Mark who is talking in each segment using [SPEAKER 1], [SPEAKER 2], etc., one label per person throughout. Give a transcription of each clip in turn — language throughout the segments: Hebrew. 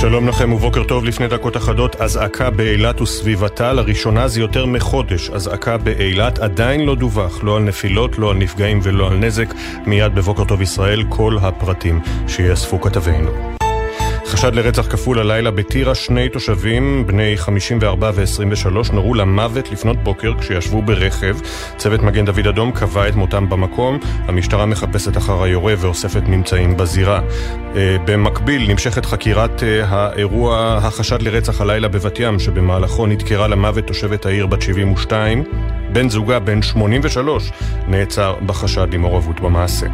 [SPEAKER 1] שלום לכם ובוקר טוב. לפני דקות אחדות, אזעקה באילת וסביבתה, לראשונה זה יותר מחודש, אזעקה באילת, עדיין לא דווח, לא על נפילות, לא על נפגעים ולא על נזק, מיד בבוקר טוב ישראל, כל הפרטים שיאספו כתבינו. חשד לרצח כפול הלילה בטירה, שני תושבים, בני 54 ו-23, נורו למוות לפנות בוקר כשישבו ברכב. צוות מגן דוד אדום קבע את מותם במקום. המשטרה מחפשת אחר היורה ואוספת ממצאים בזירה. אה, במקביל נמשכת חקירת אה, האירוע, החשד לרצח הלילה בבת ים, שבמהלכו נדקרה למוות תושבת העיר בת 72. בן זוגה, בן 83, נעצר בחשד למעורבות במעשה.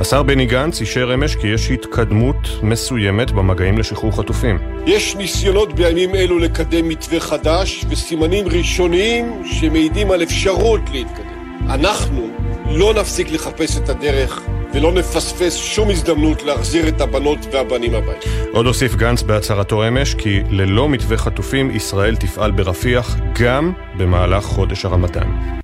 [SPEAKER 1] השר בני גנץ אישר אמש כי יש התקדמות מסוימת במגעים לשחרור חטופים.
[SPEAKER 2] יש ניסיונות בימים אלו לקדם מתווה חדש וסימנים ראשוניים שמעידים על אפשרות להתקדם. אנחנו לא נפסיק לחפש את הדרך ולא נפספס שום הזדמנות להחזיר את הבנות והבנים הביתה.
[SPEAKER 1] עוד הוסיף גנץ בהצהרתו אמש כי ללא מתווה חטופים ישראל תפעל ברפיח גם במהלך חודש הרמדאן.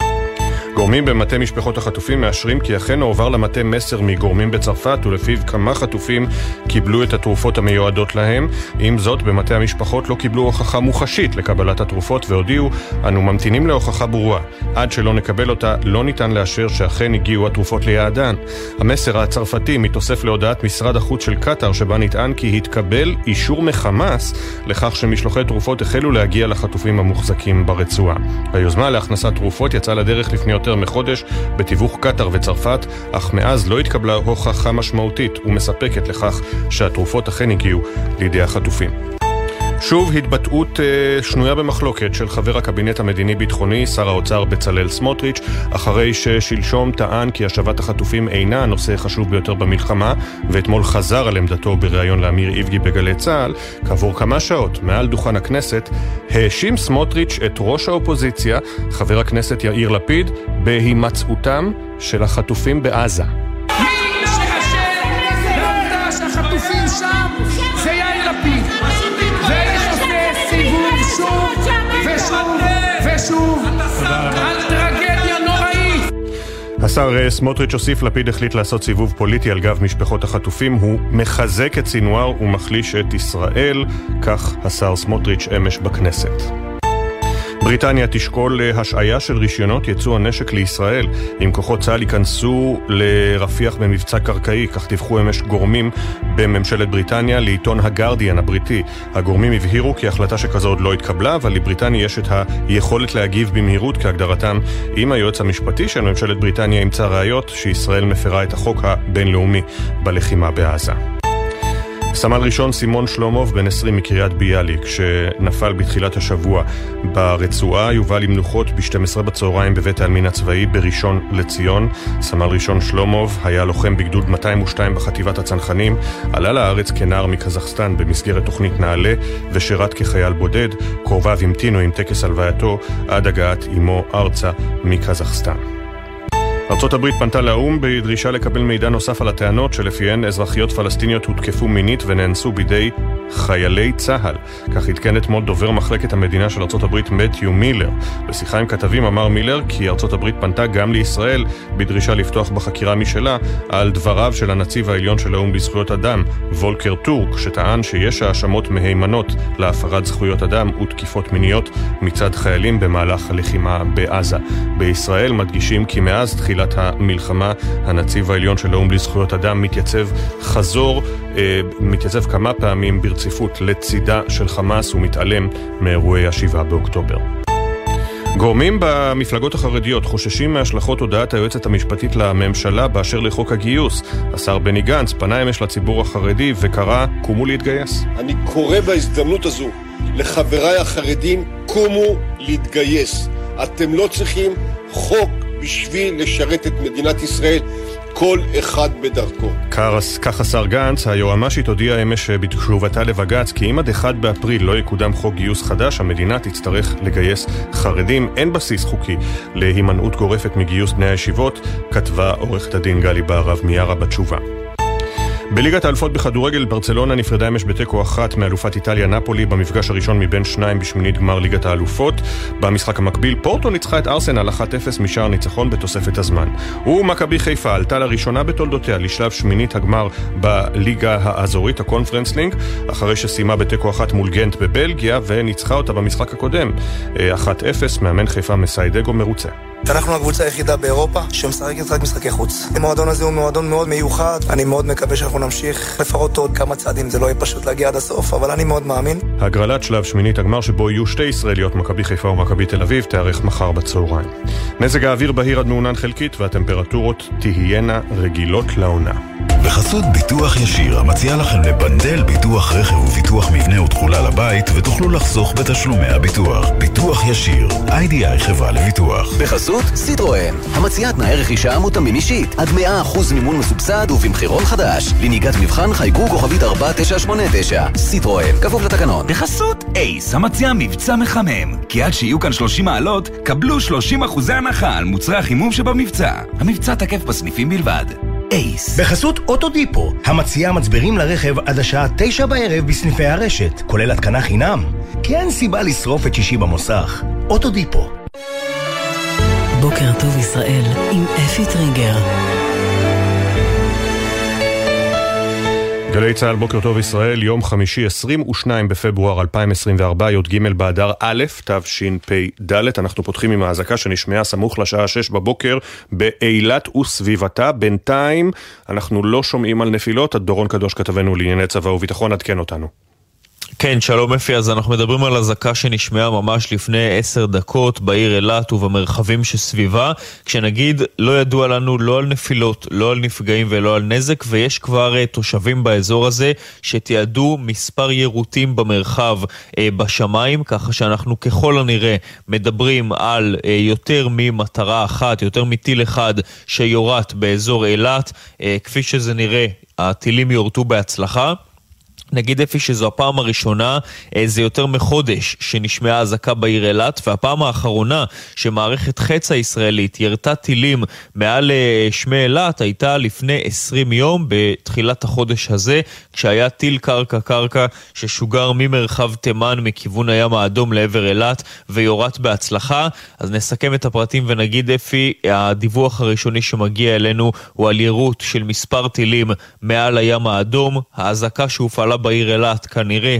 [SPEAKER 1] גורמים במטה משפחות החטופים מאשרים כי אכן הועבר למטה מסר מגורמים בצרפת ולפיו כמה חטופים קיבלו את התרופות המיועדות להם. עם זאת, במטה המשפחות לא קיבלו הוכחה מוחשית לקבלת התרופות והודיעו אנו ממתינים להוכחה ברורה. עד שלא נקבל אותה, לא ניתן לאשר שאכן הגיעו התרופות ליעדן. המסר הצרפתי מתוסף להודעת משרד החוץ של קטאר שבה נטען כי התקבל אישור מחמאס לכך שמשלוחי תרופות החלו להגיע לחטופים המוחזקים ברצועה. היוזמה להכנסת תרופות יצאה לדרך לפני יותר מחודש בתיווך קטאר וצרפת, אך מאז לא התקבלה הוכחה משמעותית ומספקת לכך שהתרופות אכן הגיעו לידי החטופים. שוב התבטאות אה, שנויה במחלוקת של חבר הקבינט המדיני-ביטחוני, שר האוצר בצלאל סמוטריץ', אחרי ששלשום טען כי השבת החטופים אינה הנושא החשוב ביותר במלחמה, ואתמול חזר על עמדתו בריאיון לאמיר איבגי בגלי צה"ל, כעבור כמה שעות מעל דוכן הכנסת, האשים סמוטריץ' את ראש האופוזיציה, חבר הכנסת יאיר לפיד, בהימצאותם של החטופים בעזה. השר אה, סמוטריץ' הוסיף, לפיד החליט לעשות סיבוב פוליטי על גב משפחות החטופים. הוא מחזק את סינואר ומחליש את ישראל, כך השר סמוטריץ' אמש בכנסת. בריטניה תשקול השעיה של רישיונות ייצוא הנשק לישראל אם כוחות צה"ל ייכנסו לרפיח במבצע קרקעי, כך דיווחו אמש גורמים בממשלת בריטניה לעיתון הגרדיאן הבריטי. הגורמים הבהירו כי החלטה שכזו עוד לא התקבלה, אבל לבריטניה יש את היכולת להגיב במהירות כהגדרתם אם היועץ המשפטי של ממשלת בריטניה ימצא ראיות שישראל מפרה את החוק הבינלאומי בלחימה בעזה. סמל ראשון סימון שלומוב, בן 20 מקריית ביאליק, שנפל בתחילת השבוע ברצועה, יובא למנוחות ב-12 בצהריים בבית העלמין הצבאי בראשון לציון. סמל ראשון שלומוב היה לוחם בגדוד 202 בחטיבת הצנחנים, עלה לארץ כנער מקזחסטן במסגרת תוכנית נעל"ה ושירת כחייל בודד. קרוביו המתינו עם טקס הלווייתו עד הגעת אמו ארצה מקזחסטן. הברית פנתה לאו"ם בדרישה לקבל מידע נוסף על הטענות שלפיהן אזרחיות פלסטיניות הותקפו מינית ונאנסו בידי חיילי צה"ל. כך עדכן אתמול דובר מחלקת המדינה של ארצות הברית מתיו מילר. בשיחה עם כתבים אמר מילר כי ארצות הברית פנתה גם לישראל בדרישה לפתוח בחקירה משלה על דבריו של הנציב העליון של האו"ם לזכויות אדם, וולקר טורק, שטען שיש האשמות מהימנות להפרת זכויות אדם ותקיפות מיניות מצד חיילים במהלך הלחימה בעזה. בישראל מדגישים כי מאז תחילת המלחמה הנציב העליון של האו"ם לזכויות אדם מתייצב חזור, מתייצב כמה פעמים ברציפות לצידה של חמאס ומתעלם מאירועי השבעה באוקטובר. גורמים במפלגות החרדיות חוששים מהשלכות הודעת היועצת המשפטית לממשלה באשר לחוק הגיוס. השר בני גנץ פנה אמש לציבור החרדי וקרא קומו להתגייס.
[SPEAKER 2] אני קורא בהזדמנות הזו לחבריי החרדים, קומו להתגייס. אתם לא צריכים חוק בשביל לשרת את מדינת ישראל. כל אחד בדרכו.
[SPEAKER 1] כך השר גנץ, היועמ"שית הודיעה אמש בתשובתה לבג"ץ כי אם עד 1 באפריל לא יקודם חוק גיוס חדש, המדינה תצטרך לגייס חרדים. אין בסיס חוקי להימנעות גורפת מגיוס בני הישיבות, כתבה עורכת הדין גלי בהרב מיארה בתשובה. בליגת האלופות בכדורגל, ברצלונה נפרדה אמש בתיקו אחת מאלופת איטליה נפולי במפגש הראשון מבין שניים בשמינית גמר ליגת האלופות. במשחק המקביל, פורטו ניצחה את ארסנל 1-0 משער ניצחון בתוספת הזמן. ומכבי חיפה עלתה לראשונה בתולדותיה לשלב שמינית הגמר בליגה האזורית, הקונפרנס לינק, אחרי שסיימה בתיקו אחת מול גנט בבלגיה וניצחה אותה במשחק הקודם. 1-0, מאמן חיפה מסיידגו מרוצה.
[SPEAKER 3] אנחנו הקבוצה היחידה באירופה שמשחקת רק משחקי חוץ. המועדון הזה הוא מועדון מאוד מיוחד, אני מאוד מקווה שאנחנו נמשיך לפחות עוד כמה צעדים, זה לא יהיה פשוט להגיע עד הסוף, אבל אני מאוד מאמין.
[SPEAKER 1] הגרלת שלב שמינית הגמר שבו יהיו שתי ישראליות, מכבי חיפה ומכבי תל אביב, תיערך מחר בצהריים. מזג האוויר בהיר עד מעונן חלקית והטמפרטורות תהיינה רגילות לעונה.
[SPEAKER 4] בחסות ביטוח ישיר, המציע לכם לבנדל ביטוח רכב וביטוח מבנה ותכולה לבית, ותוכלו לחסוך בתשלומי הביטוח. ביטוח ישיר, איי-די-איי חברה לביטוח.
[SPEAKER 5] בחסות סיטרואן, המציעה תנאי רכישה מותאמים אישית, עד 100% מימון מסובסד ובמחירון חדש. לנהיגת מבחן חייגו כוכבית 4989. סיטרואן, כפוף לתקנון.
[SPEAKER 6] בחסות אייס, המציע מבצע מחמם. כי עד שיהיו כאן 30 מעלות, קבלו 30 אחוזי הנחה על מוצרי החימום שבמבצע. המבצע תקף בסניפים בלבד. אייס.
[SPEAKER 7] בחסות אוטודיפו, המציעה מצברים לרכב עד השעה תשע בערב בסניפי הרשת, כולל התקנה חינם. כי אין סיבה לשרוף את שישי במוסך. אוטודיפו.
[SPEAKER 8] בוקר טוב ישראל עם אפי טריגר.
[SPEAKER 1] גלי צה"ל, בוקר טוב ישראל, יום חמישי 22 בפברואר 2024, י"ג באדר א', תשפ"ד. אנחנו פותחים עם האזעקה שנשמעה סמוך לשעה 6 בבוקר באילת וסביבתה. בינתיים אנחנו לא שומעים על נפילות, דורון קדוש כתבנו לענייני צבא וביטחון, עדכן אותנו.
[SPEAKER 9] כן, שלום אפי, אז אנחנו מדברים על אזעקה שנשמעה ממש לפני עשר דקות בעיר אילת ובמרחבים שסביבה, כשנגיד לא ידוע לנו לא על נפילות, לא על נפגעים ולא על נזק, ויש כבר uh, תושבים באזור הזה שתיעדו מספר יירוטים במרחב uh, בשמיים, ככה שאנחנו ככל הנראה מדברים על uh, יותר ממטרה אחת, יותר מטיל אחד שיורט באזור אילת, uh, כפי שזה נראה, הטילים יורטו בהצלחה. נגיד אפי שזו הפעם הראשונה אה, זה יותר מחודש שנשמעה אזעקה בעיר אילת והפעם האחרונה שמערכת חץ הישראלית ירתה טילים מעל אה, שמי אילת הייתה לפני 20 יום בתחילת החודש הזה כשהיה טיל קרקע-קרקע ששוגר ממרחב תימן מכיוון הים האדום לעבר אילת ויורט בהצלחה. אז נסכם את הפרטים ונגיד אפי הדיווח הראשוני שמגיע אלינו הוא על יירוט של מספר טילים מעל הים האדום האזעקה שהופעלה בעיר אילת כנראה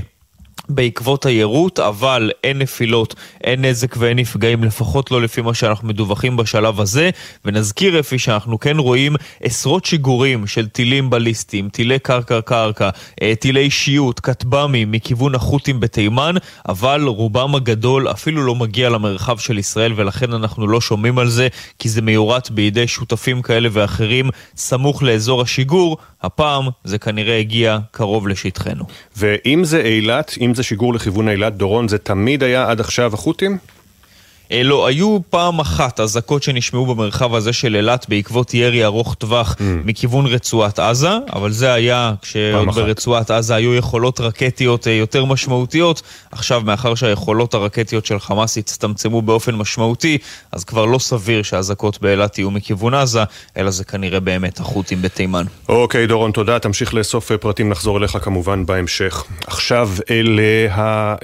[SPEAKER 9] בעקבות היירוט, אבל אין נפילות, אין נזק ואין נפגעים, לפחות לא לפי מה שאנחנו מדווחים בשלב הזה. ונזכיר אפי שאנחנו כן רואים עשרות שיגורים של טילים בליסטיים, טילי קרקע-קרקע, אה, טילי אישיות, כטב"מים מכיוון החות'ים בתימן, אבל רובם הגדול אפילו לא מגיע למרחב של ישראל, ולכן אנחנו לא שומעים על זה, כי זה מיורט בידי שותפים כאלה ואחרים סמוך לאזור השיגור. הפעם זה כנראה הגיע קרוב לשטחנו.
[SPEAKER 1] ואם זה אילת, אם זה שיגור לכיוון אילת, דורון, זה תמיד היה עד עכשיו החות'ים?
[SPEAKER 9] אה, לא, היו פעם אחת אזעקות שנשמעו במרחב הזה של אילת בעקבות ירי ארוך טווח mm. מכיוון רצועת עזה, אבל זה היה כשעוד ברצועת עזה היו יכולות רקטיות אה, יותר משמעותיות. עכשיו, מאחר שהיכולות הרקטיות של חמאס הצטמצמו באופן משמעותי, אז כבר לא סביר שהאזעקות באילת יהיו מכיוון עזה, אלא זה כנראה באמת החות'ים בתימן.
[SPEAKER 1] אוקיי, דורון, תודה. תמשיך לאסוף אה, פרטים, נחזור אליך כמובן בהמשך. עכשיו אל ה...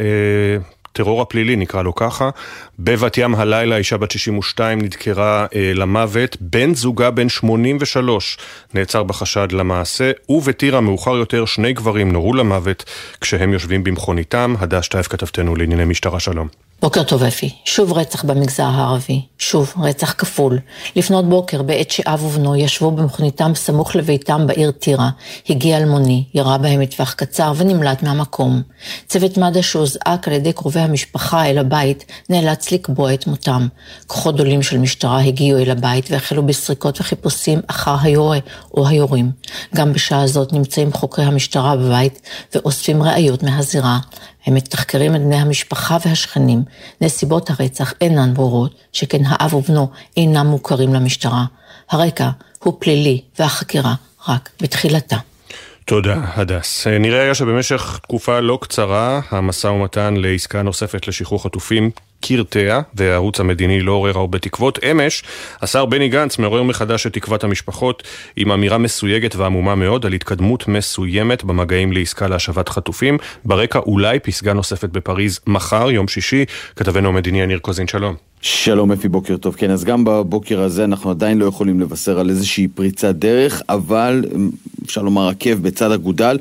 [SPEAKER 1] הטרור הפלילי, נקרא לו ככה. בבת ים הלילה אישה בת 62 נדקרה אה, למוות, בן זוגה בן 83 נעצר בחשד למעשה, ובטירה מאוחר יותר שני גברים נורו למוות כשהם יושבים במכוניתם. הדש שטייף כתבתנו לענייני משטרה שלום.
[SPEAKER 10] בוקר טוב אפי, שוב רצח במגזר הערבי, שוב רצח כפול. לפנות בוקר בעת שאב ובנו ישבו במכוניתם סמוך לביתם בעיר טירה, הגיע אלמוני, ירה בהם מטווח קצר ונמלט מהמקום. צוות מד"א שהוזעק על ידי קרובי המשפחה אל הבית נאלץ לקבוע את מותם. כוחות גדולים של משטרה הגיעו אל הבית והחלו בסריקות וחיפושים אחר היורה או היורים. גם בשעה זאת נמצאים חוקרי המשטרה בבית ואוספים ראיות מהזירה. הם מתחקרים את בני המשפחה והשכנים. נסיבות הרצח אינן ברורות, שכן האב ובנו אינם מוכרים למשטרה. הרקע הוא פלילי והחקירה רק בתחילתה.
[SPEAKER 1] תודה, הדס. נראה היה שבמשך תקופה לא קצרה המשא ומתן לעסקה נוספת לשחרור חטופים קרטע, והערוץ המדיני לא עורר הרבה תקוות. אמש, השר בני גנץ מעורר מחדש את תקוות המשפחות עם אמירה מסויגת ועמומה מאוד על התקדמות מסוימת במגעים לעסקה להשבת חטופים. ברקע אולי פסגה נוספת בפריז מחר, יום שישי. כתבנו המדיני יניר קוזין, שלום.
[SPEAKER 11] שלום אפי, בוקר טוב. כן, אז גם בבוקר הזה אנחנו עדיין לא יכולים לבשר על איזושהי פריצת דרך, אבל אפשר לומר עקב בצד אגודל.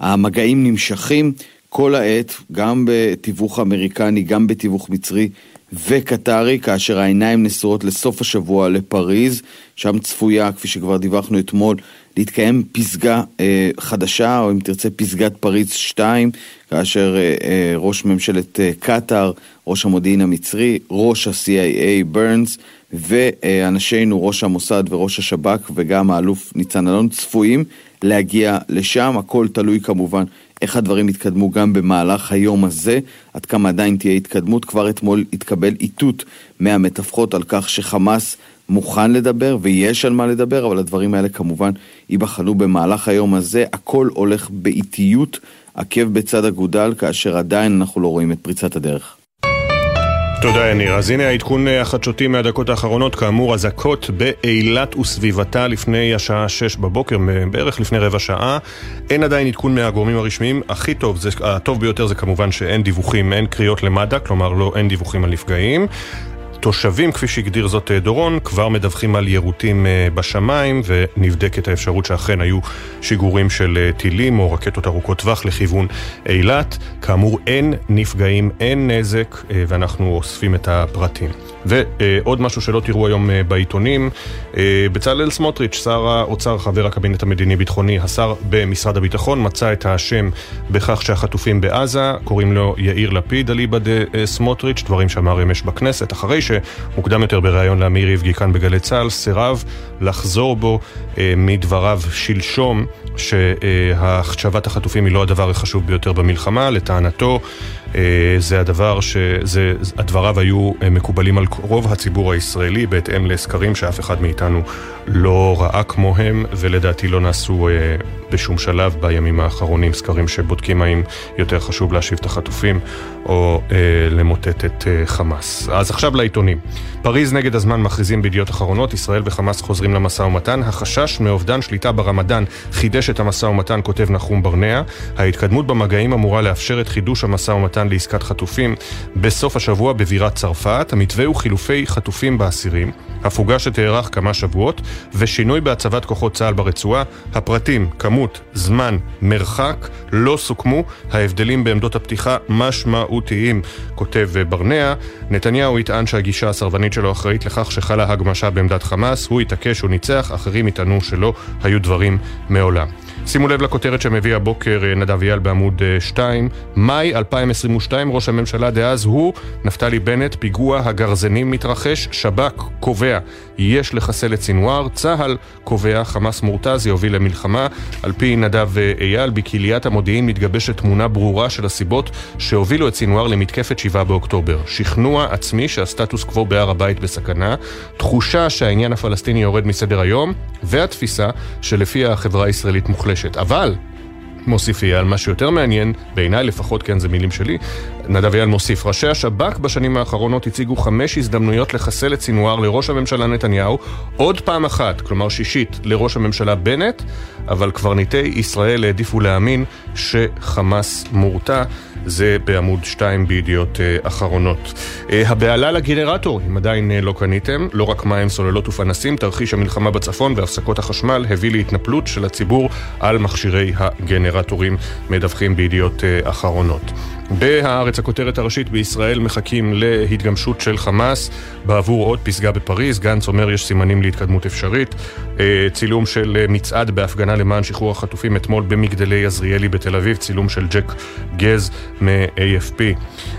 [SPEAKER 11] המגעים נמשכים. כל העת, גם בתיווך אמריקני, גם בתיווך מצרי וקטרי, כאשר העיניים נשואות לסוף השבוע לפריז, שם צפויה, כפי שכבר דיווחנו אתמול, להתקיים פסגה אה, חדשה, או אם תרצה פסגת פריז 2, כאשר אה, אה, ראש ממשלת אה, קטאר, ראש המודיעין המצרי, ראש ה-CIA ברנס, ואנשינו, ראש המוסד וראש השב"כ, וגם האלוף ניצן אלון, צפויים להגיע לשם, הכל תלוי כמובן איך הדברים יתקדמו גם במהלך היום הזה, עד כמה עדיין תהיה התקדמות. כבר אתמול התקבל איתות מהמתווכות על כך שחמאס מוכן לדבר ויש על מה לדבר, אבל הדברים האלה כמובן ייבחנו במהלך היום הזה. הכל הולך באיטיות, עקב בצד אגודל, כאשר עדיין אנחנו לא רואים את פריצת הדרך.
[SPEAKER 1] תודה יניר. אז הנה העדכון החדשותי מהדקות האחרונות, כאמור אזעקות באילת וסביבתה לפני השעה 6 בבוקר, בערך לפני רבע שעה. אין עדיין עדכון מהגורמים הרשמיים. הכי טוב, זה, הטוב ביותר זה כמובן שאין דיווחים, אין קריאות למד"א, כלומר לא, אין דיווחים על נפגעים. תושבים, כפי שהגדיר זאת אה, דורון, כבר מדווחים על יירוטים אה, בשמיים ונבדקת האפשרות שאכן היו שיגורים של אה, טילים או רקטות ארוכות טווח לכיוון אילת. כאמור, אין נפגעים, אין נזק, ואנחנו אוספים את הפרטים. ועוד משהו שלא תראו היום בעיתונים, בצלאל סמוטריץ', שר האוצר, חבר הקבינט המדיני-ביטחוני, השר במשרד הביטחון, מצא את האשם בכך שהחטופים בעזה, קוראים לו יאיר לפיד, אליבא דה סמוטריץ', דברים שאמר אמש בכנסת, אחרי שמוקדם יותר בריאיון לאמיר איבגי כאן בגלי צה"ל, סירב לחזור בו אה, מדבריו שלשום שהחשבת החטופים היא לא הדבר החשוב ביותר במלחמה, לטענתו אה, זה הדבר שהדבריו היו אה, מקובלים על רוב הציבור הישראלי בהתאם לסקרים שאף אחד מאיתנו לא ראה כמוהם ולדעתי לא נעשו אה, בשום שלב בימים האחרונים סקרים שבודקים האם יותר חשוב להשיב את החטופים או למוטט את חמאס. אז עכשיו לעיתונים. פריז נגד הזמן מכריזים בידיעות אחרונות, ישראל וחמאס חוזרים למשא ומתן. החשש מאובדן שליטה ברמדאן חידש את המשא ומתן, כותב נחום ברנע. ההתקדמות במגעים אמורה לאפשר את חידוש המשא ומתן לעסקת חטופים בסוף השבוע בבירת צרפת. המתווה הוא חילופי חטופים באסירים, הפוגה שתארך כמה שבועות, ושינוי בהצבת כוחות צה"ל ברצועה. הפרטים, כמות, זמן, מרחק, לא סוכמו. ההבדלים בעמדות הפתיחה משמעותיים, כותב ברנע. נתניהו יטען שהגישה הסרבנית שלו אחראית לכך שחלה הגמשה בעמדת חמאס, הוא התעקש, הוא ניצח, אחרים יטענו שלא היו דברים מעולם. שימו לב לכותרת שמביא הבוקר אה, נדב אייל בעמוד 2. אה, מאי 2022, ראש הממשלה דאז הוא, נפתלי בנט, פיגוע הגרזנים מתרחש, שב"כ קובע, יש לחסל את סינואר, צה"ל קובע, חמאס מורתז יוביל למלחמה. על פי נדב אה, אייל, בקהיליית המודיעין מתגבשת תמונה ברורה של הסיבות שהובילו את סינואר למתקפת 7 באוקטובר. שכנוע עצמי שהסטטוס קוו בהר הבית בסכנה, תחושה שהעניין הפלסטיני יורד מסדר היום, והתפיסה שלפיה החברה הישראלית מוחלשת. מוחלשת. אבל, מוסיף אייל, מה שיותר מעניין, בעיניי לפחות, כן, זה מילים שלי, נדב אייל מוסיף, ראשי השב"כ בשנים האחרונות הציגו חמש הזדמנויות לחסל את סינואר לראש הממשלה נתניהו, עוד פעם אחת, כלומר שישית, לראש הממשלה בנט, אבל קברניטי ישראל העדיפו להאמין שחמאס מורתע. זה בעמוד 2 בידיעות uh, אחרונות. Uh, הבהלה לגנרטור, אם עדיין uh, לא קניתם, לא רק מים, סוללות ופנסים, תרחיש המלחמה בצפון והפסקות החשמל הביא להתנפלות של הציבור על מכשירי הגנרטורים, מדווחים בידיעות אחרונות. בהארץ הכותרת הראשית בישראל מחכים להתגמשות של חמאס בעבור עוד פסגה בפריז. גנץ אומר יש סימנים להתקדמות אפשרית. צילום של מצעד בהפגנה למען שחרור החטופים אתמול במגדלי עזריאלי בתל אביב, צילום של ג'ק גז מ-AFP.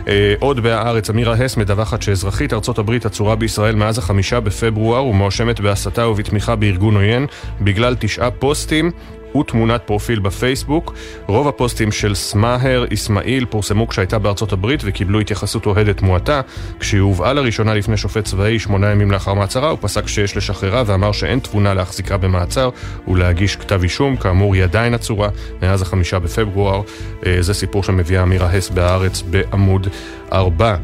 [SPEAKER 1] אה, עוד בהארץ, אמירה הס מדווחת שאזרחית ארצות הברית עצורה בישראל מאז החמישה בפברואר ומואשמת בהסתה ובתמיכה בארגון עוין בגלל תשעה פוסטים ותמונת פרופיל בפייסבוק. רוב הפוסטים של סמאהר אסמאעיל פורסמו כשהייתה בארצות הברית וקיבלו התייחסות אוהדת מועטה. כשהיא הובאה לראשונה לפני שופט צבאי שמונה ימים לאחר מעצרה, הוא פסק שיש לשחררה ואמר שאין תבונה להחזיקה במעצר ולהגיש כתב אישום. כאמור, היא עדיין עצורה מאז החמישה בפברואר. אה, זה סיפור שמביאה אמירה הס בהארץ בעמוד 4.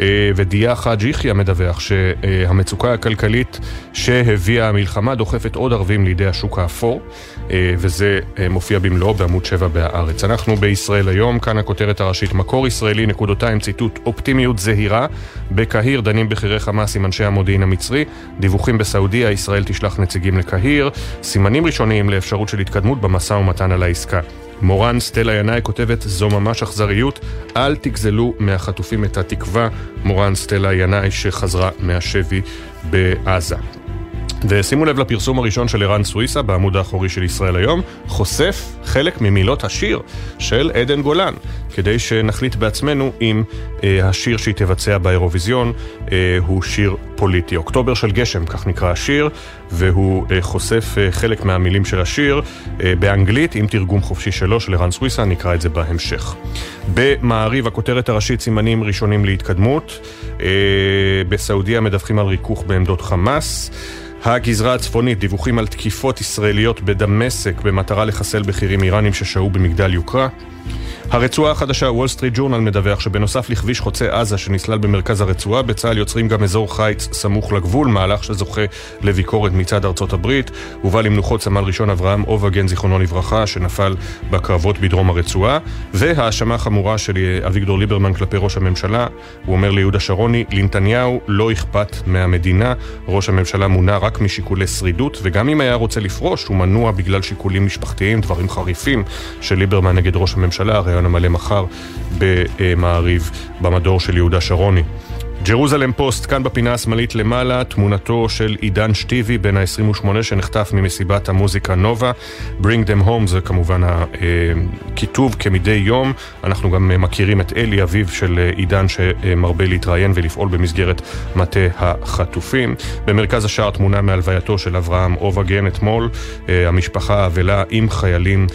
[SPEAKER 1] אה, ודיה חאג' יחיא מדווח שהמצוקה הכלכלית שהביאה המלחמה דוחפת עוד ערבים לידי השוק האפור, אה, וזה אה, מופיע במלואו בעמוד 7 בהארץ. אנחנו בישראל היום, כאן הכותרת הראשית, מקור ישראלי, נקודותיים, ציטוט, אופטימיות זהירה. בקהיר דנים בכירי חמאס עם אנשי המודיעין המצרי, דיווחים בסעודיה, ישראל תשלח נציגים לקהיר, סימנים ראשוניים לאפשרות של התקדמות במשא ומתן על העסקה. מורן סטלה ינאי כותבת, זו ממש אכזריות, אל תגזלו מהחטופים את התקווה. מורן סטלה ינאי שחזרה מהשבי בעזה. ושימו לב לפרסום הראשון של ערן סוויסה בעמוד האחורי של ישראל היום, חושף חלק ממילות השיר של עדן גולן, כדי שנחליט בעצמנו אם אה, השיר שהיא תבצע באירוויזיון אה, הוא שיר פוליטי. אוקטובר של גשם, כך נקרא השיר, והוא אה, חושף אה, חלק מהמילים של השיר אה, באנגלית, עם תרגום חופשי שלו, של ערן סוויסה, נקרא את זה בהמשך. במעריב, הכותרת הראשית, סימנים ראשונים להתקדמות. אה, בסעודיה מדווחים על ריכוך בעמדות חמאס. הגזרה הצפונית, דיווחים על תקיפות ישראליות בדמשק במטרה לחסל בכירים איראנים ששהו במגדל יוקרה. הרצועה החדשה, וול סטריט ג'ורנל, מדווח שבנוסף לכביש חוצה עזה שנסלל במרכז הרצועה, בצה"ל יוצרים גם אזור חיץ סמוך לגבול, מהלך שזוכה לביקורת מצד ארצות הברית. הובא למנוחות סמל ראשון אברהם אובגן, זיכרונו לברכה, שנפל בקרבות בדרום הרצועה. והאשמה חמורה של אביגדור ליברמן כלפי ראש הממשלה, הוא אומר ליהודה שרוני, לנתניהו לא אכפת מהמדינה, ראש הממשלה מונע רק משיקולי שרידות, וגם אם היה רוצה לפרוש, הוא מנוע בגלל שיקולים משפחתיים, דברים חריפים של ליברמן נגד ראש הממשלה, הריאיון המלא מחר במעריב, במדור של יהודה שרוני. ג'רוזלם פוסט, כאן בפינה השמאלית למעלה, תמונתו של עידן שטיבי, בן ה-28 שנחטף ממסיבת המוזיקה נובה. Bring them home זה כמובן הכיתוב כמדי יום. אנחנו גם מכירים את אלי, אביו של עידן שמרבה להתראיין ולפעול במסגרת מטה החטופים. במרכז השער תמונה מהלווייתו של אברהם אובגן אתמול. המשפחה האבלה עם חיילים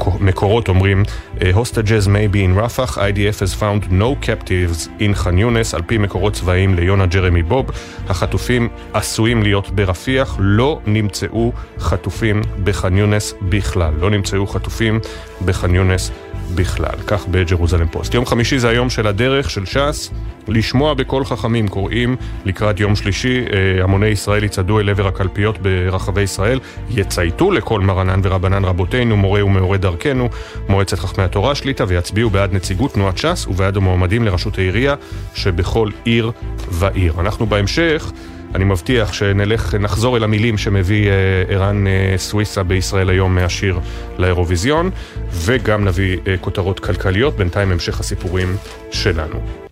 [SPEAKER 1] ומקורות אומרים Hostages may be in Rafah, IDF has found no captives in מודיעין ח'אן יונס, על פי מקורות צבאיים ליונה ג'רמי בוב, החטופים עשויים להיות ברפיח, לא נמצאו חטופים בח'אן יונס בכלל. לא נמצאו חטופים בח'אן יונס בכלל. כך בג'רוזלם פוסט. יום חמישי זה היום של הדרך של ש"ס. לשמוע בקול חכמים קוראים לקראת יום שלישי, אה, המוני ישראל יצעדו אל עבר הקלפיות ברחבי ישראל, יצייתו לכל מרנן ורבנן רבותינו, מורה ומאורי דרכנו, מועצת חכמי התורה שליטה, ויצביעו בעד נציגות תנועת ש"ס ובעד המועמדים לראשות העירייה שבכל עיר ועיר. אנחנו בהמשך... אני מבטיח שנלך, נחזור אל המילים שמביא אה, ערן אה, סוויסה בישראל היום מהשיר לאירוויזיון, וגם נביא אה, כותרות כלכליות, בינתיים המשך הסיפורים שלנו.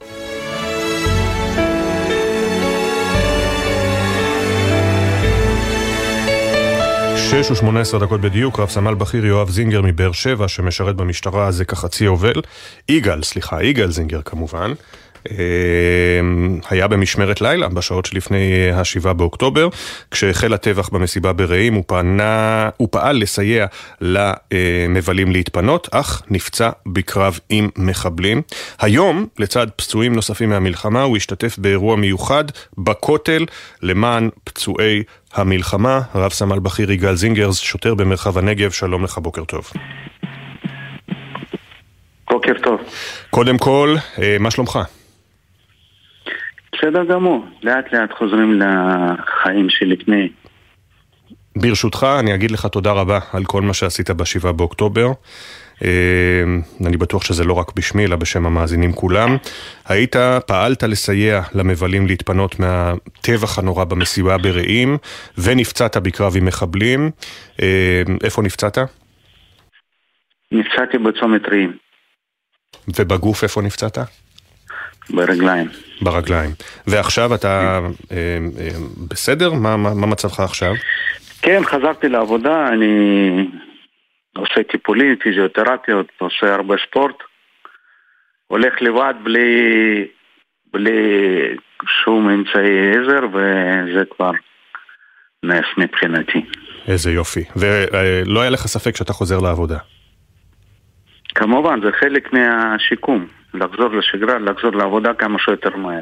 [SPEAKER 1] שש ושמונה עשרה דקות בדיוק, רב סמל בכיר יואב זינגר מבאר שבע, שמשרת במשטרה זה כחצי יובל, יגאל, סליחה, יגאל זינגר כמובן, היה במשמרת לילה בשעות שלפני השבעה באוקטובר, כשהחל הטבח במסיבה ברעים הוא, פנה, הוא פעל לסייע למבלים להתפנות, אך נפצע בקרב עם מחבלים. היום, לצד פצועים נוספים מהמלחמה, הוא השתתף באירוע מיוחד בכותל למען פצועי המלחמה. רב סמל בכיר יגאל זינגרס, שוטר במרחב הנגב, שלום לך, בוקר טוב.
[SPEAKER 12] בוקר טוב.
[SPEAKER 1] קודם כל, מה שלומך?
[SPEAKER 12] בסדר גמור, לאט לאט חוזרים לחיים שלפני.
[SPEAKER 1] ברשותך, אני אגיד לך תודה רבה על כל מה שעשית בשבעה באוקטובר. אני בטוח שזה לא רק בשמי, אלא בשם המאזינים כולם. היית, פעלת לסייע למבלים להתפנות מהטבח הנורא במסיבה ברעים, ונפצעת בקרב עם מחבלים. איפה נפצעת?
[SPEAKER 12] נפצעתי בצומת רעים.
[SPEAKER 1] ובגוף איפה נפצעת?
[SPEAKER 12] ברגליים.
[SPEAKER 1] ברגליים. ועכשיו אתה אה, אה, בסדר? מה, מה, מה מצבך עכשיו?
[SPEAKER 12] כן, חזרתי לעבודה, אני עושה טיפולים, פיזיותרפיות, עושה הרבה ספורט. הולך לבד בלי, בלי שום אמצעי עזר, וזה כבר נס מבחינתי.
[SPEAKER 1] איזה יופי. ולא היה לך ספק שאתה חוזר לעבודה.
[SPEAKER 12] כמובן, זה חלק מהשיקום. לחזור לשגרה, לחזור לעבודה כמה שיותר מהר.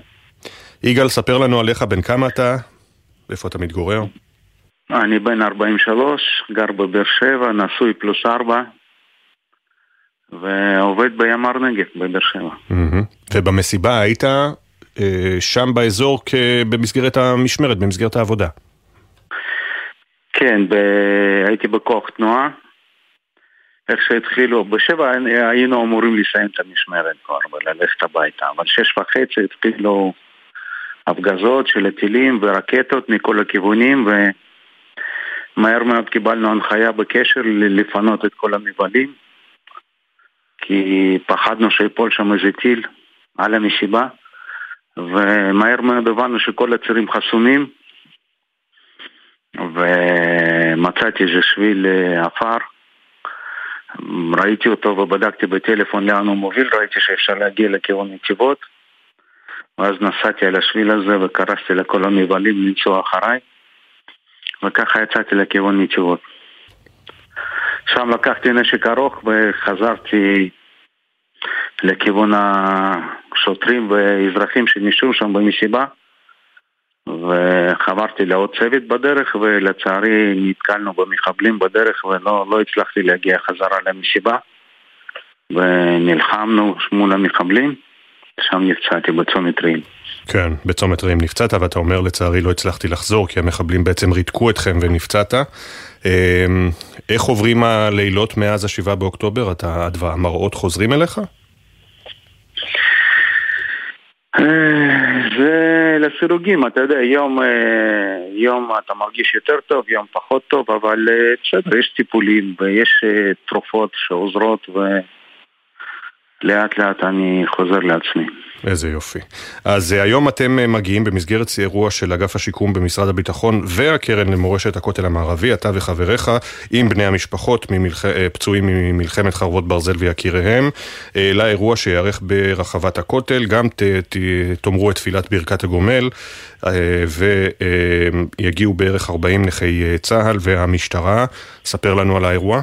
[SPEAKER 1] יגאל, ספר לנו עליך, בן כמה אתה? איפה אתה מתגורר?
[SPEAKER 12] אני בן 43, גר בבאר שבע, נשוי פלוס 4, ועובד בימ"ר נגב בבאר שבע.
[SPEAKER 1] ובמסיבה היית אה, שם באזור במסגרת המשמרת, במסגרת העבודה.
[SPEAKER 12] כן, ב... הייתי בכוח תנועה. איך שהתחילו, בשבע היינו אמורים לסיים את המשמרת כבר וללכת הביתה, אבל שש וחצי התחילו הפגזות של הטילים ורקטות מכל הכיוונים ומהר מאוד קיבלנו הנחיה בקשר לפנות את כל המבלים כי פחדנו שיפול שם איזה טיל על המסיבה ומהר מאוד הבנו שכל הצירים חסומים ומצאתי איזה שביל אה, עפר ראיתי אותו ובדקתי בטלפון לאן הוא מוביל, ראיתי שאפשר להגיע לכיוון נתיבות ואז נסעתי על השביל הזה וקרסתי לכל המבלים לנסוע אחריי וככה יצאתי לכיוון נתיבות. שם לקחתי נשק ארוך וחזרתי לכיוון השוטרים ואזרחים שנשארו שם במסיבה וחברתי לעוד צוות בדרך ולצערי נתקלנו במחבלים בדרך ולא לא הצלחתי להגיע חזרה למסיבה ונלחמנו מול המחבלים, שם נפצעתי בצומת רעים.
[SPEAKER 1] כן, בצומת רעים נפצעת, ואתה אומר לצערי לא הצלחתי לחזור כי המחבלים בעצם ריתקו אתכם ונפצעת. אמ, איך עוברים הלילות מאז השבעה באוקטובר? אתה, המראות חוזרים אליך?
[SPEAKER 12] אה, זה לסירוגים, אתה יודע, יום, אה, יום אתה מרגיש יותר טוב, יום פחות טוב, אבל אה, בסדר, יש טיפולים ויש תרופות שעוזרות ולאט לאט אני חוזר לעצמי.
[SPEAKER 1] איזה יופי. אז אה, היום אתם אה, מגיעים במסגרת אירוע של אגף השיקום במשרד הביטחון והקרן למורשת הכותל המערבי, אתה וחבריך, עם בני המשפחות ממלח... אה, פצועים ממלחמת חרבות ברזל ויקיריהם, לאירוע שיארך ברחבת הכותל, גם ת... ת... תאמרו את תפילת ברכת הגומל, ויגיעו בערך 40 נכי צה"ל והמשטרה. ספר לנו על האירוע.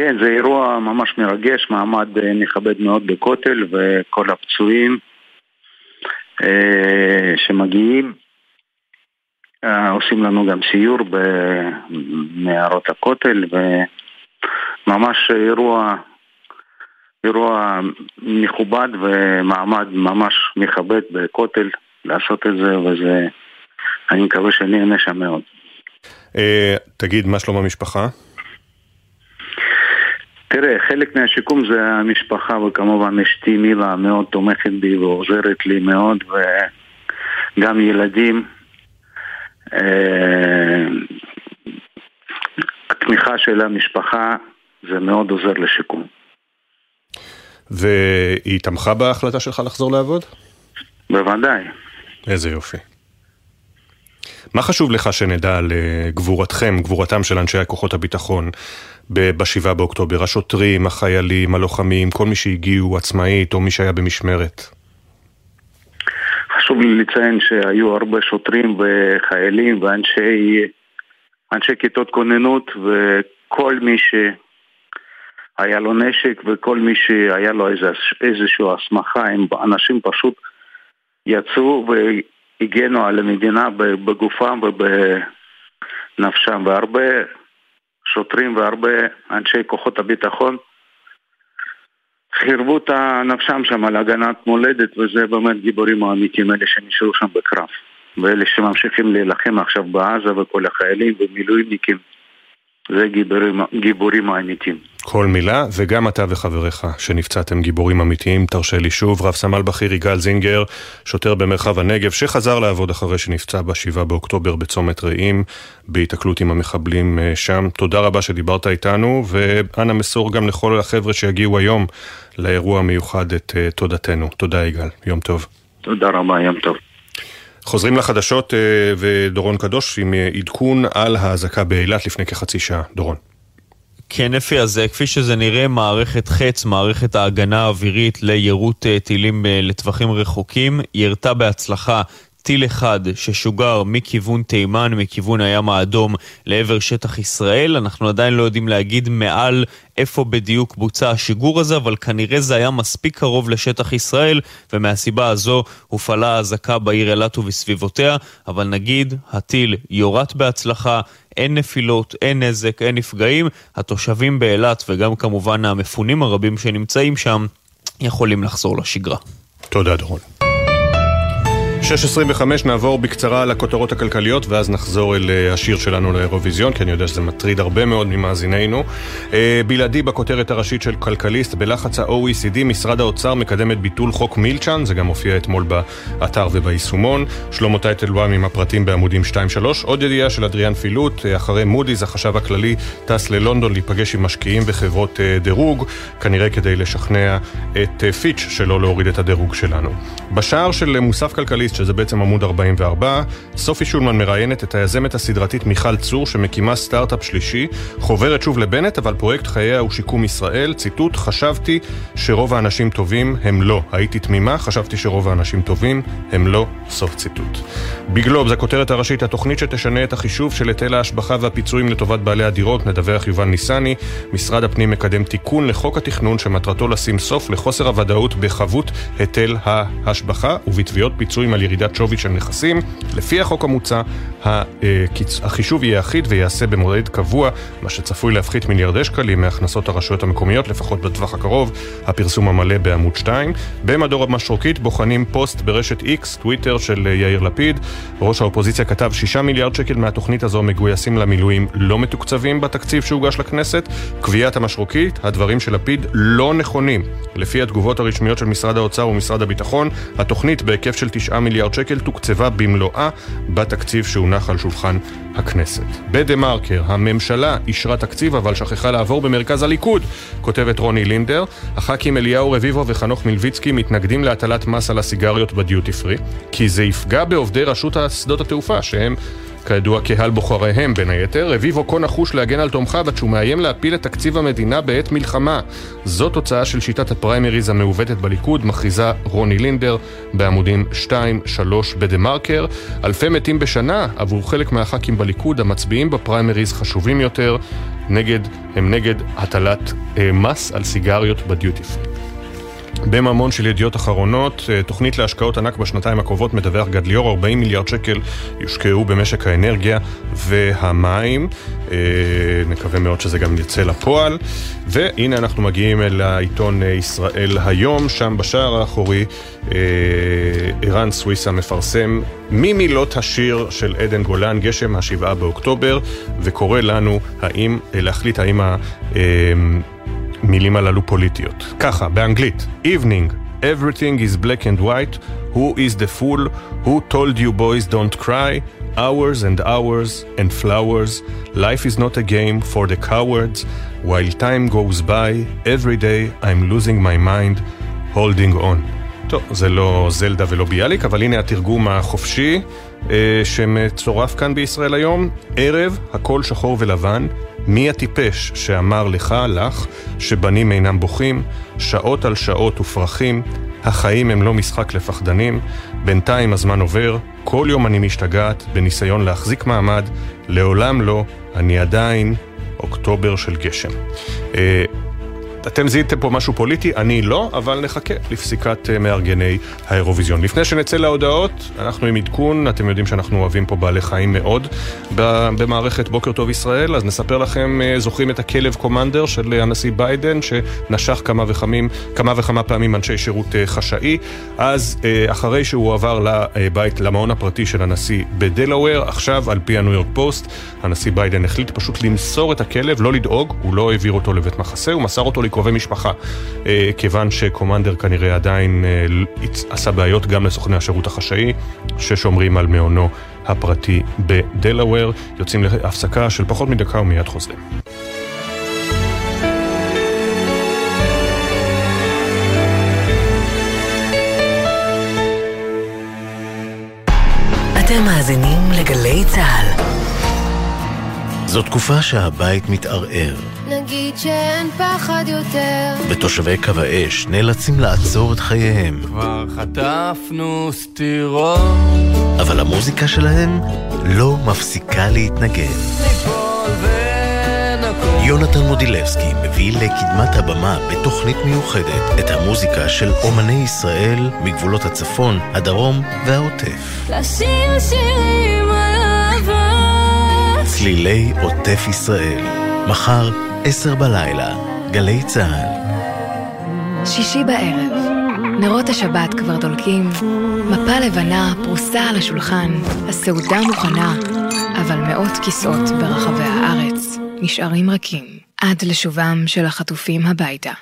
[SPEAKER 12] כן, זה אירוע ממש מרגש, מעמד אה, מכבד מאוד בכותל וכל הפצועים אה, שמגיעים אה, עושים לנו גם סיור במערות הכותל וממש אירוע, אירוע מכובד ומעמד ממש מכבד בכותל לעשות את זה וזה, אני מקווה שאני אענה שם מאוד.
[SPEAKER 1] תגיד, מה שלום המשפחה?
[SPEAKER 12] תראה, חלק מהשיקום זה המשפחה וכמובן אשתי מילה מאוד תומכת בי ועוזרת לי מאוד וגם ילדים. אה, התמיכה של המשפחה זה מאוד עוזר לשיקום.
[SPEAKER 1] והיא תמכה בהחלטה שלך לחזור לעבוד?
[SPEAKER 12] בוודאי.
[SPEAKER 1] איזה יופי. מה חשוב לך שנדע על אה, גבורתכם, גבורתם של אנשי כוחות הביטחון ב-7 באוקטובר? השוטרים, החיילים, הלוחמים, כל מי שהגיעו עצמאית או מי שהיה במשמרת.
[SPEAKER 12] חשוב לי לציין שהיו הרבה שוטרים וחיילים ואנשי אנשי כיתות כוננות וכל מי שהיה לו נשק וכל מי שהיה לו איזושהי הסמכה, הם אנשים פשוט יצאו הגנו על המדינה בגופם ובנפשם, והרבה שוטרים והרבה אנשי כוחות הביטחון חירבו את נפשם שם על הגנת מולדת, וזה באמת גיבורים האמיתיים אלה שנשארו שם בקרב. ואלה שממשיכים להילחם עכשיו בעזה וכל החיילים ומילואימניקים, זה גיבורים, גיבורים האמיתיים.
[SPEAKER 1] כל מילה, וגם אתה וחבריך שנפצעתם גיבורים אמיתיים, תרשה לי שוב, רב סמל בכיר יגאל זינגר, שוטר במרחב הנגב, שחזר לעבוד אחרי שנפצע ב-7 באוקטובר בצומת רעים, בהיתקלות עם המחבלים אה, שם. תודה רבה שדיברת איתנו, ואנא מסור גם לכל החבר'ה שיגיעו היום לאירוע המיוחד את אה, תודתנו. תודה יגאל, יום טוב.
[SPEAKER 12] תודה רבה, יום טוב.
[SPEAKER 1] חוזרים לחדשות אה, ודורון קדוש עם עדכון על האזעקה באילת לפני כחצי שעה. דורון.
[SPEAKER 9] אפי, אז אה, כפי שזה נראה, מערכת חץ, מערכת ההגנה האווירית ליירוט אה, טילים אה, לטווחים רחוקים, ירתה בהצלחה טיל אחד ששוגר מכיוון תימן, מכיוון הים האדום לעבר שטח ישראל. אנחנו עדיין לא יודעים להגיד מעל איפה בדיוק בוצע השיגור הזה, אבל כנראה זה היה מספיק קרוב לשטח ישראל, ומהסיבה הזו הופעלה האזעקה בעיר אילת ובסביבותיה. אבל נגיד, הטיל יורט בהצלחה, אין נפילות, אין נזק, אין נפגעים. התושבים באילת וגם כמובן המפונים הרבים שנמצאים שם יכולים לחזור לשגרה.
[SPEAKER 1] תודה דורון. 6.25 נעבור בקצרה על הכותרות הכלכליות ואז נחזור אל אה, השיר שלנו לאירוויזיון כי אני יודע שזה מטריד הרבה מאוד ממאזינינו. אה, בלעדי בכותרת הראשית של כלכליסט, בלחץ ה-OECD משרד האוצר מקדם את ביטול חוק מילצ'ן, זה גם הופיע אתמול באתר וביישומון. שלמה טייטלבאום עם הפרטים בעמודים 2-3. עוד ידיעה של אדריאן פילוט, אה, אחרי מודי'ס החשב הכללי טס ללונדון להיפגש עם משקיעים וחברות דירוג, כנראה כדי לשכנע את פיץ' שלא להוריד את הדירוג שלנו. בשער של מוסף כלכליסט שזה בעצם עמוד 44. סופי שולמן מראיינת את היזמת הסדרתית מיכל צור, שמקימה סטארט-אפ שלישי, חוברת שוב לבנט, אבל פרויקט חייה הוא שיקום ישראל. ציטוט, חשבתי שרוב האנשים טובים הם לא. הייתי תמימה, חשבתי שרוב האנשים טובים הם לא. סוף ציטוט. בגלוב, זו הכותרת הראשית, התוכנית שתשנה את החישוב של היטל ההשבחה והפיצויים לטובת בעלי הדירות, מדווח יובל ניסני. משרד הפנים מקדם תיקון לחוק התכנון שמטרתו לשים סוף לחוסר הוודאות בחבות היטל ההשבחה ובתביעות פיצויים על ירידת שווי של נכסים. לפי החוק המוצע, החישוב יהיה אחיד וייעשה במועד קבוע, מה שצפוי להפחית מיליארדי שקלים מהכנסות הרשויות המקומיות, לפחות בטווח הקרוב. הפרסום המלא בעמוד 2. במדור המשרוקית בוחנים פוסט ברשת X, טוויטר של יאיר לפיד. ראש האופוזיציה כתב 6 מיליארד שקל מהתוכנית הזו מגויסים למילואים לא מתוקצבים בתקציב שהוגש לכנסת. קביעת המשרוקית, הדברים של לפיד לא נכונים. לפי התגובות הרשמיות של משרד האוצר ומשרד הביטחון, התוכנית בהיקף של 9 מיליארד שקל תוקצבה במלואה בתקציב שהונח על שולחן הכנסת. בדה מרקר, הממשלה אישרה תקציב אבל שכחה לעבור במרכז הליכוד, כותבת רוני לינדר. הח"כים אליהו רביבו וחנוך מלביצקי מתנגדים להטלת מס על הסיגריות בדיוטי פרי, כי זה יפגע בעובדי רשות שדות התעופה, שהם כידוע קהל בוחריהם בין היתר, רביבו כה נחוש להגן על תומכיו עד שהוא מאיים להפיל את תקציב המדינה בעת מלחמה. זו תוצאה של שיטת הפריימריז המעוותת בליכוד, מכריזה רוני לינדר בעמודים 2-3 בדה מרקר. אלפי מתים בשנה עבור חלק מהח"כים בליכוד המצביעים בפריימריז חשובים יותר, נגד, הם נגד הטלת אה, מס על סיגריות בדיוטי פרי. בממון של ידיעות אחרונות, אה, תוכנית להשקעות ענק בשנתיים הקרובות, מדווח גד ליאור, 40 מיליארד שקל יושקעו במשק האנרגיה והמים. אה, נקווה מאוד שזה גם יצא לפועל. והנה אנחנו מגיעים אל העיתון אה, ישראל היום, שם בשער האחורי ערן סוויסה מפרסם ממילות השיר של עדן גולן, גשם השבעה באוקטובר, וקורא לנו האם, להחליט האם ה... המילים הללו פוליטיות. ככה, באנגלית, evening, everything is black and white, who is the fool, who told you boys don't cry, hours and hours and flowers, life is not a game for the cowards, while time goes by, every day I'm losing my mind, holding on. טוב, זה לא זלדה ולא ביאליק, אבל הנה התרגום החופשי אה, שמצורף כאן בישראל היום. ערב, הכל שחור ולבן, מי הטיפש שאמר לך, לך, שבנים אינם בוכים, שעות על שעות ופרחים, החיים הם לא משחק לפחדנים, בינתיים הזמן עובר, כל יום אני משתגעת בניסיון להחזיק מעמד, לעולם לא, אני עדיין אוקטובר של גשם. אה, אתם זיהיתם פה משהו פוליטי, אני לא, אבל נחכה לפסיקת אה, מארגני האירוויזיון. לפני שנצא להודעות, אנחנו עם עדכון, אתם יודעים שאנחנו אוהבים פה בעלי חיים מאוד במערכת בוקר טוב ישראל, אז נספר לכם, אה, זוכרים את הכלב קומנדר של הנשיא ביידן, שנשך כמה וכמים, כמה וכמה פעמים אנשי שירות אה, חשאי, אז אחרי שהוא עבר לבית, למעון הפרטי של הנשיא בדלאוור, עכשיו על פי הניו יורק פוסט, הנשיא ביידן החליט פשוט למסור את הכלב, לא לדאוג, הוא לא העביר אותו לבית מחסה, הוא מסר אותו קרובי משפחה, אה, כיוון שקומנדר כנראה עדיין אה, עשה בעיות גם לסוכני השירות החשאי, ששומרים על מעונו הפרטי בדלאוור. יוצאים להפסקה של פחות מדקה ומיד חוזרים.
[SPEAKER 8] אתם מאזינים לגלי צה"ל.
[SPEAKER 13] זו תקופה שהבית מתערער.
[SPEAKER 14] נגיד שאין פחד יותר.
[SPEAKER 13] ותושבי קו האש נאלצים לעצור את חייהם.
[SPEAKER 15] כבר חטפנו סטירות. אבל המוזיקה שלהם לא מפסיקה להתנגד. יונתן מודילבסקי מביא לקדמת הבמה בתוכנית מיוחדת את המוזיקה של אומני ישראל מגבולות הצפון, הדרום והעוטף.
[SPEAKER 14] לשיר שירים על אהבה
[SPEAKER 15] צלילי עוטף ישראל, מחר, עשר בלילה, גלי צה"ל.
[SPEAKER 16] שישי בערב, נרות השבת כבר דולקים, מפה לבנה פרוסה על השולחן, הסעודה מוכנה, אבל מאות כיסאות ברחבי הארץ נשארים רכים עד לשובם של החטופים הביתה.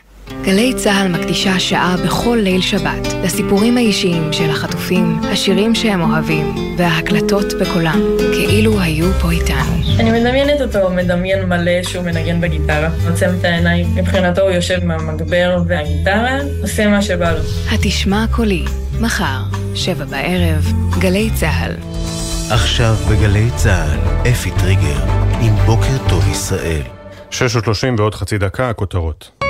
[SPEAKER 16] גלי צה"ל מקדישה שעה בכל ליל שבת לסיפורים האישיים של החטופים, השירים שהם אוהבים וההקלטות בקולם, כאילו היו פה איתנו.
[SPEAKER 17] אני מדמיינת אותו מדמיין מלא שהוא מנגן בגיטרה, עוצם את העיניים, מבחינתו הוא יושב עם המגבר והגיטרה, עושה מה שבא לו.
[SPEAKER 16] התשמע קולי, מחר, שבע בערב, גלי צה"ל.
[SPEAKER 15] עכשיו בגלי צה"ל, אפי טריגר, עם בוקר טוב ישראל.
[SPEAKER 1] 6:30 ועוד חצי דקה, הכותרות.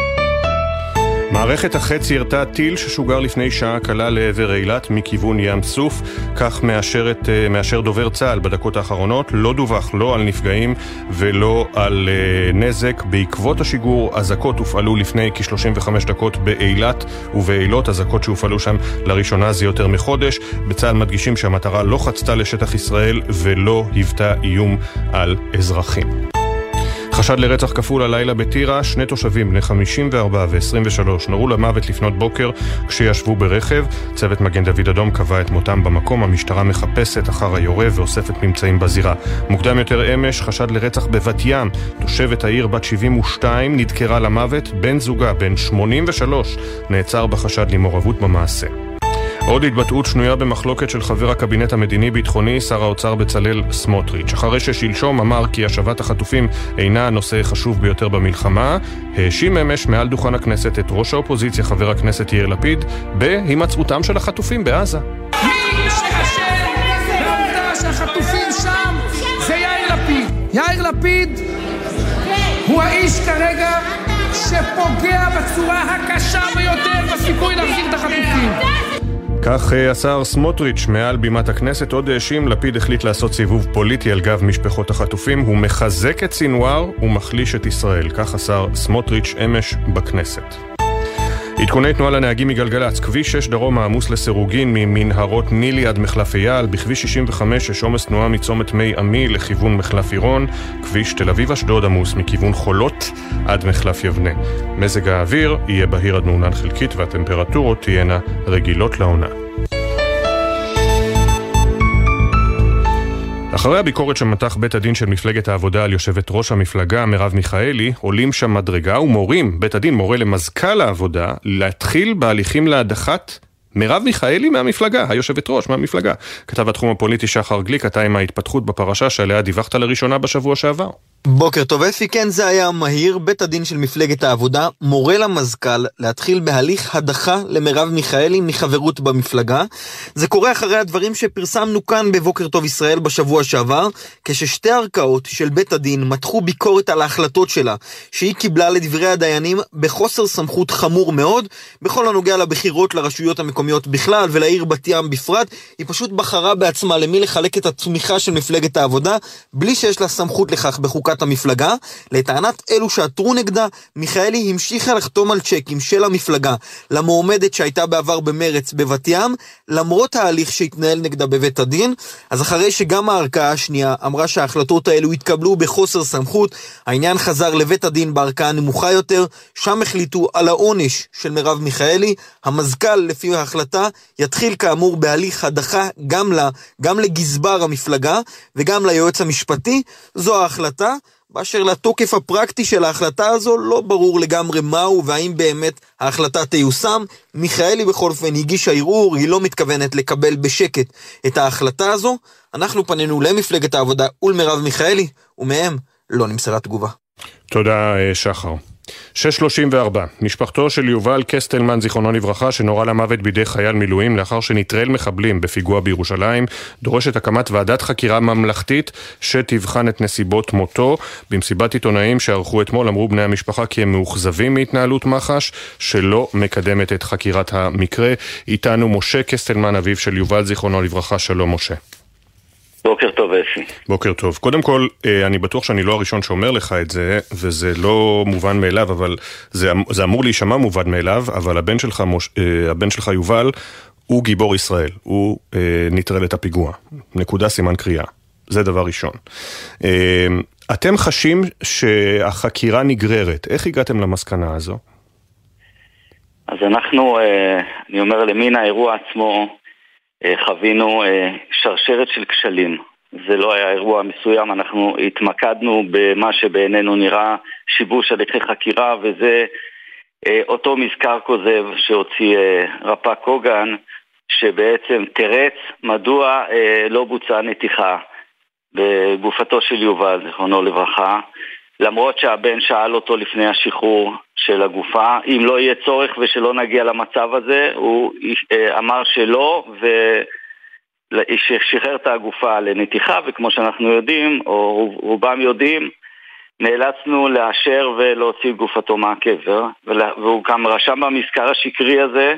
[SPEAKER 1] מערכת החץ ירתה טיל ששוגר לפני שעה קלה לעבר אילת מכיוון ים סוף, כך מאשרת, אה, מאשר דובר צה"ל בדקות האחרונות. לא דווח לא על נפגעים ולא על uh, נזק. בעקבות השיגור, אזעקות הופעלו לפני כ-35 דקות באילת ובאילות, אזעקות שהופעלו שם לראשונה זה יותר מחודש. בצה"ל מדגישים שהמטרה לא חצתה לשטח ישראל ולא היוותה איום על אזרחים. חשד לרצח כפול הלילה בטירה, שני תושבים בני 54 ו-23 נורו למוות לפנות בוקר כשישבו ברכב. צוות מגן דוד אדום קבע את מותם במקום, המשטרה מחפשת אחר היורה ואוספת ממצאים בזירה. מוקדם יותר אמש, חשד לרצח בבת ים. תושבת העיר בת 72 נדקרה למוות, בן זוגה, בן 83, נעצר בחשד למעורבות במעשה. עוד התבטאות שנויה במחלוקת של חבר הקבינט המדיני-ביטחוני, שר האוצר בצלאל סמוטריץ'. אחרי ששלשום אמר כי השבת החטופים אינה הנושא החשוב ביותר במלחמה, האשים אמש מעל דוכן הכנסת את ראש האופוזיציה, חבר הכנסת יאיר לפיד, בהימצאותם של החטופים בעזה.
[SPEAKER 18] יאיר לפיד הוא האיש כרגע שפוגע בצורה הקשה ביותר בסיכוי להחזיר את החטופים.
[SPEAKER 1] כך אה, השר סמוטריץ' מעל בימת הכנסת עוד האשים, לפיד החליט לעשות סיבוב פוליטי על גב משפחות החטופים, הוא מחזק את סינואר ומחליש את ישראל. כך השר סמוטריץ' אמש בכנסת. עדכוני תנועה לנהגים מגלגלצ, כביש 6 דרום העמוס לסירוגין ממנהרות נילי עד מחלף אייל, בכביש 65 יש עומס תנועה מצומת מי עמי לכיוון מחלף עירון, כביש תל אביב אשדוד עמוס מכיוון חולות עד מחלף יבנה. מזג האוויר יהיה בהיר עד מעונן חלקית והטמפרטורות תהיינה רגילות לעונה. אחרי הביקורת שמתח בית הדין של מפלגת העבודה על יושבת ראש המפלגה מרב מיכאלי, עולים שם מדרגה ומורים, בית הדין מורה למזכ"ל העבודה, להתחיל בהליכים להדחת מרב מיכאלי מהמפלגה, היושבת ראש מהמפלגה. כתב התחום הפוליטי שחר גליק, אתה עם ההתפתחות בפרשה שעליה דיווחת לראשונה בשבוע שעבר.
[SPEAKER 19] בוקר טוב אפי, כן זה היה מהיר, בית הדין של מפלגת העבודה מורה למזכ"ל להתחיל בהליך הדחה למרב מיכאלי מחברות במפלגה. זה קורה אחרי הדברים שפרסמנו כאן בבוקר טוב ישראל בשבוע שעבר, כששתי ערכאות של בית הדין מתחו ביקורת על ההחלטות שלה, שהיא קיבלה לדברי הדיינים בחוסר סמכות חמור מאוד, בכל הנוגע לבחירות לרשויות המקומיות בכלל ולעיר בת ים בפרט, היא פשוט בחרה בעצמה למי לחלק את התמיכה של מפלגת העבודה, בלי שיש לה סמכות לכך בחוקת המפלגה. לטענת אלו שעתרו נגדה, מיכאלי המשיכה לחתום על צ'קים של המפלגה למועמדת שהייתה בעבר במרץ בבת ים, למרות ההליך שהתנהל נגדה בבית הדין. אז אחרי שגם הערכאה השנייה אמרה שההחלטות האלו התקבלו בחוסר סמכות, העניין חזר לבית הדין בערכאה נמוכה יותר, שם החליטו על העונש של מרב מיכאלי. המזכ"ל, לפי ההחלטה, יתחיל כאמור בהליך הדחה גם לה, גם לגזבר המפלגה וגם ליועץ המשפטי. זו ההחלטה. באשר לתוקף הפרקטי של ההחלטה הזו, לא ברור לגמרי מהו והאם באמת ההחלטה תיושם. מיכאלי בכל אופן הגישה ערעור, היא לא מתכוונת לקבל בשקט את ההחלטה הזו. אנחנו פנינו למפלגת העבודה ולמרב מיכאלי, ומהם לא נמסרה תגובה.
[SPEAKER 1] תודה, שחר. 634, משפחתו של יובל קסטלמן, זיכרונו לברכה, שנורה למוות בידי חייל מילואים לאחר שנטרל מחבלים בפיגוע בירושלים, דורשת הקמת ועדת חקירה ממלכתית שתבחן את נסיבות מותו. במסיבת עיתונאים שערכו אתמול אמרו בני המשפחה כי הם מאוכזבים מהתנהלות מח"ש, שלא מקדמת את חקירת המקרה. איתנו משה קסטלמן, אביו של יובל, זיכרונו לברכה, שלום משה.
[SPEAKER 20] בוקר טוב, אפי.
[SPEAKER 1] בוקר טוב. קודם כל, אה, אני בטוח שאני לא הראשון שאומר לך את זה, וזה לא מובן מאליו, אבל זה, אמ- זה אמור להישמע מובן מאליו, אבל הבן שלך, מוש, אה, הבן שלך יובל, הוא גיבור ישראל. הוא אה, נטרל את הפיגוע. נקודה סימן קריאה. זה דבר ראשון. אה, אתם חשים שהחקירה נגררת. איך הגעתם למסקנה הזו?
[SPEAKER 20] אז אנחנו, אה, אני אומר, למין האירוע עצמו, אה, חווינו שרשרת של כשלים. זה לא היה אירוע מסוים, אנחנו התמקדנו במה שבעינינו נראה שיבוש הליכי חקירה, וזה אה, אותו מזכר כוזב שהוציא אה, רפ"ק קוגן, שבעצם תירץ מדוע אה, לא בוצעה נתיחה בגופתו של יובל, זיכרונו לברכה, למרות שהבן שאל אותו לפני השחרור של הגופה, אם לא יהיה צורך ושלא נגיע למצב הזה, הוא אה, אמר שלא, ושחרר את הגופה לנתיחה, וכמו שאנחנו יודעים, או רובם יודעים, נאלצנו לאשר ולהוציא גופתו מהקבר, והוא גם רשם במזכר השקרי הזה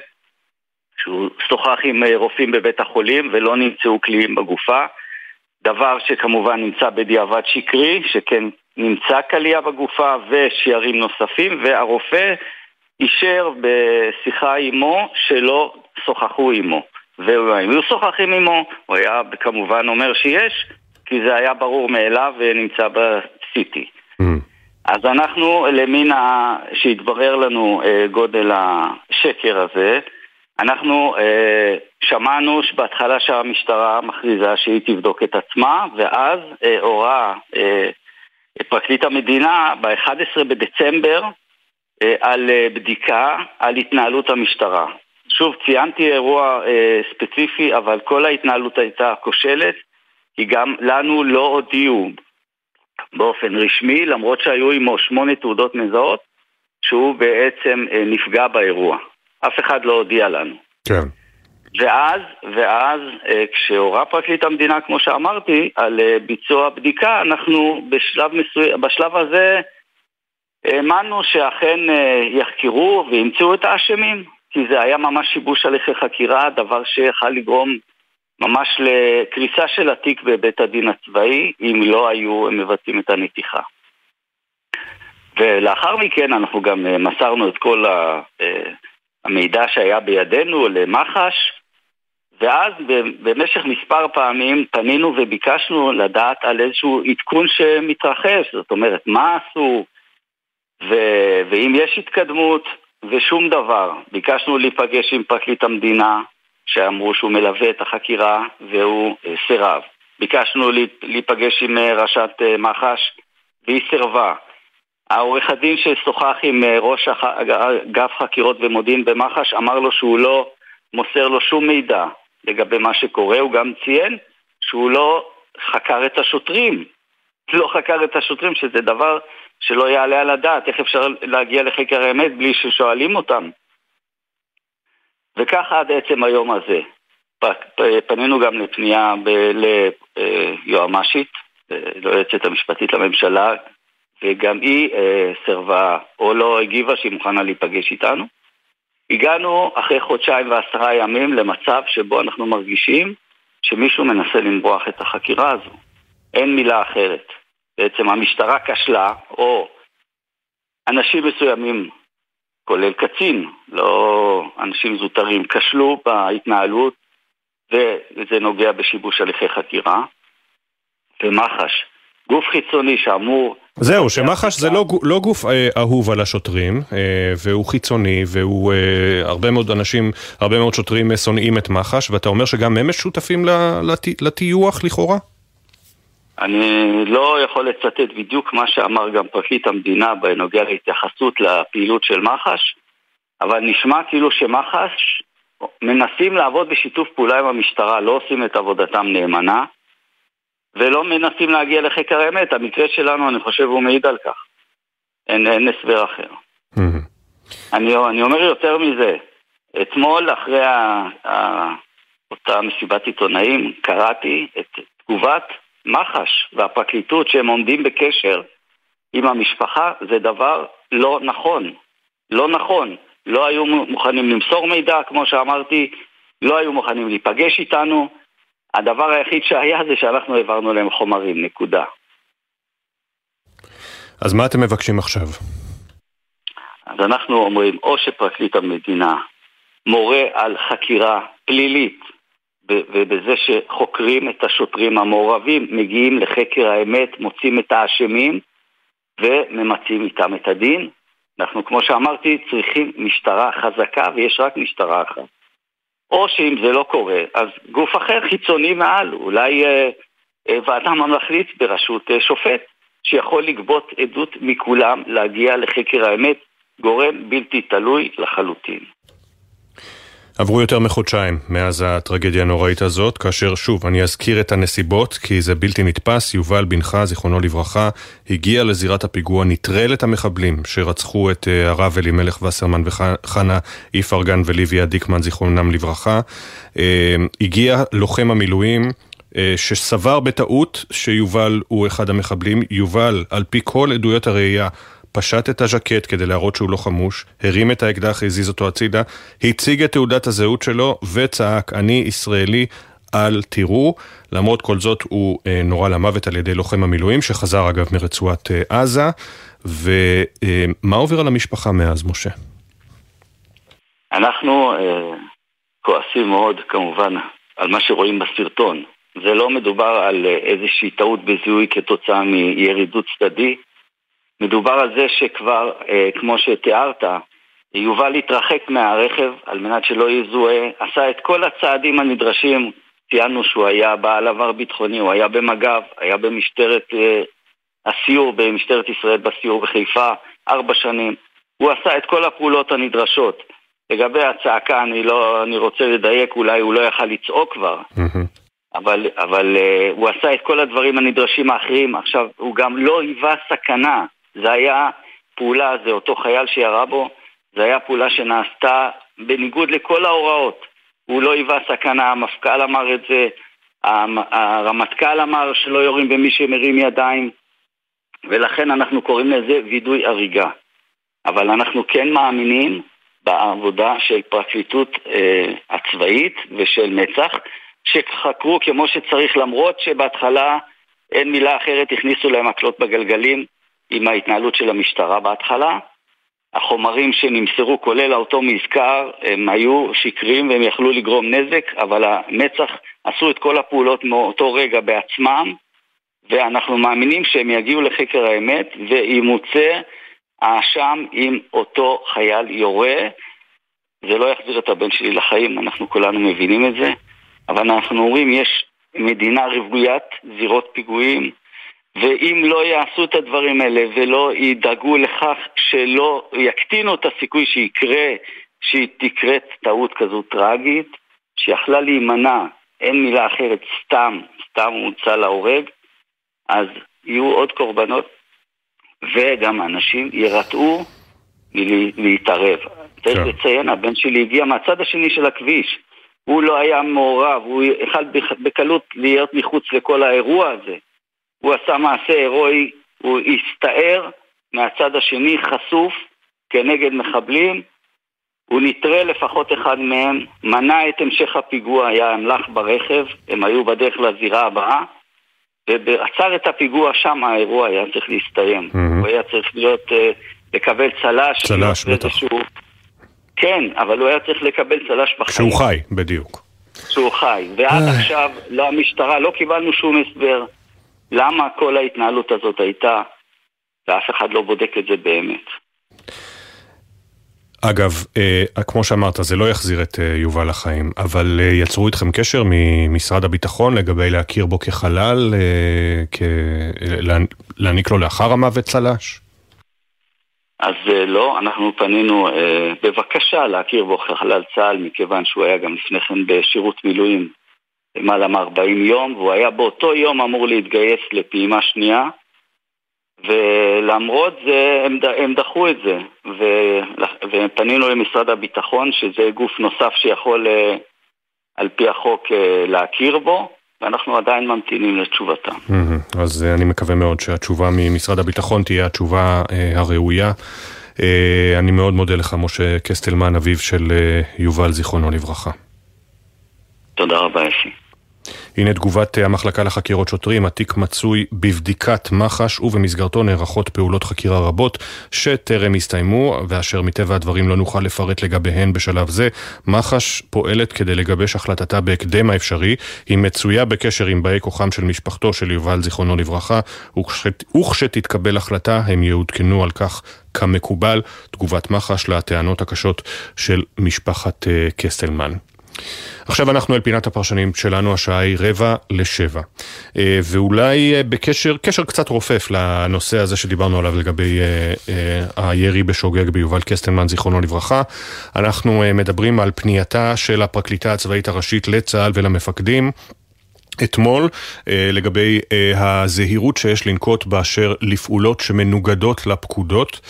[SPEAKER 20] שהוא שוחח עם אה, רופאים בבית החולים ולא נמצאו קליעים בגופה, דבר שכמובן נמצא בדיעבד שקרי, שכן נמצא קליע בגופה ושיירים נוספים, והרופא אישר בשיחה עמו שלא שוחחו עמו. ואם היו שוחחים עמו, הוא היה כמובן אומר שיש, כי זה היה ברור מאליו ונמצא ב-CT. אז אנחנו, למין ה... שהתברר לנו אה, גודל השקר הזה, אנחנו אה, שמענו בהתחלה שהמשטרה מכריזה שהיא תבדוק את עצמה, ואז אה, הורה אה, פרקליט המדינה ב-11 בדצמבר אה, על אה, בדיקה על התנהלות המשטרה. שוב, ציינתי אירוע אה, ספציפי, אבל כל ההתנהלות הייתה כושלת, כי גם לנו לא הודיעו באופן רשמי, למרות שהיו עמו שמונה תעודות מזהות, שהוא בעצם אה, נפגע באירוע. אף אחד לא הודיע לנו.
[SPEAKER 1] כן.
[SPEAKER 20] ואז, ואז אה, כשהורה פרקליט המדינה, כמו שאמרתי, על אה, ביצוע בדיקה, אנחנו בשלב, מסו... בשלב הזה האמנו שאכן אה, יחקרו וימצאו את האשמים, כי זה היה ממש שיבוש הליכי חקירה, דבר שיכל לגרום ממש לקריסה של התיק בבית הדין הצבאי, אם לא היו מבצעים את הנתיחה. ולאחר מכן אנחנו גם מסרנו את כל המידע שהיה בידינו למח"ש, ואז במשך מספר פעמים פנינו וביקשנו לדעת על איזשהו עדכון שמתרחש, זאת אומרת, מה עשו, ו- ואם יש התקדמות, ושום דבר. ביקשנו להיפגש עם פרקליט המדינה, שאמרו שהוא מלווה את החקירה, והוא uh, סירב. ביקשנו להיפגש עם uh, ראשת uh, מח"ש, והיא סירבה. העורך הדין ששוחח עם ראש אגף חקירות ומודיעין במח"ש אמר לו שהוא לא מוסר לו שום מידע לגבי מה שקורה, הוא גם ציין שהוא לא חקר את השוטרים. לא חקר את השוטרים, שזה דבר שלא יעלה על הדעת, איך אפשר להגיע לחקר האמת בלי ששואלים אותם. וכך עד עצם היום הזה. פנינו גם לפנייה ליועמ"שית, ליועצת המשפטית לממשלה, וגם היא אה, סרבה או לא הגיבה שהיא מוכנה להיפגש איתנו. הגענו אחרי חודשיים ועשרה ימים למצב שבו אנחנו מרגישים שמישהו מנסה למרוח את החקירה הזו. אין מילה אחרת. בעצם המשטרה כשלה, או אנשים מסוימים, כולל קצין, לא אנשים זוטרים, כשלו בהתנהלות, וזה נוגע בשיבוש הליכי חקירה. ומח"ש, גוף חיצוני שאמור
[SPEAKER 1] זהו, שמח"ש זה לא, לא גוף אה, אהוב על השוטרים, אה, והוא חיצוני, והוא... אה, הרבה מאוד אנשים, הרבה מאוד שוטרים אה, שונאים את מח"ש, ואתה אומר שגם הם שותפים לט, לטיוח לכאורה?
[SPEAKER 20] אני לא יכול לצטט בדיוק מה שאמר גם פרקליט המדינה בנוגע להתייחסות לפעילות של מח"ש, אבל נשמע כאילו שמח"ש מנסים לעבוד בשיתוף פעולה עם המשטרה, לא עושים את עבודתם נאמנה. ולא מנסים להגיע לחקר האמת. המקרה שלנו, אני חושב, הוא מעיד על כך. אין, אין הסבר אחר. אני, אני אומר יותר מזה, אתמול אחרי ה, ה, אותה מסיבת עיתונאים קראתי את תגובת מח"ש והפרקליטות שהם עומדים בקשר עם המשפחה, זה דבר לא נכון. לא נכון. לא היו מוכנים למסור מידע, כמו שאמרתי, לא היו מוכנים להיפגש איתנו. הדבר היחיד שהיה זה שאנחנו העברנו להם חומרים, נקודה.
[SPEAKER 1] אז מה אתם מבקשים עכשיו?
[SPEAKER 20] אז אנחנו אומרים, או שפרקליט המדינה מורה על חקירה פלילית, ובזה שחוקרים את השוטרים המעורבים, מגיעים לחקר האמת, מוצאים את האשמים וממצים איתם את הדין. אנחנו, כמו שאמרתי, צריכים משטרה חזקה, ויש רק משטרה אחת. או שאם זה לא קורה, אז גוף אחר חיצוני מעל, אולי אה, אה, ועדה ממלכתית בראשות אה, שופט, שיכול לגבות עדות מכולם להגיע לחקר האמת, גורם בלתי תלוי לחלוטין.
[SPEAKER 1] עברו יותר מחודשיים מאז הטרגדיה הנוראית הזאת, כאשר שוב, אני אזכיר את הנסיבות, כי זה בלתי נתפס, יובל בנך, זיכרונו לברכה, הגיע לזירת הפיגוע, נטרל את המחבלים שרצחו את אה, הרב אלימלך וסרמן וחנה איפרגן וליביה דיקמן, זיכרונם לברכה. אה, הגיע לוחם המילואים. אה, שסבר בטעות שיובל הוא אחד המחבלים. יובל, על פי כל עדויות הראייה, פשט את הז'קט כדי להראות שהוא לא חמוש, הרים את האקדח, הזיז אותו הצידה, הציג את תעודת הזהות שלו וצעק, אני ישראלי, אל תראו. למרות כל זאת הוא אה, נורה למוות על ידי לוחם המילואים, שחזר אגב מרצועת אה, עזה. ומה אה, עובר על המשפחה מאז, משה?
[SPEAKER 20] אנחנו אה, כועסים מאוד כמובן על מה שרואים בסרטון. זה לא מדובר על איזושהי טעות בזיהוי כתוצאה מירידות צדדי, מדובר על זה שכבר, אה, כמו שתיארת, יובל התרחק מהרכב על מנת שלא יזוהה, עשה את כל הצעדים הנדרשים, ציינו שהוא היה בעל עבר ביטחוני, הוא היה במג"ב, היה במשטרת אה, הסיור, במשטרת ישראל בסיור בחיפה, ארבע שנים. הוא עשה את כל הפעולות הנדרשות. לגבי הצעקה, אני, לא, אני רוצה לדייק, אולי הוא לא יכל לצעוק כבר, אבל, אבל uh, הוא עשה את כל הדברים הנדרשים האחרים. עכשיו, הוא גם לא היווה סכנה. זה היה פעולה, זה אותו חייל שירה בו, זה היה פעולה שנעשתה בניגוד לכל ההוראות. הוא לא היווה סכנה, המפכ"ל אמר את זה, הרמטכ"ל אמר שלא יורים במי שמרים ידיים, ולכן אנחנו קוראים לזה וידוי הריגה. אבל אנחנו כן מאמינים בעבודה של פרקליטות אה, הצבאית ושל מצ"ח, שחקרו כמו שצריך, למרות שבהתחלה אין מילה אחרת, הכניסו להם מקלות בגלגלים עם ההתנהלות של המשטרה בהתחלה. החומרים שנמסרו, כולל האותו מזכר, הם היו שקרים והם יכלו לגרום נזק, אבל המצ"ח עשו את כל הפעולות מאותו רגע בעצמם, ואנחנו מאמינים שהם יגיעו לחקר האמת וימוצא האשם עם אותו חייל יורה. זה לא יחזיר את הבן שלי לחיים, אנחנו כולנו מבינים את זה, אבל אנחנו אומרים, יש מדינה רוויית זירות פיגועים, ואם לא יעשו את הדברים האלה ולא ידאגו לכך שלא יקטינו את הסיכוי שיקרה, שהיא תקרה טעות כזו טרגית, שיכלה להימנע, אין מילה אחרת, סתם, סתם הוצא להורג, אז יהיו עוד קורבנות, וגם אנשים יירתעו מלהתערב. צריך כן. לציין, הבן שלי הגיע מהצד השני של הכביש. הוא לא היה מעורב, הוא יכל בקלות להיות מחוץ לכל האירוע הזה. הוא עשה מעשה הירואי, הוא הסתער מהצד השני, חשוף, כנגד מחבלים. הוא נטרל לפחות אחד מהם, מנע את המשך הפיגוע, היה אמל"ח ברכב, הם היו בדרך לזירה הבאה, ועצר את הפיגוע שם, האירוע היה צריך להסתיים. Mm-hmm. הוא היה צריך להיות, uh, לקבל צל"ש.
[SPEAKER 1] צל"ש, בטח.
[SPEAKER 20] איזשהו... כן, אבל הוא היה צריך לקבל צל"ש בחיים.
[SPEAKER 1] כשהוא חי, בדיוק.
[SPEAKER 20] כשהוא חי. ועד עכשיו, לא המשטרה, לא קיבלנו שום הסבר. למה כל ההתנהלות הזאת הייתה, ואף אחד לא בודק את זה באמת.
[SPEAKER 1] אגב, אה, כמו שאמרת, זה לא יחזיר את אה, יובל לחיים, אבל אה, יצרו איתכם קשר ממשרד הביטחון לגבי להכיר בו כחלל, אה, כ... להעניק לו לאחר המוות צל"ש?
[SPEAKER 20] אז אה, לא, אנחנו פנינו אה, בבקשה להכיר בו כחלל צה"ל, מכיוון שהוא היה גם לפני כן בשירות מילואים למעלה מ-40 יום, והוא היה באותו יום אמור להתגייס לפעימה שנייה, ולמרות זה הם, ד- הם דחו את זה, ו, ופנינו למשרד הביטחון, שזה גוף נוסף שיכול אה, על פי החוק אה, להכיר בו, ואנחנו עדיין ממתינים לתשובתם.
[SPEAKER 1] אז אה, אני מקווה מאוד שהתשובה ממשרד הביטחון תהיה התשובה הראויה. אני מאוד מודה לך, משה קסטלמן, אביו של יובל, זיכרונו לברכה.
[SPEAKER 20] תודה רבה, אפי.
[SPEAKER 1] הנה תגובת המחלקה לחקירות שוטרים, התיק מצוי בבדיקת מח"ש ובמסגרתו נערכות פעולות חקירה רבות שטרם הסתיימו ואשר מטבע הדברים לא נוכל לפרט לגביהן בשלב זה. מח"ש פועלת כדי לגבש החלטתה בהקדם האפשרי, היא מצויה בקשר עם באי כוחם של משפחתו של יובל זיכרונו לברכה וכשת- וכשתתקבל החלטה הם יעודכנו על כך כמקובל. תגובת מח"ש לטענות הקשות של משפחת אה, קסטלמן. עכשיו אנחנו אל פינת הפרשנים שלנו, השעה היא רבע לשבע. אה, ואולי אה, בקשר, קשר קצת רופף לנושא הזה שדיברנו עליו לגבי אה, הירי בשוגג ביובל קסטלמן, זיכרונו לברכה. אנחנו מדברים על פנייתה של הפרקליטה הצבאית הראשית לצה"ל ולמפקדים. אתמול אה, לגבי אה, הזהירות שיש לנקוט באשר לפעולות שמנוגדות לפקודות.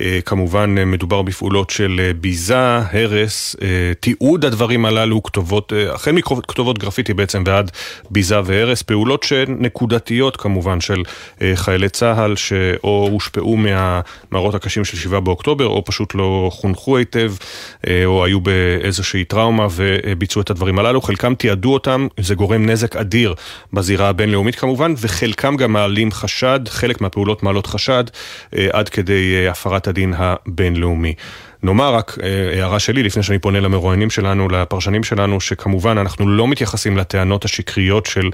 [SPEAKER 1] אה, כמובן מדובר בפעולות של ביזה, הרס, תיעוד הדברים הללו, כתובות, החל מכתובות גרפיטי בעצם ועד ביזה והרס, פעולות שנקודתיות כמובן של חיילי צה"ל שאו הושפעו מהמראות הקשים של 7 באוקטובר או פשוט לא חונכו היטב או היו באיזושהי טראומה וביצעו את הדברים הללו. חלקם תיעדו אותם, זה גורם נזק אדיר בזירה הבינלאומית כמובן, וחלקם גם מעלים חשד, חלק מהפעולות מעלות חשד אה, עד כדי אה, הפרת הדין הבינלאומי. נאמר רק אה, הערה שלי לפני שאני פונה למרואיינים שלנו, לפרשנים שלנו, שכמובן אנחנו לא מתייחסים לטענות השקריות של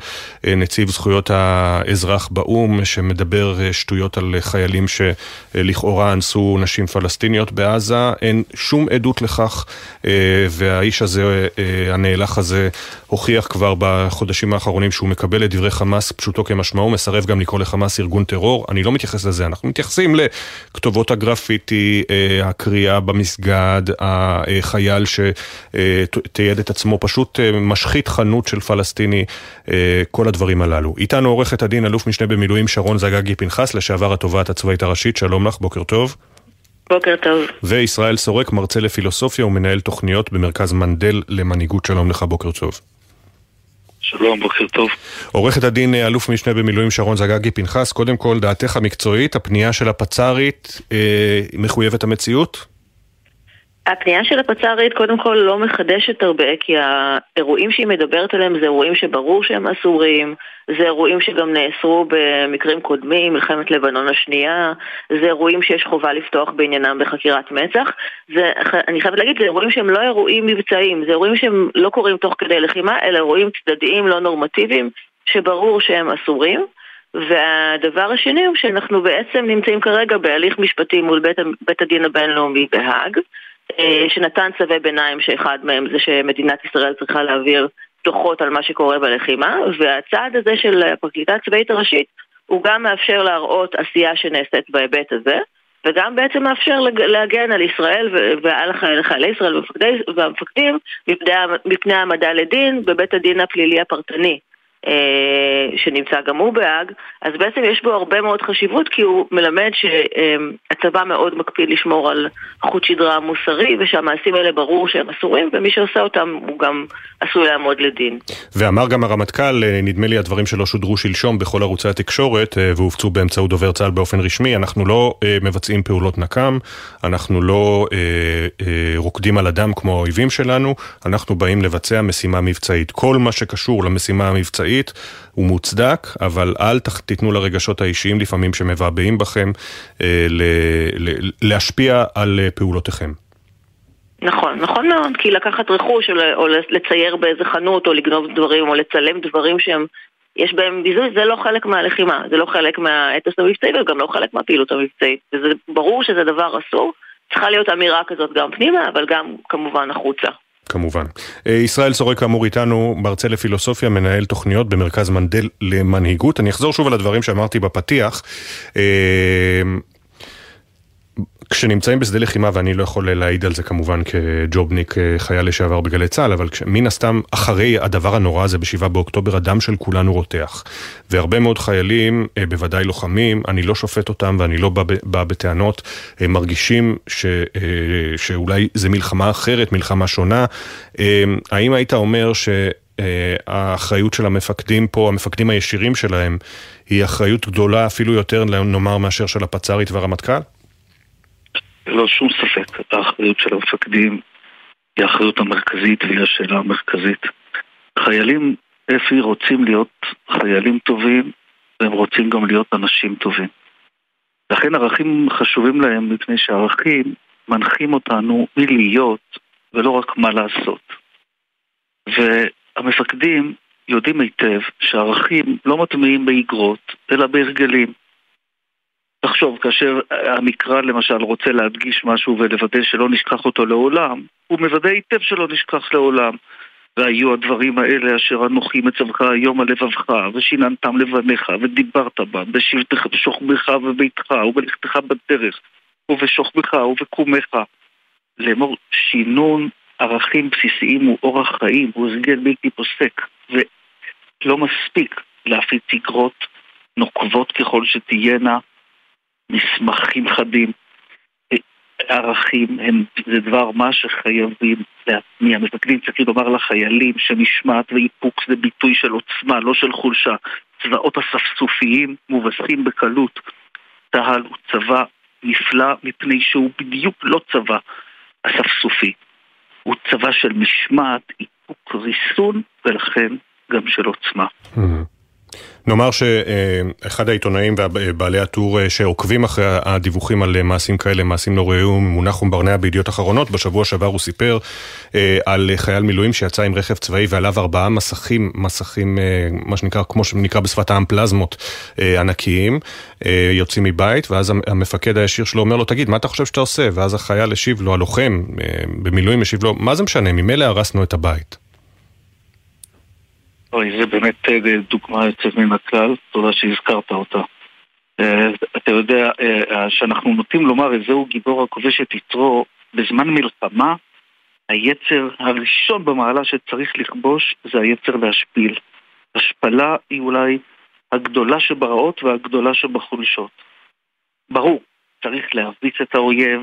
[SPEAKER 1] אה, נציב זכויות האזרח באו"ם, שמדבר אה, שטויות על חיילים שלכאורה אנסו נשים פלסטיניות בעזה, אין שום עדות לכך, והאיש הזה, הנאלח הזה, הוכיח כבר בחודשים האחרונים שהוא מקבל את דברי חמאס פשוטו כמשמעו, מסרב גם לקרוא לחמאס ארגון טרור. אני לא מתייחס לזה, אנחנו מתייחסים לכתובות הגרפיטי, אה, הקריאה במסגד, החייל שתיעד את עצמו, פשוט אה, משחית חנות של פלסטיני, אה, כל הדברים הללו. איתנו עורכת הדין, אלוף משנה במילואים שרון זגגי פנחס, לשעבר התובעת הצבאית הראשית, שלום לך, בוקר טוב.
[SPEAKER 21] בוקר טוב.
[SPEAKER 1] וישראל סורק, מרצה לפילוסופיה ומנהל תוכניות במרכז מנדל למנהיגות, שלום לך, בוקר טוב.
[SPEAKER 21] שלום, בוקר טוב.
[SPEAKER 1] עורכת הדין אה, אלוף משנה במילואים שרון זגגי פנחס, קודם כל דעתך המקצועית, הפנייה של הפצ"רית אה, מחויבת המציאות?
[SPEAKER 21] הפנייה של הפצ"רית קודם כל לא מחדשת הרבה כי האירועים שהיא מדברת עליהם זה אירועים שברור שהם אסורים, זה אירועים שגם נאסרו במקרים קודמים, מלחמת לבנון השנייה, זה אירועים שיש חובה לפתוח בעניינם בחקירת מצ"ח. זה, אני חייבת להגיד, זה אירועים שהם לא אירועים מבצעיים, זה אירועים שהם לא קורים תוך כדי לחימה, אלא אירועים צדדיים לא נורמטיביים שברור שהם אסורים. והדבר השני הוא שאנחנו בעצם נמצאים כרגע בהליך משפטי מול בית, בית הדין הבינלאומי בהאג, שנתן צווי ביניים שאחד מהם זה שמדינת ישראל צריכה להעביר דוחות על מה שקורה בלחימה, והצעד הזה של הפרקליטה הצבאית הראשית הוא גם מאפשר להראות עשייה שנעשית בהיבט הזה, וגם בעצם מאפשר להגן על ישראל ועל חיילי ישראל והמפקדים מפני העמדה לדין בבית הדין הפלילי הפרטני. שנמצא גם הוא בהאג, אז בעצם יש בו הרבה מאוד חשיבות כי הוא מלמד שהצבא מאוד מקפיד לשמור על חוט שדרה מוסרי ושהמעשים האלה ברור שהם אסורים ומי שעושה אותם הוא גם עשוי לעמוד לדין.
[SPEAKER 1] ואמר גם הרמטכ"ל, נדמה לי הדברים שלו שודרו שלשום בכל ערוצי התקשורת והופצו באמצעות דובר צה"ל באופן רשמי, אנחנו לא מבצעים פעולות נקם, אנחנו לא רוקדים על הדם כמו האויבים שלנו, אנחנו באים לבצע משימה מבצעית. כל מה שקשור למשימה המבצעית מקצועית הוא מוצדק, אבל אל תיתנו לרגשות האישיים לפעמים שמבעבעים בכם אה, להשפיע על פעולותיכם.
[SPEAKER 21] נכון, נכון מאוד, כי לקחת רכוש או לצייר באיזה חנות או לגנוב דברים או לצלם דברים שהם, יש בהם ביזוי, זה לא חלק מהלחימה, זה לא חלק מהאתוס המבצעי וגם לא חלק מהפעילות המבצעית. וזה ברור שזה דבר אסור, צריכה להיות אמירה כזאת גם פנימה, אבל גם כמובן החוצה.
[SPEAKER 1] כמובן. ישראל סורק כאמור איתנו, מרצה לפילוסופיה, מנהל תוכניות במרכז מנדל למנהיגות. אני אחזור שוב על הדברים שאמרתי בפתיח. כשנמצאים בשדה לחימה, ואני לא יכול להעיד על זה כמובן כג'ובניק, אה, חייל לשעבר בגלי צה"ל, אבל מן הסתם אחרי הדבר הנורא הזה ב-7 באוקטובר, הדם של כולנו רותח. והרבה מאוד חיילים, אה, בוודאי לוחמים, אני לא שופט אותם ואני לא בא, בא בטענות, מרגישים ש, שאולי זה מלחמה אחרת, מלחמה שונה. האם היית אומר ש... האחריות של המפקדים פה, המפקדים הישירים שלהם, היא אחריות גדולה אפילו יותר, נאמר, מאשר של הפצ"רית והרמטכ"ל?
[SPEAKER 22] ללא שום ספק, האחריות של המפקדים היא האחריות המרכזית והיא השאלה המרכזית. חיילים, אפי, רוצים להיות חיילים טובים והם רוצים גם להיות אנשים טובים. לכן ערכים חשובים להם מפני שערכים מנחים אותנו מלהיות ולא רק מה לעשות. והמפקדים יודעים היטב שערכים לא מטמיעים באגרות אלא בהרגלים. תחשוב, כאשר המקרא למשל רוצה להדגיש משהו ולוודא שלא נשכח אותו לעולם, הוא מוודא היטב שלא נשכח לעולם. והיו הדברים האלה אשר אנוכי מצווך היום על לבבך, ושיננתם לבניך, ודיברת בם, בשבתך, בשוכבך וביתך, ובלכתך בדרך, ובשוכבך ובקומך. לאמור, שינון ערכים בסיסיים הוא אורח חיים, הוא הרגל בלתי פוסק, ולא מספיק להפיץ אגרות נוקבות ככל שתהיינה, מסמכים חדים, ערכים הם, זה דבר מה שחייבים להטמיע. מפקדים צריכים לומר לחיילים שמשמעת ואיפוק זה ביטוי של עוצמה, לא של חולשה. צבאות אספסופיים מובסים בקלות. צה"ל הוא צבא נפלא מפני שהוא בדיוק לא צבא אספסופי. הוא צבא של משמעת, איפוק, ריסון, ולכן גם של עוצמה.
[SPEAKER 1] Mm-hmm. נאמר שאחד העיתונאים ובעלי הטור אה, שעוקבים אחרי הדיווחים על מעשים כאלה, מעשים לא ראויים, מונחום ברנע בידיעות אחרונות, בשבוע שעבר הוא סיפר אה, על חייל מילואים שיצא עם רכב צבאי ועליו ארבעה מסכים, מסכים, אה, מה שנקרא, כמו שנקרא בשפת העם פלזמות ענקיים, יוצאים מבית, ואז המפקד הישיר שלו אומר לו, תגיד, מה אתה חושב שאתה עושה? ואז החייל השיב לו, הלוחם במילואים השיב לו, מה זה משנה, ממילא הרסנו את הבית.
[SPEAKER 22] אוי, זה באמת אה, דוגמה יוצאת מן הכלל, תודה שהזכרת אותה. אה, אתה יודע אה, שאנחנו נוטים לומר, זהו גיבור הכובש את יצרו, בזמן מלחמה, היצר הראשון במעלה שצריך לכבוש זה היצר להשפיל. השפלה היא אולי הגדולה שברעות והגדולה שבחולשות. ברור, צריך להרביץ את האויב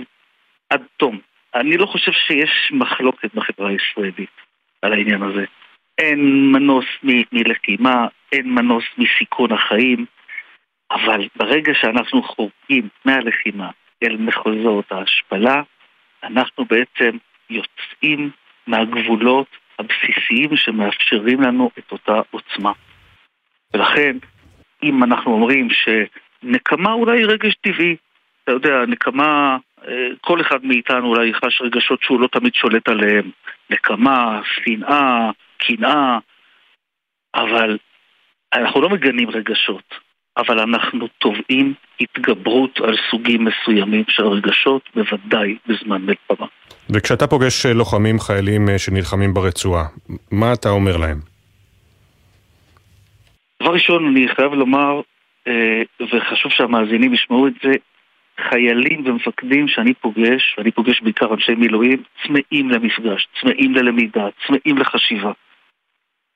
[SPEAKER 22] עד תום. אני לא חושב שיש מחלוקת בחברה הישראלית על העניין הזה. אין מנוס מלחימה, אין מנוס מסיכון החיים, אבל ברגע שאנחנו חורגים מהלחימה אל מחוזות ההשפלה, אנחנו בעצם יוצאים מהגבולות הבסיסיים שמאפשרים לנו את אותה עוצמה. ולכן, אם אנחנו אומרים שנקמה אולי רגש טבעי, אתה יודע, נקמה, כל אחד מאיתנו אולי חש רגשות שהוא לא תמיד שולט עליהם. נקמה, שנאה, קנאה, אבל אנחנו לא מגנים רגשות, אבל אנחנו תובעים התגברות על סוגים מסוימים של רגשות, בוודאי בזמן מלחמה.
[SPEAKER 1] וכשאתה פוגש לוחמים, חיילים אה, שנלחמים ברצועה, מה אתה אומר להם?
[SPEAKER 22] דבר ראשון, אני חייב לומר, אה, וחשוב שהמאזינים ישמעו את זה, חיילים ומפקדים שאני פוגש, ואני פוגש בעיקר אנשי מילואים, צמאים למפגש, צמאים ללמידה, צמאים לחשיבה.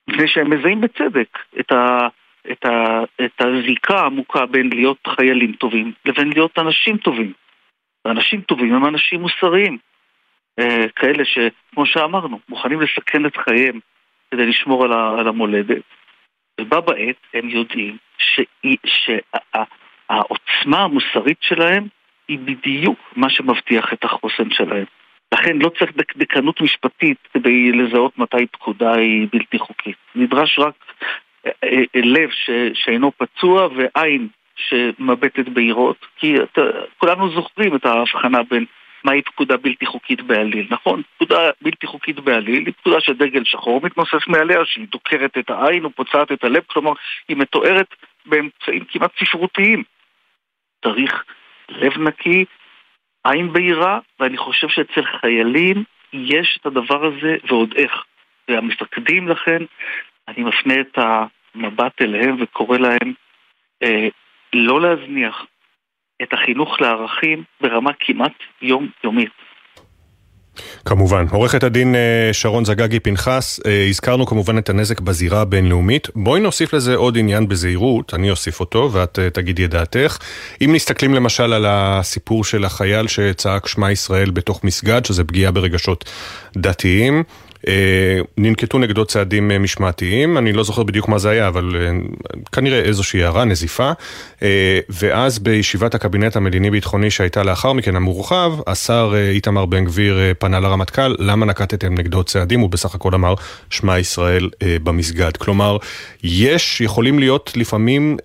[SPEAKER 22] מפני שהם מזהים בצדק את, ה, את, ה, את הזיקה העמוקה בין להיות חיילים טובים לבין להיות אנשים טובים. ואנשים טובים הם אנשים מוסריים. אה, כאלה שכמו שאמרנו, מוכנים לסכן את חייהם כדי לשמור על, ה, על המולדת. ובה בעת הם יודעים שהעוצמה המוסרית שלהם היא בדיוק מה שמבטיח את החוסן שלהם. לכן לא צריך דקדקנות משפטית כדי לזהות מתי פקודה היא בלתי חוקית. נדרש רק אה, אה, לב ש, שאינו פצוע ועין שמבטת בהירות, כי אתה, כולנו זוכרים את ההבחנה בין מהי פקודה בלתי חוקית בעליל, נכון? פקודה בלתי חוקית בעליל היא פקודה שדגל שחור מתנוסס מעליה, שהיא דוקרת את העין ופוצעת את הלב, כלומר היא מתוארת באמצעים כמעט ספרותיים. צריך לב נקי, עין בהירה, ואני חושב שאצל חיילים יש את הדבר הזה ועוד איך. והמפקדים לכן, אני מפנה את המבט אליהם וקורא להם אה, לא להזניח,
[SPEAKER 23] את החינוך לערכים ברמה כמעט יומיומית.
[SPEAKER 1] כמובן. עורכת הדין אה, שרון זגגי פנחס, אה, הזכרנו כמובן את הנזק בזירה הבינלאומית. בואי נוסיף לזה עוד עניין בזהירות, אני אוסיף אותו ואת אה, תגידי את דעתך. אם מסתכלים למשל על הסיפור של החייל שצעק שמע ישראל בתוך מסגד, שזה פגיעה ברגשות דתיים, ננקטו נגדו צעדים אה, משמעתיים, אני לא זוכר בדיוק מה זה היה, אבל אה, כנראה איזושהי הערה, נזיפה. ואז בישיבת הקבינט המדיני-ביטחוני שהייתה לאחר מכן, המורחב, השר איתמר בן גביר פנה לרמטכ"ל, למה נקטתם נגדו צעדים? הוא בסך הכל אמר, שמע ישראל במסגד. כלומר, יש, יכולים להיות לפעמים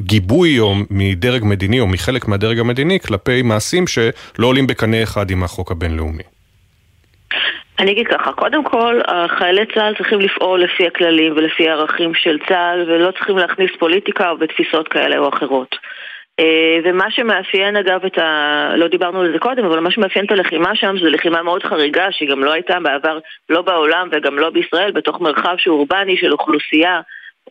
[SPEAKER 1] גיבוי או מדרג מדיני או מחלק מהדרג המדיני כלפי מעשים שלא עולים בקנה אחד עם החוק הבינלאומי.
[SPEAKER 21] אני אגיד ככה, קודם כל, חיילי צה"ל צריכים לפעול לפי הכללים ולפי הערכים של צה"ל ולא צריכים להכניס פוליטיקה או בתפיסות כאלה או אחרות. אה, ומה שמאפיין אגב את ה... לא דיברנו על זה קודם, אבל מה שמאפיין את הלחימה שם זה לחימה מאוד חריגה שהיא גם לא הייתה בעבר, לא בעולם וגם לא בישראל, בתוך מרחב שהוא אורבני של אוכלוסייה,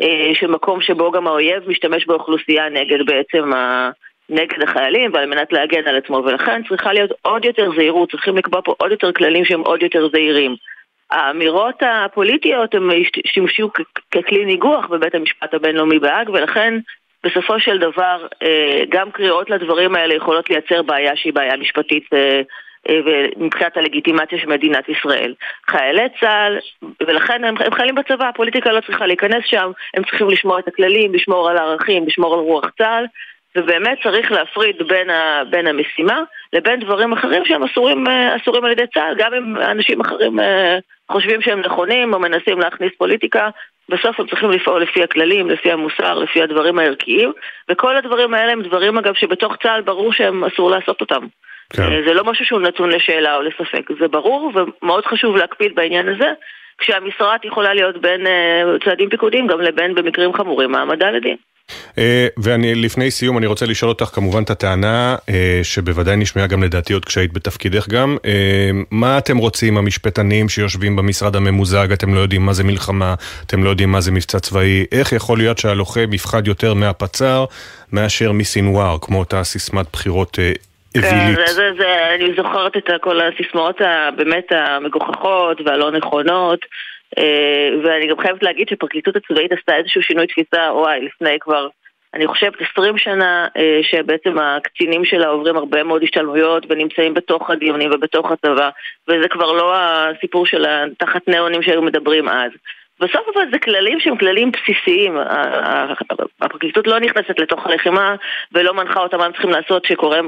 [SPEAKER 21] אה, של מקום שבו גם האויב משתמש באוכלוסייה נגד בעצם ה... נגד החיילים ועל מנת להגן על עצמו, ולכן צריכה להיות עוד יותר זהירות, צריכים לקבוע פה עוד יותר כללים שהם עוד יותר זהירים. האמירות הפוליטיות הן שימשו ככלי ניגוח בבית המשפט הבינלאומי בהאג, ולכן בסופו של דבר אה, גם קריאות לדברים האלה יכולות לייצר בעיה שהיא בעיה משפטית אה, אה, ומבחינת הלגיטימציה של מדינת ישראל. חיילי צה"ל, ולכן הם, הם חיילים בצבא, הפוליטיקה לא צריכה להיכנס שם, הם צריכים לשמור את הכללים, לשמור על הערכים, לשמור על רוח צה"ל, ובאמת צריך להפריד בין, ה, בין המשימה לבין דברים אחרים שהם אסורים, אה, אסורים על ידי צה"ל, גם אם אנשים אחרים אה, חושבים שהם נכונים או מנסים להכניס פוליטיקה, בסוף הם צריכים לפעול לפי הכללים, לפי המוסר, לפי הדברים הערכיים, וכל הדברים האלה הם דברים אגב שבתוך צה"ל ברור שהם אסור לעשות אותם. כן. אה, זה לא משהו שהוא נתון לשאלה או לספק, זה ברור ומאוד חשוב להקפיד בעניין הזה, כשהמשרת יכולה להיות בין צעדים פיקודיים גם לבין במקרים חמורים העמדה לדין.
[SPEAKER 1] אה, ואני לפני סיום אני רוצה לשאול אותך כמובן את הטענה אה, שבוודאי נשמעה גם לדעתי עוד כשהיית בתפקידך גם אה, מה אתם רוצים המשפטנים שיושבים במשרד הממוזג? אתם לא יודעים מה זה מלחמה אתם לא יודעים מה זה מבצע צבאי. איך יכול להיות שהלוחם יפחד יותר מהפצ"ר מאשר מסינואר כמו אותה סיסמת בחירות אווילית.
[SPEAKER 21] כן, זה, זה, אני זוכרת את כל הסיסמאות הבאמת המגוחכות והלא נכונות ואני גם חייבת להגיד שפרקליטות הצבאית עשתה איזשהו שינוי תפיסה, וואי, לפני כבר, אני חושבת 20 שנה, אה, שבעצם הקצינים שלה עוברים הרבה מאוד השתלמויות ונמצאים בתוך הדיונים ובתוך הצבא, וזה כבר לא הסיפור של תחת ניאונים שהיו מדברים אז. בסוף אבל זה כללים שהם כללים בסיסיים, הפרקליטות לא נכנסת לתוך הלחימה ולא מנחה אותם מה הם צריכים לעשות שקורה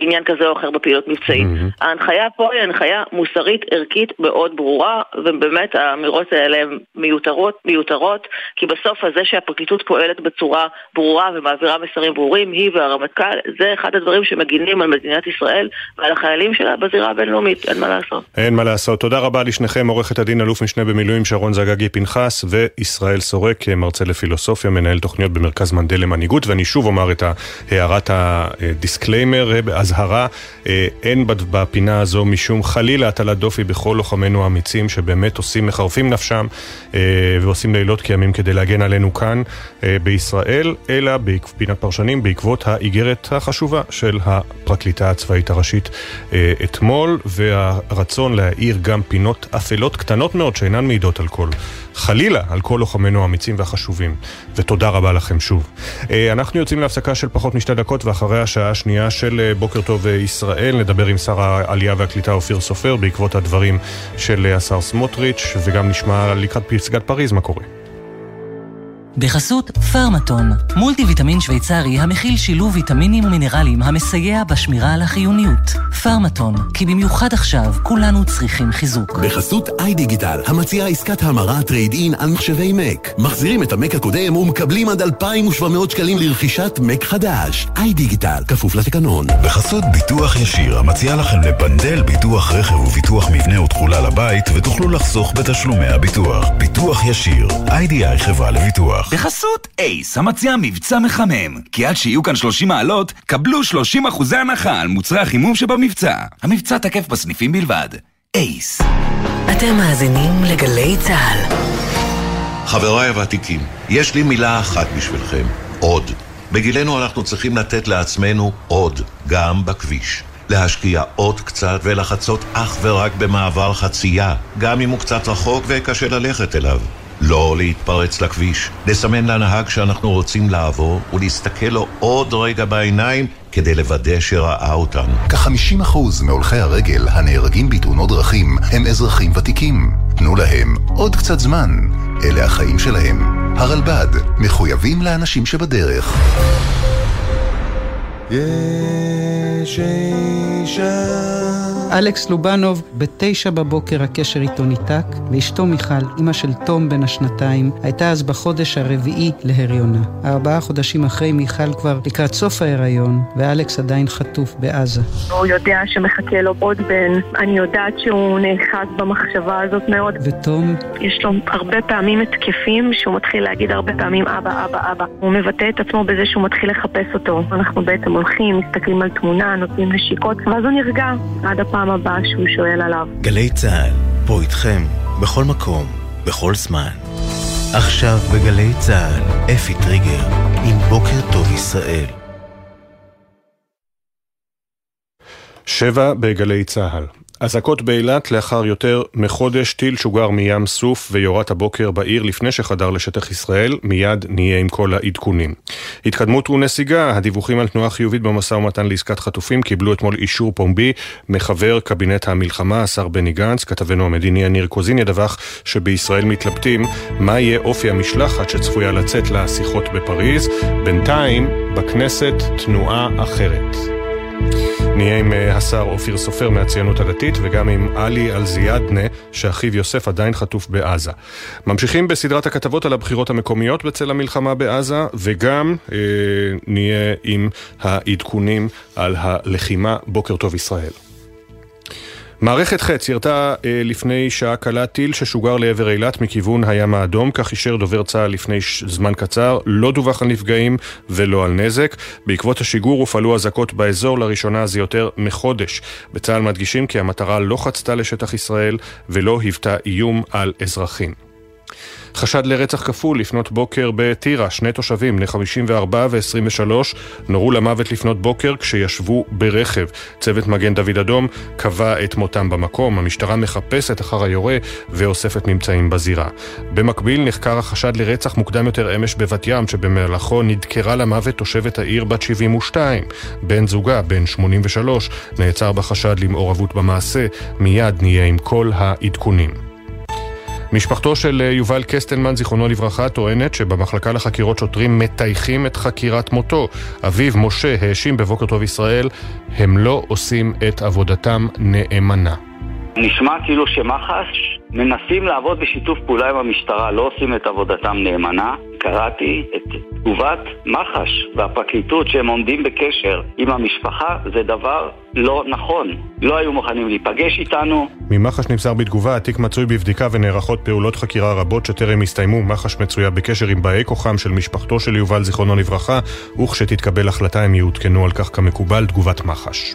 [SPEAKER 21] עניין כזה או אחר בפעילות מבצעית. Mm-hmm. ההנחיה פה היא הנחיה מוסרית ערכית מאוד ברורה, ובאמת האמירות האלה הן מיותרות, מיותרות, כי בסוף הזה שהפרקליטות פועלת בצורה ברורה ומעבירה מסרים ברורים, היא והרמטכ"ל, זה אחד הדברים שמגינים על מדינת ישראל ועל החיילים שלה בזירה הבינלאומית, אין מה לעשות.
[SPEAKER 1] אין מה לעשות. תודה רבה לשניכם, עורכת הדין אלוף משנה במילואים שרון זגגי פנחס וישראל סורק, מרצה לפילוסופיה, מנהל תוכניות במרכז מנדל למנהיגות, ואני שוב אומר את הערת ה disclaimer. אזהרה, אה, אין בפינה הזו משום חלילה הטלת דופי בכל לוחמינו האמיצים שבאמת עושים, מחרפים נפשם אה, ועושים לילות כימים כדי להגן עלינו כאן אה, בישראל, אלא בפינת פרשנים בעקבות האיגרת החשובה של הפרקליטה הצבאית הראשית אתמול, והרצון להאיר גם פינות אפלות קטנות מאוד שאינן מעידות על כל. חלילה על כל לוחמינו האמיצים והחשובים. ותודה רבה לכם שוב. אנחנו יוצאים להפסקה של פחות משתי דקות ואחרי השעה השנייה של בוקר טוב ישראל, נדבר עם שר העלייה והקליטה אופיר סופר בעקבות הדברים של השר סמוטריץ', וגם נשמע לקראת פסגת פריז מה קורה.
[SPEAKER 8] בחסות פרמטון, מולטי ויטמין שוויצרי המכיל שילוב ויטמינים ומינרלים המסייע בשמירה על החיוניות. פרמטון, כי במיוחד עכשיו כולנו צריכים חיזוק.
[SPEAKER 4] בחסות iDigital, המציעה עסקת המרה trade in על מחשבי Mac. מחזירים את ה Mac הקודם ומקבלים עד 2,700 שקלים לרכישת Mac חדש. iDigital, כפוף לתקנון.
[SPEAKER 24] בחסות ביטוח ישיר, המציעה לכם לבנדל ביטוח רכב וביטוח מבנה ותכולה לבית, ותוכלו לחסוך בתשלומי הביטוח. ביטוח ישיר, IDI חברה לביטוח.
[SPEAKER 25] לקוח. בחסות אייס, המציע מבצע מחמם. כי עד שיהיו כאן 30 מעלות, קבלו 30 אחוזי הנחה על מוצרי החימום שבמבצע. המבצע תקף בסניפים בלבד. אייס.
[SPEAKER 8] אתם מאזינים לגלי צה"ל.
[SPEAKER 26] חבריי הוותיקים, יש לי מילה אחת בשבילכם. עוד.
[SPEAKER 27] בגילנו אנחנו צריכים לתת לעצמנו עוד, גם בכביש. להשקיע עוד קצת ולחצות אך ורק במעבר חצייה, גם אם הוא קצת רחוק וקשה ללכת אליו. לא להתפרץ לכביש, לסמן לנהג שאנחנו רוצים לעבור ולהסתכל לו עוד רגע בעיניים כדי לוודא שראה אותנו.
[SPEAKER 24] כ-50% מהולכי הרגל הנהרגים בתאונות דרכים הם אזרחים ותיקים. תנו להם עוד קצת זמן. אלה החיים שלהם. הרלב"ד, מחויבים לאנשים שבדרך.
[SPEAKER 26] יש אישה אלכס לובנוב, בתשע בבוקר הקשר איתו ניתק, ואשתו מיכל, אימא של תום בן השנתיים, הייתה אז בחודש הרביעי להריונה. ארבעה חודשים אחרי מיכל כבר לקראת סוף ההיריון, ואלכס עדיין חטוף בעזה.
[SPEAKER 28] הוא יודע שמחכה לו עוד בן, אני יודעת שהוא נאחז במחשבה הזאת מאוד.
[SPEAKER 26] ותום?
[SPEAKER 28] יש לו הרבה פעמים התקפים שהוא מתחיל להגיד הרבה פעמים אבא, אבא, אבא. הוא מבטא את עצמו בזה שהוא מתחיל לחפש אותו. אנחנו בעצם הולכים, מסתכלים על תמונה, נותנים נשיקות, ואז הוא נרגע עד הפעם הבאה שהוא שואל עליו.
[SPEAKER 15] גלי צה"ל, פה איתכם, בכל מקום, בכל זמן. עכשיו בגלי צה"ל, אפי טריגר, עם בוקר טוב ישראל.
[SPEAKER 1] שבע בגלי צה"ל. אזעקות באילת לאחר יותר מחודש טיל שוגר מים סוף ויורת הבוקר בעיר לפני שחדר לשטח ישראל, מיד נהיה עם כל העדכונים. התקדמות ונסיגה, הדיווחים על תנועה חיובית במשא ומתן לעסקת חטופים קיבלו אתמול אישור פומבי מחבר קבינט המלחמה, השר בני גנץ, כתבנו המדיני יניר קוזין ידווח שבישראל מתלבטים מה יהיה אופי המשלחת שצפויה לצאת לשיחות בפריז. בינתיים, בכנסת תנועה אחרת. נהיה עם אה, השר אופיר סופר מהציונות הדתית וגם עם עלי אלזיאדנה, שאחיו יוסף עדיין חטוף בעזה. ממשיכים בסדרת הכתבות על הבחירות המקומיות בצל המלחמה בעזה, וגם אה, נהיה עם העדכונים על הלחימה. בוקר טוב ישראל. מערכת חץ ירתה אה, לפני שעה קלה טיל ששוגר לעבר אילת מכיוון הים האדום, כך אישר דובר צה"ל לפני זמן קצר, לא דווח על נפגעים ולא על נזק. בעקבות השיגור הופעלו אזעקות באזור לראשונה זה יותר מחודש. בצה"ל מדגישים כי המטרה לא חצתה לשטח ישראל ולא היוותה איום על אזרחים. חשד לרצח כפול לפנות בוקר בטירה, שני תושבים, בני 54 ו-23, נורו למוות לפנות בוקר כשישבו ברכב. צוות מגן דוד אדום קבע את מותם במקום. המשטרה מחפשת אחר היורה ואוספת ממצאים בזירה. במקביל נחקר החשד לרצח מוקדם יותר אמש בבת ים, שבמהלכו נדקרה למוות תושבת העיר בת 72. בן זוגה, בן 83, נעצר בחשד למעורבות במעשה. מיד נהיה עם כל העדכונים. משפחתו של אה, יובל קסטלמן, זיכרונו לברכה, טוענת שבמחלקה לחקירות שוטרים מטייחים את חקירת מותו. אביו, משה, האשים בבוקר טוב ישראל, הם לא עושים את עבודתם נאמנה.
[SPEAKER 20] נשמע כאילו שמח"ש מנסים לעבוד בשיתוף פעולה עם המשטרה, לא עושים את עבודתם נאמנה. קראתי את תגובת מח"ש והפרקליטות שהם עומדים בקשר עם המשפחה, זה דבר לא נכון. לא היו מוכנים להיפגש איתנו.
[SPEAKER 1] ממח"ש נמסר בתגובה, התיק מצוי בבדיקה ונערכות פעולות חקירה רבות שטרם הסתיימו. מח"ש מצויה בקשר עם באי כוחם של משפחתו של יובל זיכרונו לברכה, וכשתתקבל החלטה הם יעודכנו על כך כמקובל, תגובת מח"ש.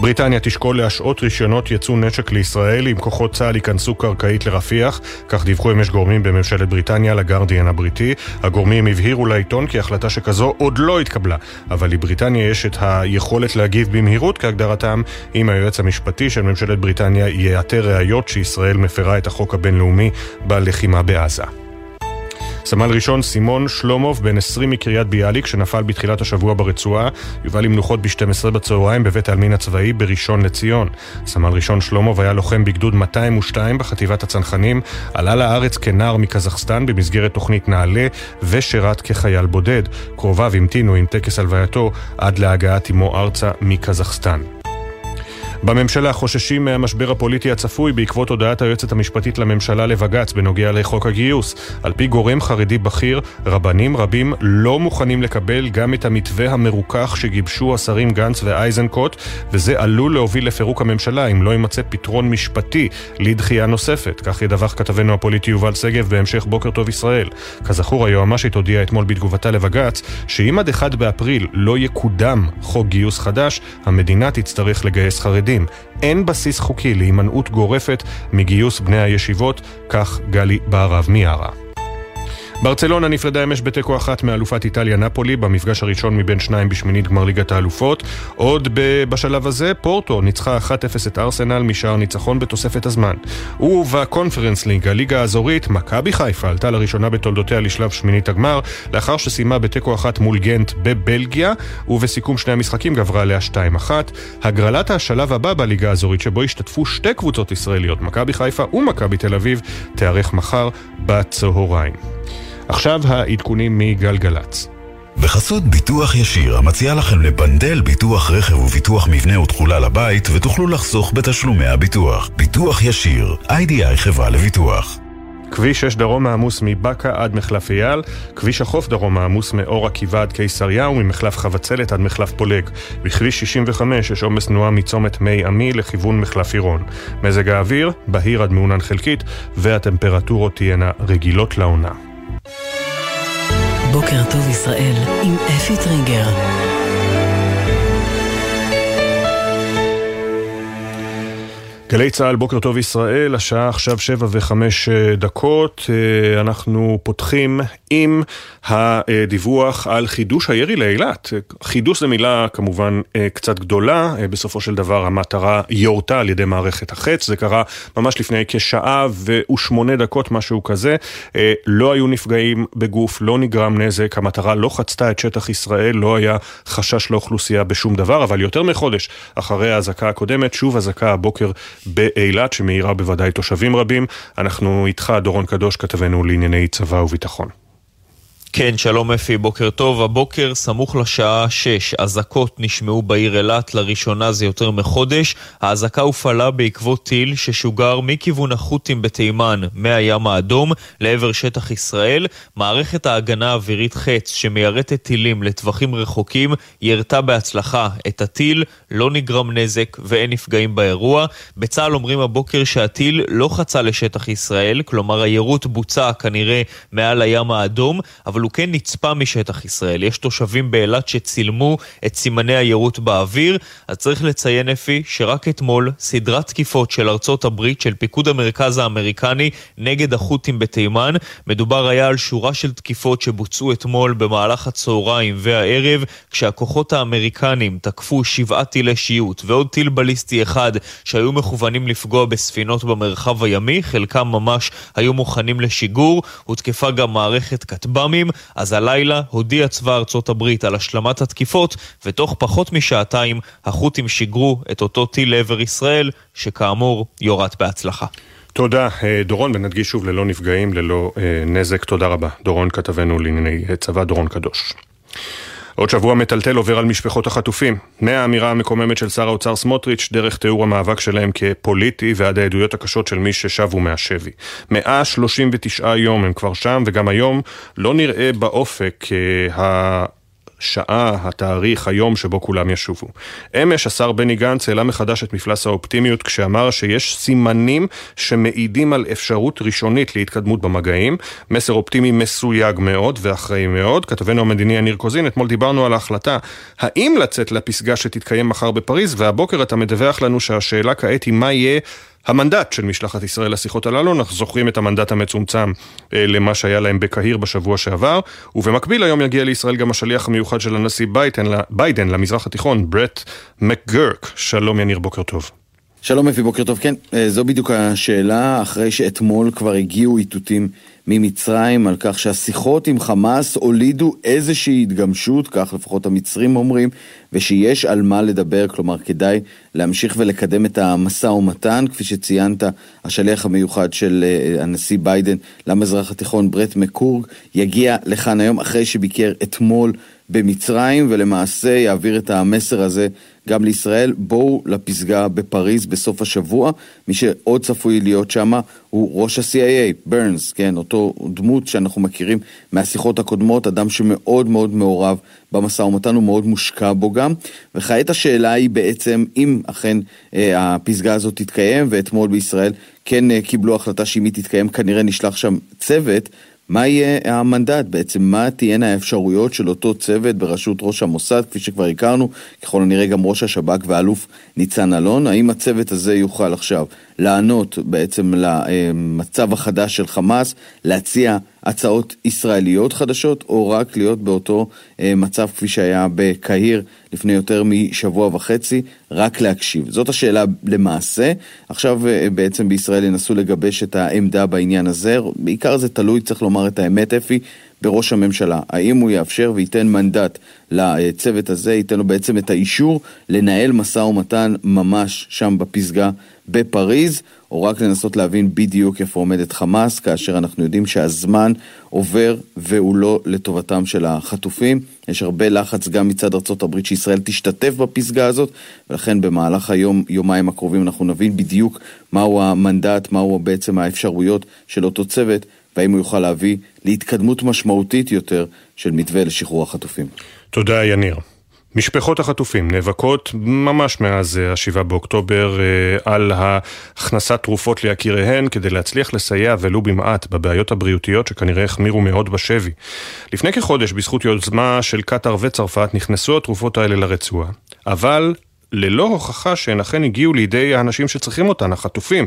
[SPEAKER 1] בריטניה תשקול להשעות רישיונות ייצוא נשק לישראל אם כוחות צה"ל ייכנסו קרקעית לרפיח, כך דיווחו אמש גורמים בממשלת בריטניה לגרדיאן הבריטי. הגורמים הבהירו לעיתון כי החלטה שכזו עוד לא התקבלה, אבל לבריטניה יש את היכולת להגיב במהירות כהגדרתם אם היועץ המשפטי של ממשלת בריטניה יאתר ראיות שישראל מפרה את החוק הבינלאומי בלחימה בעזה. סמל ראשון סימון שלומוב, בן 20 מקריית ביאליק, שנפל בתחילת השבוע ברצועה, יובא למנוחות ב-12 בצהריים בבית העלמין הצבאי בראשון לציון. סמל ראשון שלומוב היה לוחם בגדוד 202 בחטיבת הצנחנים, עלה לארץ כנער מקזחסטן במסגרת תוכנית נעלה, ושירת כחייל בודד. קרוביו המתינו עם טקס הלווייתו עד להגעת אמו ארצה מקזחסטן. בממשלה חוששים מהמשבר הפוליטי הצפוי בעקבות הודעת היועצת המשפטית לממשלה לבג"ץ בנוגע לחוק הגיוס. על פי גורם חרדי בכיר, רבנים רבים לא מוכנים לקבל גם את המתווה המרוכך שגיבשו השרים גנץ ואייזנקוט, וזה עלול להוביל לפירוק הממשלה אם לא יימצא פתרון משפטי לדחייה נוספת. כך ידווח כתבנו הפוליטי יובל שגב בהמשך בוקר טוב ישראל. כזכור, היועמ"שית הודיעה אתמול בתגובתה לבג"ץ, שאם עד 1 באפריל לא יקודם חוק גיוס חדש, המדינה תצטרך לגייס חרדים. חרדים. אין בסיס חוקי להימנעות גורפת מגיוס בני הישיבות, כך גלי בהרב מיארה. ברצלונה נפרדה אמש בתיקו אחת מאלופת איטליה נפולי במפגש הראשון מבין שניים בשמינית גמר ליגת האלופות. עוד בשלב הזה פורטו ניצחה 1-0 את ארסנל משער ניצחון בתוספת הזמן. ובקונפרנס ליג, הליגה האזורית, מכבי חיפה עלתה לראשונה בתולדותיה לשלב שמינית הגמר, לאחר שסיימה בתיקו אחת מול גנט בבלגיה, ובסיכום שני המשחקים גברה עליה 2-1. הגרלת השלב הבא בליגה האזורית, שבו השתתפו שתי קבוצות ישראליות, מכבי חיפה ומכבי תל אביב, תיארך מחר בצהריים. עכשיו העדכונים מגלגלצ.
[SPEAKER 24] בחסות ביטוח ישיר, המציע לכם לבנדל ביטוח רכב וביטוח מבנה ותכולה לבית, ותוכלו לחסוך בתשלומי הביטוח. ביטוח ישיר, איי-די-איי חברה לביטוח.
[SPEAKER 1] כביש 6 דרום העמוס מבאקה עד מחלף אייל, כביש החוף דרום העמוס מאור עקיבא עד קיסריה וממחלף חבצלת עד מחלף פולג. בכביש 65 יש עומס תנועה מצומת מי עמי לכיוון מחלף עירון. מזג האוויר, בהיר עד מעונן חלקית, והטמפרטורות תהיינה רגילות לעונה.
[SPEAKER 8] בוקר טוב ישראל עם אפי טריגר.
[SPEAKER 1] גלי צה"ל, בוקר טוב ישראל, השעה עכשיו שבע וחמש אה, דקות. אה, אנחנו פותחים עם הדיווח על חידוש הירי לאילת. חידוש זו מילה כמובן אה, קצת גדולה, בסופו של דבר המטרה יורתה על ידי מערכת החץ, זה קרה ממש לפני כשעה ושמונה דקות, משהו כזה. לא היו נפגעים בגוף, לא נגרם נזק, המטרה לא חצתה את שטח ישראל, לא היה חשש לאוכלוסייה בשום דבר, אבל יותר מחודש אחרי האזעקה הקודמת, שוב אזעקה הבוקר באילת, שמאירה בוודאי תושבים רבים. אנחנו איתך, דורון קדוש, כתבנו לענייני צבא וביטחון.
[SPEAKER 9] כן, שלום אפי, בוקר טוב. הבוקר, סמוך לשעה 6, אזעקות נשמעו בעיר אילת, לראשונה זה יותר מחודש. האזעקה הופעלה בעקבות טיל ששוגר מכיוון החות'ים בתימן, מהים האדום, לעבר שטח ישראל. מערכת ההגנה האווירית חץ, שמיירטת טילים לטווחים רחוקים, ירתה בהצלחה את הטיל, לא נגרם נזק ואין נפגעים באירוע. בצה"ל אומרים הבוקר שהטיל לא חצה לשטח ישראל, כלומר היירוט בוצע כנראה מעל הים האדום, אבל הוא כן נצפה משטח ישראל. יש תושבים באילת שצילמו את סימני היירוט באוויר, אז צריך לציין אפי שרק אתמול סדרת תקיפות של ארצות הברית, של פיקוד המרכז האמריקני נגד החות'ים בתימן. מדובר היה על שורה של תקיפות שבוצעו אתמול במהלך הצהריים והערב, כשהכוחות האמריקנים תקפו שבעה טילי שיוט ועוד טיל בליסטי אחד שהיו מכוונים לפגוע בספינות במרחב הימי, חלקם ממש היו מוכנים לשיגור, הותקפה גם מערכת כטב"מים, אז הלילה הודיע צבא ארצות הברית על השלמת התקיפות, ותוך פחות משעתיים החות'ים שיגרו את אותו טיל לעבר ישראל, שכאמור יורט בהצלחה.
[SPEAKER 1] תודה, אה, דורון, ונדגיש שוב ללא נפגעים, ללא אה, נזק. תודה רבה. דורון כתבנו לענייני צבא, דורון קדוש. עוד שבוע מטלטל עובר על משפחות החטופים. מהאמירה המקוממת של שר האוצר סמוטריץ', דרך תיאור המאבק שלהם כפוליטי ועד העדויות הקשות של מי ששבו מהשבי. 139 יום הם כבר שם, וגם היום לא נראה באופק אה, השעה, התאריך, היום שבו כולם ישובו. אמש השר בני גנץ העלה מחדש את מפלס האופטימיות כשאמר שיש סימנים שמעידים על אפשרות ראשונית להתקדמות במגעים. מסר אופטימי מסויג מאוד ואחראי מאוד. כתבנו המדיני יניר קוזין, אתמול דיברנו על ההחלטה האם לצאת לפסגה שתתקיים מחר בפריז, והבוקר אתה מדווח לנו שהשאלה כעת היא מה יהיה המנדט של משלחת ישראל לשיחות הללו, אנחנו זוכרים את המנדט המצומצם אה, למה שהיה להם בקהיר בשבוע שעבר, ובמקביל היום יגיע לישראל גם השליח המיוחד של הנשיא ביידן, ביידן למזרח התיכון, ברט מקגרק. שלום יניר, בוקר טוב.
[SPEAKER 11] שלום אפי, בוקר טוב. כן, אה, זו בדיוק השאלה, אחרי שאתמול כבר הגיעו איתותים ממצרים על כך שהשיחות עם חמאס הולידו איזושהי התגמשות, כך לפחות המצרים אומרים, ושיש על מה לדבר, כלומר כדאי להמשיך ולקדם את המשא ומתן, כפי שציינת, השליח המיוחד של אה, הנשיא ביידן למזרח התיכון, ברט מקורג, יגיע לכאן היום אחרי שביקר אתמול במצרים, ולמעשה יעביר את המסר הזה גם לישראל. בואו לפסגה בפריז בסוף השבוע. מי שעוד צפוי להיות שם הוא ראש ה-CIA, ברנס, כן, אותו דמות שאנחנו מכירים מהשיחות הקודמות, אדם שמאוד מאוד מעורב במשא ומתן, הוא מאוד מושקע בו גם. וכעת השאלה היא בעצם, אם אכן אה, הפסגה הזאת תתקיים, ואתמול בישראל כן אה, קיבלו החלטה שאם היא תתקיים, כנראה נשלח שם צוות. מה יהיה המנדט בעצם? מה תהיינה האפשרויות של אותו צוות בראשות ראש המוסד, כפי שכבר הכרנו, ככל הנראה גם ראש השב"כ ואלוף ניצן אלון? האם הצוות הזה יוכל עכשיו לענות בעצם למצב החדש של חמאס, להציע הצעות ישראליות חדשות, או רק להיות באותו אה, מצב כפי שהיה בקהיר לפני יותר משבוע וחצי, רק להקשיב. זאת השאלה למעשה. עכשיו אה, בעצם בישראל ינסו לגבש את העמדה בעניין הזה. בעיקר זה תלוי, צריך לומר את האמת, אפי, בראש הממשלה. האם הוא יאפשר וייתן מנדט לצוות הזה, ייתן לו בעצם את האישור לנהל משא ומתן ממש שם בפסגה בפריז, או רק לנסות להבין בדיוק איפה עומדת חמאס, כאשר אנחנו יודעים שהזמן עובר והוא לא לטובתם של החטופים. יש הרבה לחץ גם מצד הברית שישראל תשתתף בפסגה הזאת, ולכן במהלך היום, יומיים הקרובים אנחנו נבין בדיוק מהו המנדט, מהו בעצם האפשרויות של אותו צוות, והאם הוא יוכל להביא להתקדמות משמעותית יותר של מתווה לשחרור החטופים.
[SPEAKER 1] תודה, יניר. משפחות החטופים נאבקות ממש מאז אה, ה-7 באוקטובר אה, על הכנסת תרופות ליקיריהן כדי להצליח לסייע ולו במעט בבעיות הבריאותיות שכנראה החמירו מאוד בשבי. לפני כחודש, בזכות יוזמה של קטאר וצרפת, נכנסו התרופות האלה לרצועה, אבל ללא הוכחה שהן אכן הגיעו לידי האנשים שצריכים אותן, החטופים.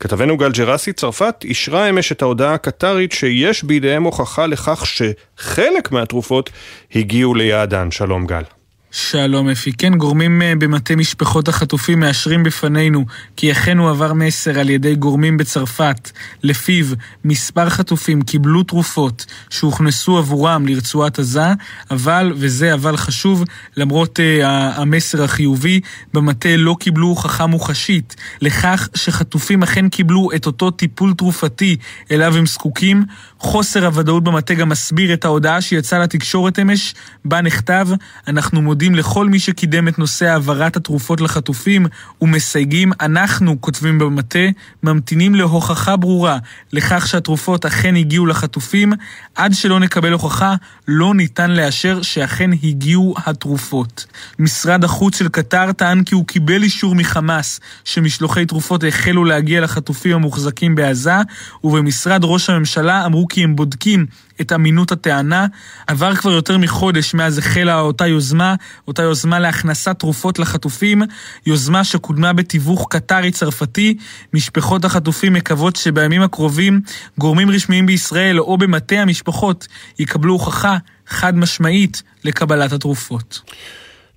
[SPEAKER 1] כתבנו גל ג'רסי, צרפת אישרה אמש את ההודעה הקטרית שיש בידיהם הוכחה לכך שחלק מהתרופות הגיעו ליעדן. שלום גל.
[SPEAKER 29] שלום אפי. כן, גורמים אה, במטה משפחות החטופים מאשרים בפנינו כי אכן הועבר מסר על ידי גורמים בצרפת, לפיו מספר חטופים קיבלו תרופות שהוכנסו עבורם לרצועת עזה, אבל, וזה אבל חשוב, למרות uh, המסר החיובי, במטה לא קיבלו הוכחה מוחשית לכך שחטופים אכן קיבלו את אותו טיפול תרופתי אליו הם זקוקים. חוסר הוודאות במטה גם מסביר את ההודעה שיצאה לתקשורת אמש, בה נכתב, אנחנו מודים לכל מי שקידם את נושא העברת התרופות לחטופים ומסייגים, אנחנו, כותבים במטה, ממתינים להוכחה ברורה לכך שהתרופות אכן הגיעו לחטופים, עד שלא נקבל הוכחה, לא ניתן לאשר שאכן הגיעו התרופות. משרד החוץ של קטר טען כי הוא קיבל אישור מחמאס שמשלוחי תרופות החלו להגיע לחטופים המוחזקים בעזה, ובמשרד ראש הממשלה אמרו כי הם בודקים את אמינות הטענה. עבר כבר יותר מחודש מאז החלה אותה יוזמה, אותה יוזמה להכנסת תרופות לחטופים, יוזמה שקודמה בתיווך קטרי-צרפתי. משפחות החטופים מקוות שבימים הקרובים גורמים רשמיים בישראל או במטה המשפחות יקבלו הוכחה חד משמעית לקבלת התרופות.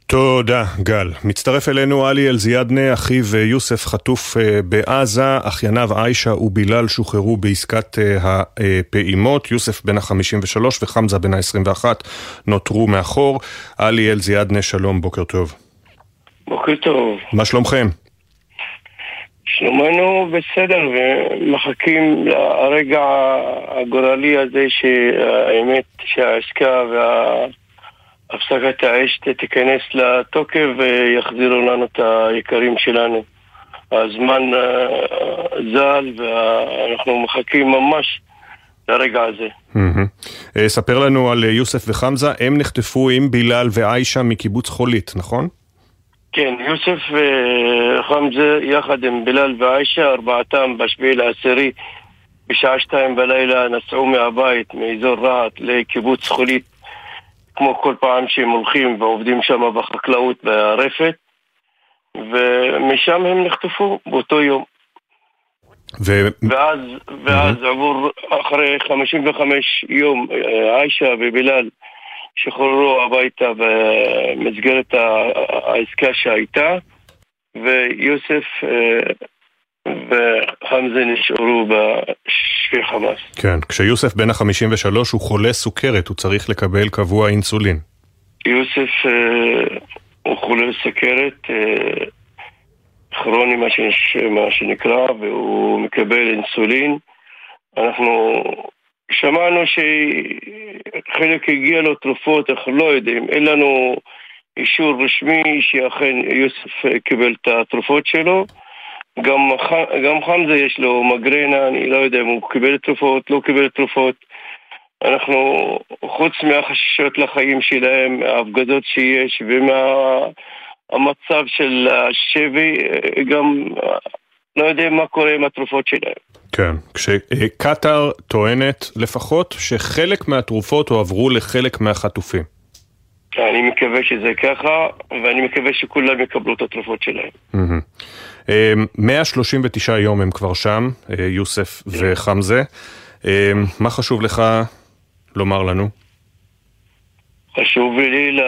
[SPEAKER 1] תודה, גל. מצטרף אלינו עלי אלזיאדנה, אחיו יוסף חטוף אה, בעזה, אחייניו עיישה ובילאל שוחררו בעסקת אה, הפעימות, יוסף בן ה-53 וחמזה בן ה-21 נותרו מאחור. עלי אלזיאדנה, שלום, בוקר טוב.
[SPEAKER 30] בוקר טוב.
[SPEAKER 1] מה שלומכם?
[SPEAKER 30] שלומנו בסדר ומחכים לרגע הגורלי הזה שהאמת שהעסקה וה... הפסקת האש תיכנס לתוקף ויחזירו לנו את היקרים שלנו. הזמן uh, זל ואנחנו מחכים ממש לרגע הזה.
[SPEAKER 1] Mm-hmm. ספר לנו על יוסף וחמזה, הם נחטפו עם בילאל ועיישה מקיבוץ חולית, נכון?
[SPEAKER 30] כן, יוסף וחמזה יחד עם בילאל ועיישה, ארבעתם בשביעי לעשירי בשעה שתיים בלילה נסעו מהבית מאזור רהט לקיבוץ חולית כמו כל פעם שהם הולכים ועובדים שם בחקלאות ברפת, ומשם הם נחטפו באותו יום.
[SPEAKER 1] ו...
[SPEAKER 30] ואז, ואז mm-hmm. עבור אחרי 55 יום, עיישה ובילאל שחררו הביתה במסגרת העסקה שהייתה, ויוסף אה, וחמזה נשארו בשבי חמאס.
[SPEAKER 1] כן, כשיוסף בן ה-53 הוא חולה סוכרת, הוא צריך לקבל קבוע אינסולין.
[SPEAKER 30] יוסף אה, הוא חולה סוכרת אה, כרוני, מה, שנש... מה שנקרא, והוא מקבל אינסולין. אנחנו שמענו שחלק הגיע לו תרופות, אנחנו לא יודעים, אין לנו אישור רשמי שאכן יוסף קיבל את התרופות שלו. גם, גם חמזה יש לו מגרנה, אני לא יודע אם הוא קיבל תרופות, לא קיבל תרופות. אנחנו, חוץ מהחששות לחיים שלהם, ההפגזות שיש ומהמצב של השבי, גם לא יודע מה קורה עם התרופות שלהם.
[SPEAKER 1] כן, כשקטאר טוענת לפחות שחלק מהתרופות הועברו לחלק מהחטופים.
[SPEAKER 30] אני מקווה שזה ככה, ואני מקווה שכולם יקבלו את התרופות שלהם.
[SPEAKER 1] 139 אה, יום הם כבר שם, אה, יוסף וחמזה. אה, מה חשוב לך לומר לנו?
[SPEAKER 30] חשוב לי ל...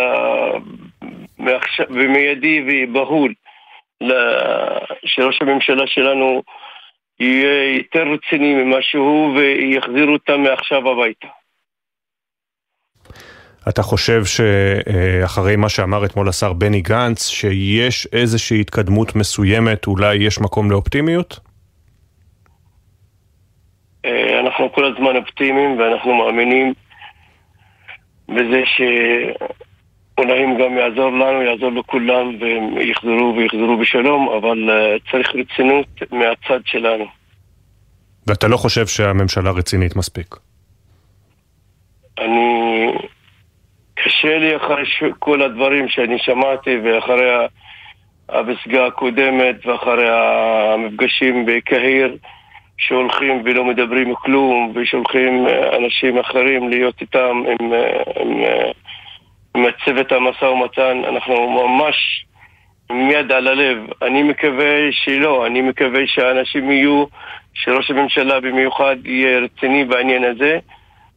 [SPEAKER 30] במיידי ובהול שראש הממשלה שלנו יהיה יותר רציני ממה שהוא ויחזירו אותם מעכשיו הביתה.
[SPEAKER 1] אתה חושב שאחרי מה שאמר אתמול השר בני גנץ, שיש איזושהי התקדמות מסוימת, אולי יש מקום לאופטימיות?
[SPEAKER 30] אה, אנחנו כל הזמן אופטימיים ואנחנו מאמינים בזה שאולי הם גם יעזור לנו, יעזור לכולם והם יחזרו ויחזרו בשלום, אבל אה, צריך רצינות מהצד שלנו.
[SPEAKER 1] ואתה לא חושב שהממשלה רצינית מספיק?
[SPEAKER 30] אני... קשה לי אחרי כל הדברים שאני שמעתי ואחרי הפסגה הקודמת ואחרי המפגשים בקהיר שהולכים ולא מדברים כלום ושולחים אנשים אחרים להיות איתם עם, עם, עם הצוות המשא ומתן אנחנו ממש עם יד על הלב. אני מקווה שלא, אני מקווה שהאנשים יהיו, שראש הממשלה במיוחד יהיה רציני בעניין הזה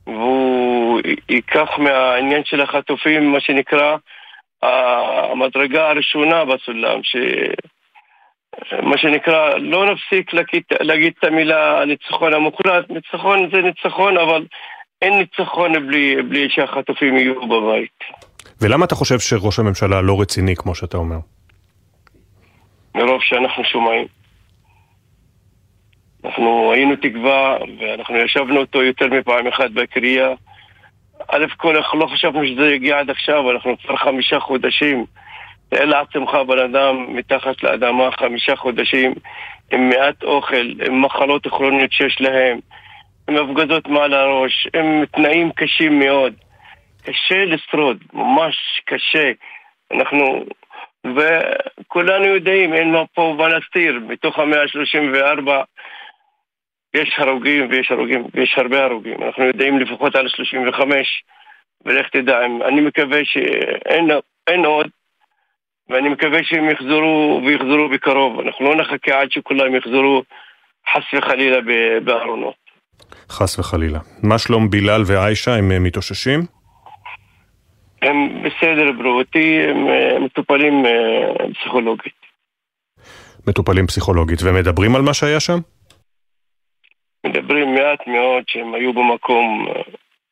[SPEAKER 30] והוא ייקח מהעניין של החטופים, מה שנקרא, המדרגה הראשונה בסולם, ש... מה שנקרא, לא נפסיק להגיד, להגיד את המילה הניצחון המוחלט, ניצחון זה ניצחון, אבל אין ניצחון בלי, בלי שהחטופים יהיו בבית.
[SPEAKER 1] ולמה אתה חושב שראש הממשלה לא רציני, כמו שאתה אומר?
[SPEAKER 30] מרוב שאנחנו שומעים. אנחנו היינו תקווה, ואנחנו ישבנו אותו יותר מפעם אחת בקריאה. א' כל אנחנו לא חשבנו שזה יגיע עד עכשיו, אנחנו כבר חמישה חודשים. תאר לעצמך בן אדם מתחת לאדמה חמישה חודשים עם מעט אוכל, עם מחלות כרוניות שיש להם, עם הפגזות מעל הראש, עם תנאים קשים מאוד. קשה לשרוד, ממש קשה. אנחנו, וכולנו יודעים, אין מה פה מה להסתיר, מתוך המאה ה-34 יש הרוגים ויש הרוגים ויש הרבה הרוגים. אנחנו יודעים לפחות על 35, ולך תדע, אני מקווה שאין עוד, ואני מקווה שהם יחזרו ויחזרו בקרוב. אנחנו לא נחכה עד שכולם יחזרו חס וחלילה בארונות.
[SPEAKER 1] חס וחלילה. מה שלום בילאל ועיישה, הם אה, מתאוששים?
[SPEAKER 30] הם בסדר בריאותי, הם אה, מטופלים אה, פסיכולוגית.
[SPEAKER 1] מטופלים פסיכולוגית, ומדברים על מה שהיה שם?
[SPEAKER 30] מדברים מעט מאוד שהם היו במקום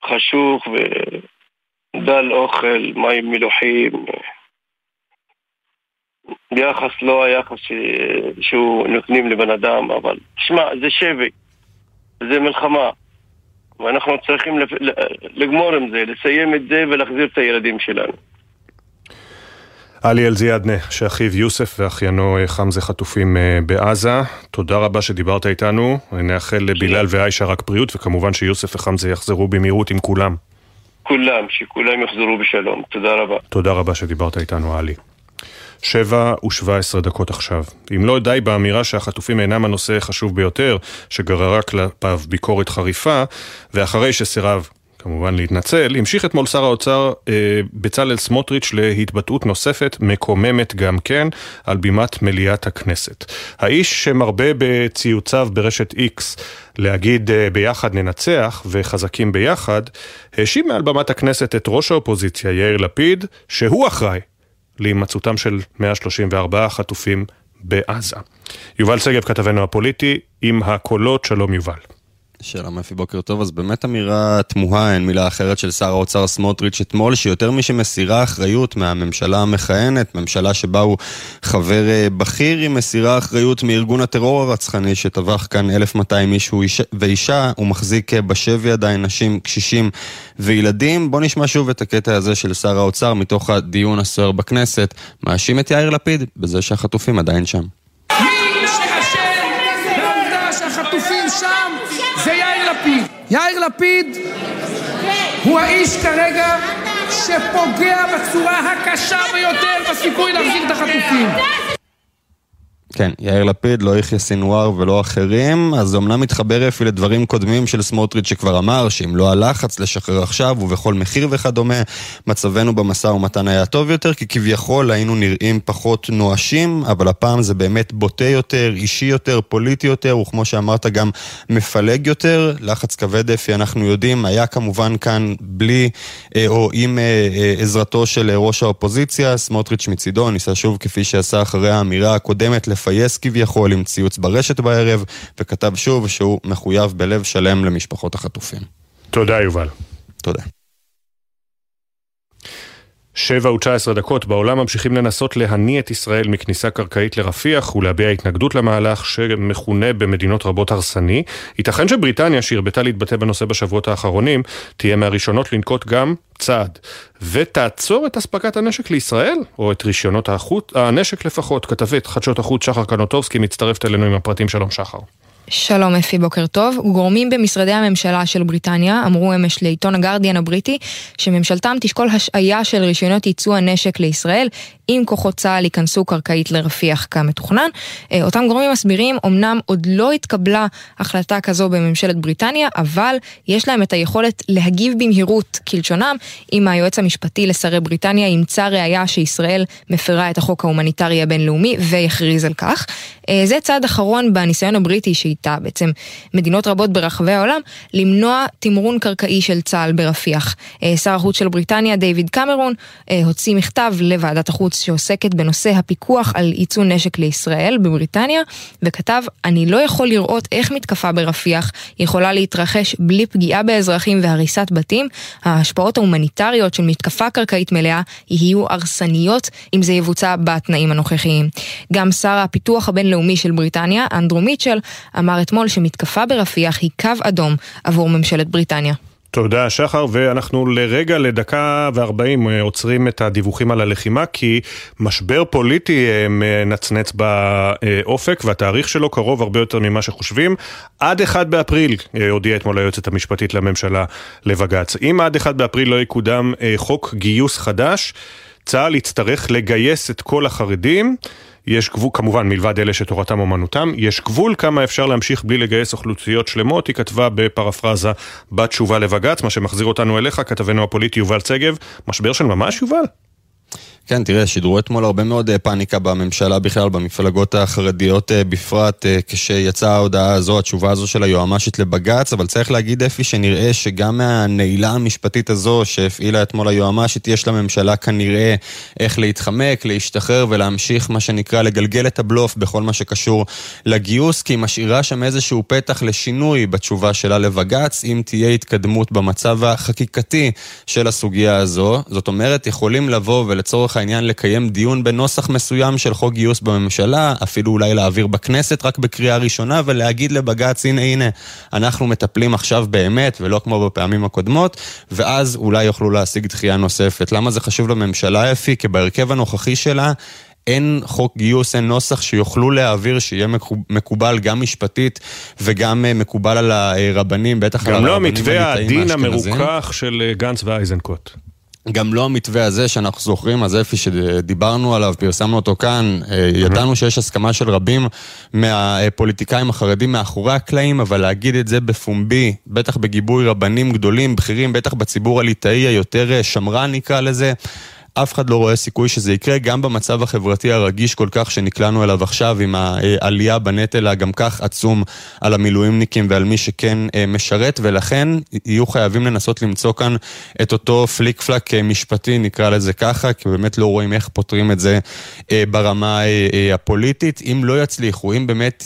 [SPEAKER 30] חשוך ודל אוכל, מים מלוחים. יחס לא היחס ש... שהוא נותנים לבן אדם, אבל תשמע, זה שבי, זה מלחמה, ואנחנו צריכים לגמור עם זה, לסיים את זה ולהחזיר את הילדים שלנו.
[SPEAKER 1] עלי אלזיאדנה, שאחיו יוסף ואחיינו אה, חמזה חטופים אה, בעזה. תודה רבה שדיברת איתנו. נאחל לבילאל ועיישה רק בריאות, וכמובן שיוסף וחמזה יחזרו במהירות עם כולם.
[SPEAKER 30] כולם, שכולם יחזרו בשלום. תודה רבה.
[SPEAKER 1] תודה רבה שדיברת איתנו, עלי. שבע ושבע עשרה דקות עכשיו. אם לא די באמירה שהחטופים אינם הנושא החשוב ביותר, שגררה כלפיו ביקורת חריפה, ואחרי שסירב כמובן להתנצל, המשיך אתמול שר האוצר אה, בצלאל סמוטריץ' להתבטאות נוספת, מקוממת גם כן, על בימת מליאת הכנסת. האיש שמרבה בציוציו ברשת איקס להגיד אה, ביחד ננצח וחזקים ביחד, האשים מעל במת הכנסת את ראש האופוזיציה יאיר לפיד, שהוא אחראי להימצאותם של 134 חטופים בעזה. יובל שגב כתבנו הפוליטי עם הקולות, שלום יובל.
[SPEAKER 31] שלום אפי, בוקר טוב. אז באמת אמירה תמוהה, אין מילה אחרת של שר האוצר סמוטריץ' אתמול, שיותר משמסירה אחריות מהממשלה המכהנת, ממשלה שבה הוא חבר אה, בכיר, היא מסירה אחריות מארגון הטרור הרצחני שטבח כאן 1,200 איש ואישה, הוא מחזיק אה, בשבי עדיין נשים, קשישים וילדים. בואו נשמע שוב את הקטע הזה של שר האוצר מתוך הדיון הסוער בכנסת, מאשים את יאיר לפיד בזה שהחטופים עדיין שם.
[SPEAKER 18] יאיר לפיד הוא האיש כרגע שפוגע בצורה הקשה ביותר בסיכוי להחזיר את החטופים.
[SPEAKER 31] כן, יאיר לפיד, לא יחיא סינואר ולא אחרים, אז זה אמנם מתחבר אפילו לדברים קודמים של סמוטריץ' שכבר אמר שאם לא הלחץ לשחרר עכשיו ובכל מחיר וכדומה, מצבנו במשא ומתן היה טוב יותר, כי כביכול היינו נראים פחות נואשים, אבל הפעם זה באמת בוטה יותר, אישי יותר, פוליטי יותר, וכמו שאמרת גם מפלג יותר. לחץ כבד אפי, אנחנו יודעים, היה כמובן כאן בלי אה, או עם אה, אה, עזרתו של ראש האופוזיציה, סמוטריץ' מצידו ניסה שוב כפי שעשה אחרי האמירה הקודמת לפייס כביכול עם ציוץ ברשת בערב, וכתב שוב שהוא מחויב בלב שלם למשפחות החטופים.
[SPEAKER 1] תודה יובל.
[SPEAKER 31] תודה.
[SPEAKER 1] שבע ותשע עשרה דקות בעולם ממשיכים לנסות להניא את ישראל מכניסה קרקעית לרפיח ולהביע התנגדות למהלך שמכונה במדינות רבות הרסני. ייתכן שבריטניה, שהרבתה להתבטא בנושא בשבועות האחרונים, תהיה מהראשונות לנקוט גם צעד, ותעצור את אספקת הנשק לישראל, או את רישיונות החוט, הנשק לפחות. כתבת חדשות החוץ שחר קנוטובסקי מצטרפת אלינו עם הפרטים. שלום שחר.
[SPEAKER 32] שלום אפי, בוקר טוב. גורמים במשרדי הממשלה של בריטניה אמרו אמש לעיתון הגרדיאן הבריטי שממשלתם תשקול השעיה של רישיונות ייצוא הנשק לישראל אם כוחות צה"ל ייכנסו קרקעית לרפיח כמתוכנן. אה, אותם גורמים מסבירים, אמנם עוד לא התקבלה החלטה כזו בממשלת בריטניה, אבל יש להם את היכולת להגיב במהירות כלשונם אם היועץ המשפטי לשרי בריטניה ימצא ראייה שישראל מפרה את החוק ההומניטרי הבינלאומי ויכריז על כך. אה, זה צעד אחרון בניסיון הבריטי שאיתה בעצם מדינות רבות ברחבי העולם למנוע תמרון קרקעי של צה"ל ברפיח. אה, שר החוץ של בריטניה, דיוויד קמרון, הוציא מכתב לוועדת החוץ שעוסקת בנושא הפיקוח על ייצוא נשק לישראל בבריטניה, וכתב, אני לא יכול לראות איך מתקפה ברפיח יכולה להתרחש בלי פגיעה באזרחים והריסת בתים. ההשפעות ההומניטריות של מתקפה קרקעית מלאה יהיו הרסניות אם זה יבוצע בתנאים הנוכחיים. גם שר הפיתוח הבינלאומי של בריטניה, אנדרו מיטשל, אמר אתמול שמתקפה ברפיח היא קו אדום עבור ממשלת בריטניה.
[SPEAKER 1] תודה שחר, ואנחנו לרגע, לדקה וארבעים אה, עוצרים את הדיווחים על הלחימה, כי משבר פוליטי אה, מנצנץ באופק, והתאריך שלו קרוב הרבה יותר ממה שחושבים. עד 1 באפריל, אה, הודיעה אתמול היועצת המשפטית לממשלה לבג"ץ. אם עד 1 באפריל לא יקודם חוק גיוס חדש, צה"ל יצטרך לגייס את כל החרדים. יש גבול, כמובן מלבד אלה שתורתם אומנותם, יש גבול כמה אפשר להמשיך בלי לגייס אוכלוסיות שלמות, היא כתבה בפרפרזה בתשובה לבג"ץ, מה שמחזיר אותנו אליך, כתבנו הפוליטי יובל צגב, משבר של ממש יובל?
[SPEAKER 31] כן, תראה, שידרו אתמול הרבה מאוד אה, פאניקה בממשלה בכלל, במפלגות החרדיות אה, בפרט, אה, כשיצאה ההודעה הזו, התשובה הזו של היועמ"שית לבג"ץ, אבל צריך להגיד, אפי, שנראה שגם מהנעילה המשפטית הזו שהפעילה אתמול היועמ"שית, יש לממשלה כנראה איך להתחמק, להשתחרר ולהמשיך, מה שנקרא, לגלגל את הבלוף בכל מה שקשור לגיוס, כי היא משאירה שם איזשהו פתח לשינוי בתשובה שלה לבג"ץ, אם תהיה התקדמות במצב החקיקתי של הסוגיה הזו. זאת אומרת, יכולים לבוא ולצורך לצורך העניין לקיים דיון בנוסח מסוים של חוק גיוס בממשלה, אפילו אולי להעביר בכנסת רק בקריאה ראשונה ולהגיד לבג"ץ, הנה הנה, אנחנו מטפלים עכשיו באמת ולא כמו בפעמים הקודמות, ואז אולי יוכלו להשיג דחייה נוספת. למה זה חשוב לממשלה אפי? כי בהרכב הנוכחי שלה אין חוק גיוס, אין נוסח שיוכלו להעביר שיהיה מקובל גם משפטית וגם אה, מקובל על הרבנים, בטח על
[SPEAKER 1] הרבנים גם לא המתווה הדין המרוכך של אה, גנץ ואייזנקוט.
[SPEAKER 31] גם לא המתווה הזה שאנחנו זוכרים, אז אפי שדיברנו עליו, פרסמנו אותו כאן, אה, ידענו שיש הסכמה של רבים מהפוליטיקאים החרדים מאחורי הקלעים, אבל להגיד את זה בפומבי, בטח בגיבוי רבנים גדולים, בכירים, בטח בציבור הליטאי היותר אה, שמרן נקרא לזה, אף אחד לא רואה סיכוי שזה יקרה, גם במצב החברתי הרגיש כל כך שנקלענו אליו עכשיו, עם העלייה בנטל הגם כך עצום על המילואימניקים ועל מי שכן אה, משרת, ולכן יהיו חייבים לנסות למצוא כאן את אותו פליק פלאק אה, משפטי, נקרא לזה ככה, כי באמת לא רואים איך פותרים את זה אה, ברמה הפוליטית. אם לא יצליחו, אם באמת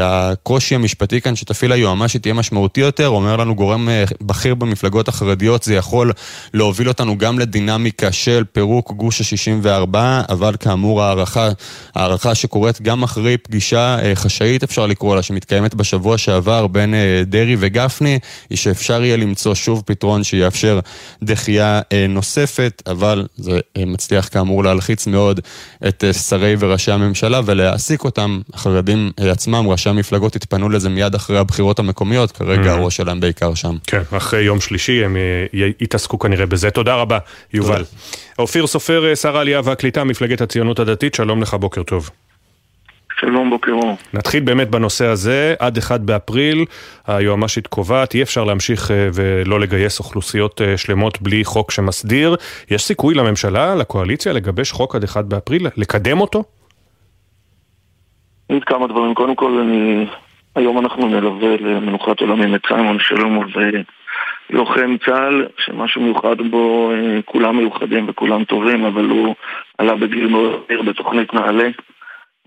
[SPEAKER 31] הקושי המשפטי כאן שתפעיל היועמ"שית תהיה משמעותי יותר, אומר לנו גורם בכיר במפלגות החרדיות, זה יכול להוביל אותנו גם לדינמיקה של פירוק גוש ה-64, אבל כאמור הערכה, הערכה שקורית גם אחרי פגישה אה, חשאית, אפשר לקרוא לה, שמתקיימת בשבוע שעבר בין אה, דרעי וגפני, היא שאפשר יהיה למצוא שוב פתרון שיאפשר דחייה אה, נוספת, אבל זה מצליח כאמור להלחיץ מאוד את שרי וראשי הממשלה ולהעסיק אותם, החרדים עצמם, ראשי המפלגות התפנו לזה מיד אחרי הבחירות המקומיות, כרגע mm-hmm. הראש שלהם בעיקר שם.
[SPEAKER 1] כן, אחרי יום שלישי הם יתעסקו כנראה בזה. תודה רבה, יובל. תודה. אופיר סופר, שר העלייה והקליטה, מפלגת הציונות הדתית, שלום לך, בוקר טוב.
[SPEAKER 23] שלום, בוקר אור.
[SPEAKER 1] נתחיל באמת בנושא הזה. עד 1 באפריל היועמ"שית קובעת, אי אפשר להמשיך אה, ולא לגייס אוכלוסיות אה, שלמות בלי חוק שמסדיר. יש סיכוי לממשלה, לקואליציה, לגבש חוק עד 1 באפריל? לקדם אותו?
[SPEAKER 23] נגיד כמה דברים. קודם כל, אני... היום אנחנו נלווה למנוחת עולמים את סיימון שלום ולוחם צה"ל, שמה שמיוחד בו, אה, כולם מיוחדים וכולם טובים, אבל הוא עלה בגיל מאוד מהיר בתוכנית נעל"ה.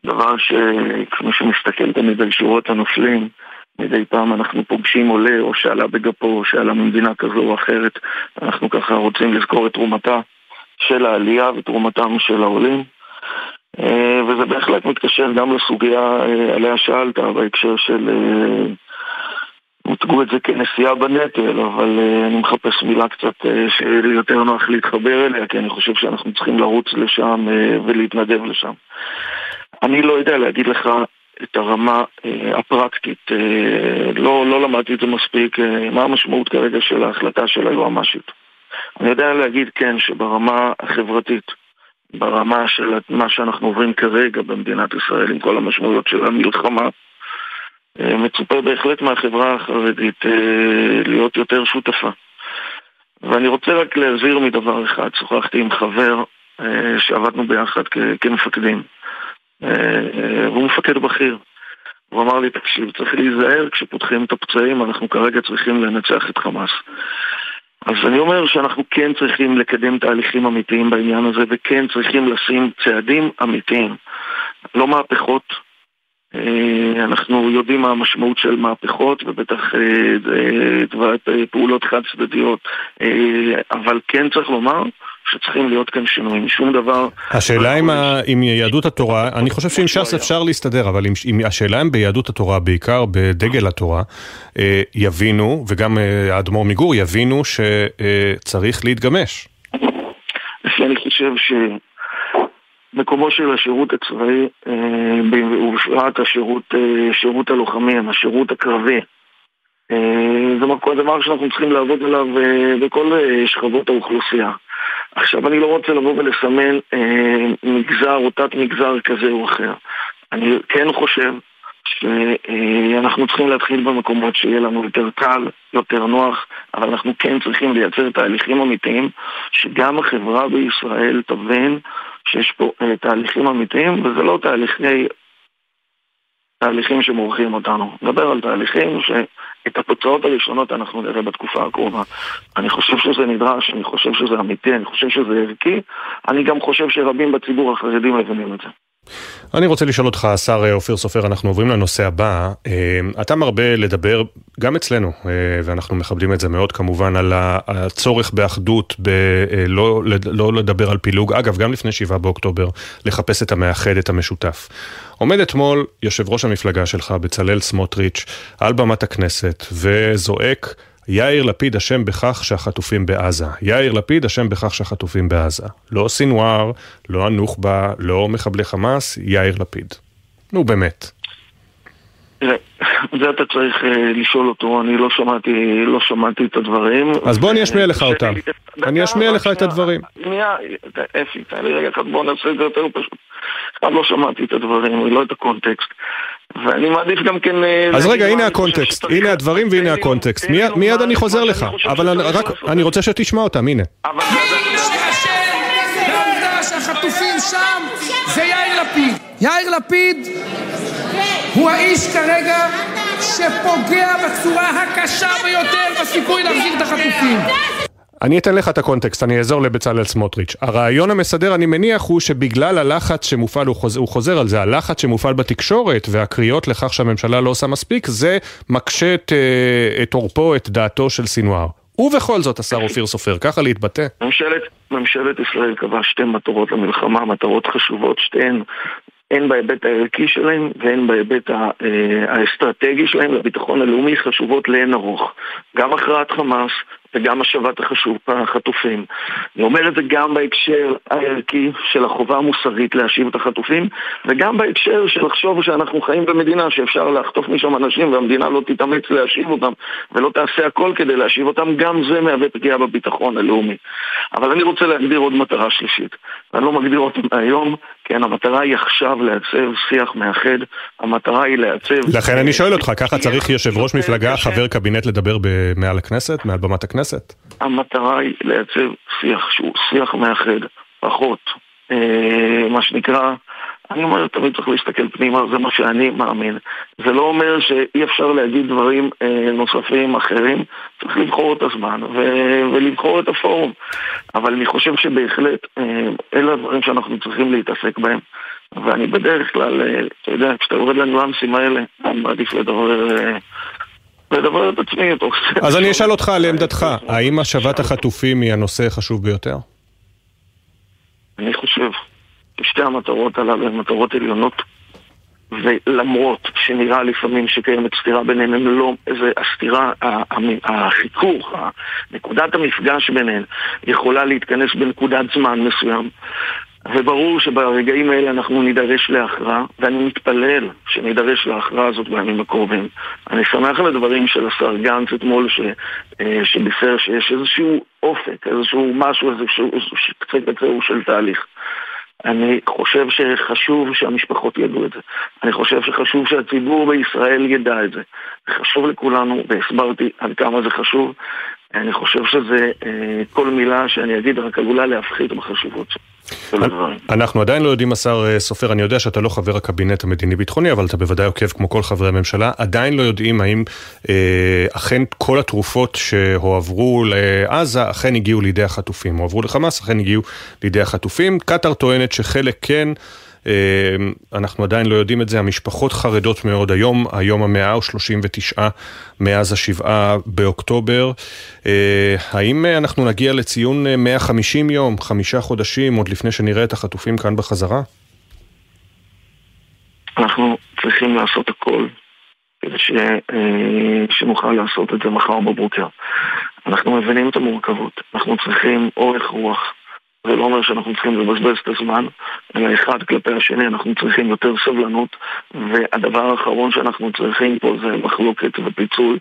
[SPEAKER 23] דבר שכמו שמסתכל תמיד על שורות הנופלים, מדי פעם אנחנו פוגשים עולה או שעלה בגפו או שעלה ממדינה כזו או אחרת. אנחנו ככה רוצים לזכור את תרומתה של העלייה ותרומתם של העולים. אה, וזה בהחלט מתקשר גם לסוגיה אה, עליה שאלת, בהקשר של... הוצגו את זה כנסיעה בנטל, אבל אני מחפש מילה קצת שיהיה לי יותר נוח להתחבר אליה, כי אני חושב שאנחנו צריכים לרוץ לשם ולהתנדב לשם. אני לא יודע להגיד לך את הרמה אה, הפרקטית, אה, לא, לא למדתי את זה מספיק, אה, מה המשמעות כרגע של ההחלטה של היועמ"שית. אני יודע להגיד כן שברמה החברתית, ברמה של מה שאנחנו עוברים כרגע במדינת ישראל עם כל המשמעויות של המלחמה, מצופה בהחלט מהחברה החרדית אה, להיות יותר שותפה. ואני רוצה רק להזהיר מדבר אחד, שוחחתי עם חבר אה, שעבדנו ביחד כמפקדים. אה, והוא מפקד בכיר. הוא אמר לי, תקשיב, צריך להיזהר כשפותחים את הפצעים, אנחנו כרגע צריכים לנצח את חמאס. אז אני אומר שאנחנו כן צריכים לקדם תהליכים אמיתיים בעניין הזה, וכן צריכים לשים צעדים אמיתיים. לא מהפכות. אה, אנחנו יודעים מה המשמעות של מהפכות, ובטח אה, פעולות חד צדדיות, אבל כן צריך לומר שצריכים להיות כאן שינויים, שום דבר...
[SPEAKER 1] השאלה אם, ה... עם יהדות התורה, אני חושב שעם ש"ס אפשר להסתדר, אבל עם השאלה אם ביהדות התורה, בעיקר בדגל התורה, אה, יבינו, וגם אה, האדמו"ר מגור יבינו שצריך להתגמש.
[SPEAKER 23] אני חושב שמקומו של השירות הצבאי, אה, ובפרט השירות שירות הלוחמים, השירות הקרבי, זה דבר שאנחנו צריכים לעבוד עליו בכל שכבות האוכלוסייה. עכשיו, אני לא רוצה לבוא ולסמן אה, מגזר או תת מגזר כזה או אחר. אני כן חושב שאנחנו צריכים להתחיל במקומות שיהיה לנו יותר קל, יותר נוח, אבל אנחנו כן צריכים לייצר תהליכים אמיתיים, שגם החברה בישראל תבין שיש פה אה, תהליכים אמיתיים, וזה לא תהליכי, תהליכים שמורחים אותנו. נדבר על תהליכים ש... את התוצאות הראשונות אנחנו נראה בתקופה הקרובה. אני חושב שזה נדרש, אני חושב שזה אמיתי, אני חושב שזה ערכי, אני גם חושב שרבים בציבור החרדי מבינים את זה.
[SPEAKER 1] אני רוצה לשאול אותך, השר אה, אופיר סופר, אנחנו עוברים לנושא הבא. אה, אתה מרבה לדבר, גם אצלנו, אה, ואנחנו מכבדים את זה מאוד כמובן, על הצורך באחדות, בלא לא לדבר על פילוג. אגב, גם לפני 7 באוקטובר, לחפש את המאחד, את המשותף. עומד אתמול יושב ראש המפלגה שלך, בצלאל סמוטריץ', על במת הכנסת, וזועק יאיר לפיד אשם בכך שהחטופים בעזה. יאיר לפיד אשם בכך שהחטופים בעזה. לא סינואר, לא הנוח'בה, לא מחבלי חמאס, יאיר לפיד. נו באמת.
[SPEAKER 23] זה אתה צריך uh, לשאול אותו, אני לא שמעתי, לא שמעתי את הדברים.
[SPEAKER 1] אז בוא אני אשמיע לך אותם. אני אשמיע לך את הדברים.
[SPEAKER 23] שנייה, אפי, תן לי רגע אחד, בוא נעשה את זה יותר פשוט. אחד לא שמעתי את הדברים, לא את הקונטקסט. ואני מעדיף גם כן... אה,
[SPEAKER 1] אז רגע, הנה הקונטקסט, הנה הדברים והנה הקונטקסט. מיד אני חוזר לך, אבל רק, אני רוצה שתשמע אותם, הנה.
[SPEAKER 18] בעובדה שהחטופים שם זה יאיר לפיד. יאיר לפיד הוא האיש כרגע שפוגע בצורה הקשה ביותר בסיכוי להחזיר את החטופים.
[SPEAKER 1] אני אתן לך את הקונטקסט, אני אעזור לבצלאל סמוטריץ'. הרעיון המסדר, אני מניח, הוא שבגלל הלחץ שמופעל, הוא חוזר, הוא חוזר על זה, הלחץ שמופעל בתקשורת והקריאות לכך שהממשלה לא עושה מספיק, זה מקשה את, אה, את עורפו, את דעתו של סינואר. ובכל זאת, השר אופיר סופר, ככה להתבטא.
[SPEAKER 23] ממשלת, ממשלת ישראל קבעה שתי מטרות למלחמה, מטרות חשובות, שתיהן הן בהיבט הערכי שלהם והן בהיבט אה, האסטרטגי שלהם לביטחון הלאומי חשובות לאין ארוך. גם הכרעת חמאס וגם השבת החשוב, החטופים. אני אומר את זה גם בהקשר הערכי של החובה המוסרית להשיב את החטופים, וגם בהקשר של לחשוב שאנחנו חיים במדינה שאפשר לחטוף משם אנשים והמדינה לא תתאמץ להשיב אותם ולא תעשה הכל כדי להשיב אותם, גם זה מהווה פגיעה בביטחון הלאומי. אבל אני רוצה להגדיר עוד מטרה שלישית. ואני לא מגדיר אותה היום, כן, המטרה היא עכשיו לעצב שיח מאחד, המטרה היא לעצב...
[SPEAKER 1] לכן אני שואל אותך, ככה צריך יושב ראש מפלגה, חבר קבינט לדבר מעל הכנסת, מעל במת הכנסת?
[SPEAKER 23] המטרה היא לעצב שיח שהוא שיח מאחד, פחות, אה, מה שנקרא... אני אומר, תמיד צריך להסתכל פנימה, זה מה שאני מאמין. זה לא אומר שאי אפשר להגיד דברים אה, נוספים אחרים, צריך לבחור את הזמן ו- ולבחור את הפורום. אבל אני חושב שבהחלט אה, אלה הדברים שאנחנו צריכים להתעסק בהם. ואני בדרך כלל, אה, אתה יודע, כשאתה יורד לניואנסים האלה, אני מעדיף לדבר... אה, לדבר את עצמי.
[SPEAKER 1] אז אני אשאל אותך על עמדתך, האם השבת החטופים היא הנושא החשוב ביותר?
[SPEAKER 23] אני חושב שתי המטרות הללו הן מטרות עליונות ולמרות שנראה לפעמים שקיימת סתירה ביניהן, הן לא, זה הסתירה, החיכוך, נקודת המפגש ביניהן יכולה להתכנס בנקודת זמן מסוים וברור שברגעים האלה אנחנו נידרש להכרעה, ואני מתפלל שנידרש להכרעה הזאת בימים הקרובים. אני שמח על הדברים של השר גנץ אתמול, אה, שבישר שיש איזשהו אופק, איזשהו משהו, איזשהו קצה קצהו של תהליך. אני חושב שחשוב שהמשפחות ידעו את זה. אני חושב שחשוב שהציבור בישראל ידע את זה. זה חשוב לכולנו, והסברתי עד כמה זה חשוב. אני חושב שזה, אה, כל מילה שאני אגיד רק עלולה להפחית בחשיבות של הדברים.
[SPEAKER 1] אנחנו עדיין לא יודעים, השר אה, סופר, אני יודע שאתה לא חבר הקבינט המדיני-ביטחוני, אבל אתה בוודאי עוקב כמו כל חברי הממשלה, עדיין לא יודעים האם אה, אכן כל התרופות שהועברו לעזה אכן הגיעו לידי החטופים, הועברו לחמאס, אכן הגיעו לידי החטופים. קטאר טוענת שחלק כן... אמ, אנחנו עדיין לא יודעים את זה, המשפחות חרדות מאוד היום, היום המאה ו-39 מאז השבעה באוקטובר. אה, האם אנחנו נגיע לציון 150 יום, חמישה חודשים, עוד לפני שנראה את החטופים כאן בחזרה?
[SPEAKER 23] אנחנו צריכים לעשות הכל כדי ש... אה, שנוכל לעשות את זה מחר בבוקר. אנחנו מבינים את המורכבות, אנחנו צריכים אורך רוח. זה לא אומר שאנחנו צריכים לבזבז את הזמן, אלא אחד כלפי השני אנחנו צריכים יותר סבלנות, והדבר האחרון שאנחנו צריכים פה זה מחלוקת ופיצול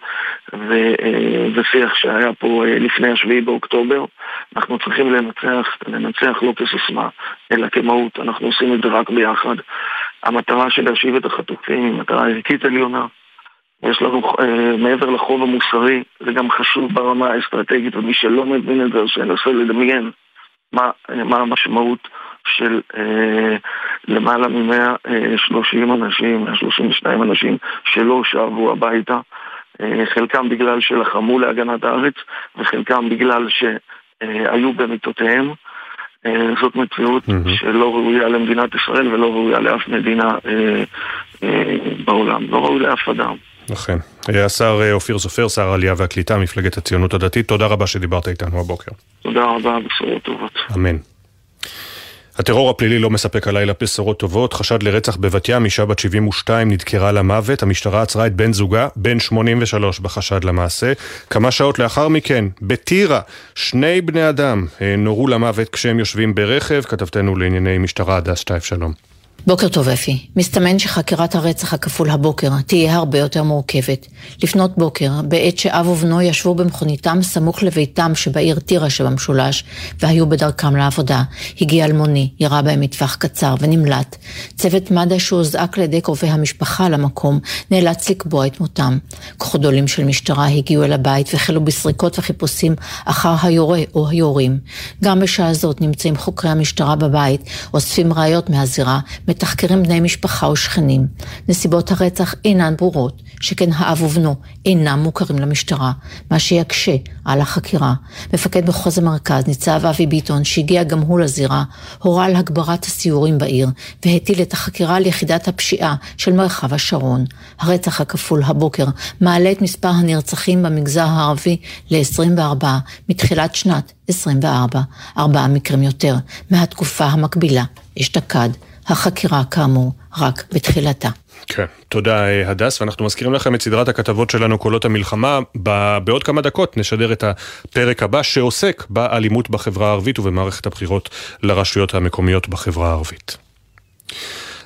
[SPEAKER 23] ושיח שהיה פה אה, לפני השביעי באוקטובר. אנחנו צריכים לנצח, לנצח לא כסיסמה, אלא כמהות, אנחנו עושים את זה רק ביחד. המטרה של להשיב את החטופים היא מטרה ערכית עליונה. יש לנו, אה, מעבר לחוב המוסרי, זה גם חשוב ברמה האסטרטגית, ומי שלא מבין את זה, שינסה לדמיין מה, מה המשמעות של אה, למעלה מ-130 אנשים, 132 אנשים שלא שבו הביתה, אה, חלקם בגלל שלחמו להגנת הארץ וחלקם בגלל שהיו במיטותיהם. אה, זאת מציאות mm-hmm. שלא ראויה למדינת ישראל ולא ראויה לאף מדינה אה, אה, בעולם, לא ראוי לאף אדם.
[SPEAKER 1] אכן. השר אה, אופיר סופר, שר העלייה והקליטה, מפלגת הציונות הדתית, תודה רבה שדיברת איתנו הבוקר.
[SPEAKER 23] תודה רבה, בשורות טובות.
[SPEAKER 1] אמן. הטרור הפלילי לא מספק הלילה בשורות טובות. חשד לרצח בבת ים, אישה בת 72 נדקרה למוות. המשטרה עצרה את בן זוגה, בן 83, בחשד למעשה. כמה שעות לאחר מכן, בטירה, שני בני אדם אה, נורו למוות כשהם יושבים ברכב. כתבתנו לענייני משטרה, הדס שטייף שלום.
[SPEAKER 10] בוקר טוב אפי. מסתמן שחקירת הרצח הכפול הבוקר תהיה הרבה יותר מורכבת. לפנות בוקר, בעת שאב ובנו ישבו במכוניתם סמוך לביתם שבעיר טירה שבמשולש, והיו בדרכם לעבודה, הגיע אלמוני, ירה בהם מטווח קצר ונמלט. צוות מד"א שהוזעק על ידי קרובי המשפחה למקום, נאלץ לקבוע את מותם. כוחות גדולים של משטרה הגיעו אל הבית והחלו בסריקות וחיפושים אחר היורה או היורים. גם בשעה זאת נמצאים חוקרי המשטרה בבית, אוספים ראיות מהזירה, מתחקרים בני משפחה ושכנים. נסיבות הרצח אינן ברורות, שכן האב ובנו אינם מוכרים למשטרה, מה שיקשה על החקירה. מפקד מחוז המרכז, ניצב אבי ביטון, שהגיע גם הוא לזירה, הורה על הגברת הסיורים בעיר, והטיל את החקירה על יחידת הפשיעה של מרחב השרון. הרצח הכפול הבוקר מעלה את מספר הנרצחים במגזר הערבי ל-24 מתחילת שנת 24, ארבעה מקרים יותר מהתקופה המקבילה אשתקד. החקירה כאמור רק בתחילתה.
[SPEAKER 1] כן, תודה אה, הדס, ואנחנו מזכירים לכם את סדרת הכתבות שלנו קולות המלחמה. בעוד כמה דקות נשדר את הפרק הבא שעוסק באלימות בחברה הערבית ובמערכת הבחירות לרשויות המקומיות בחברה הערבית.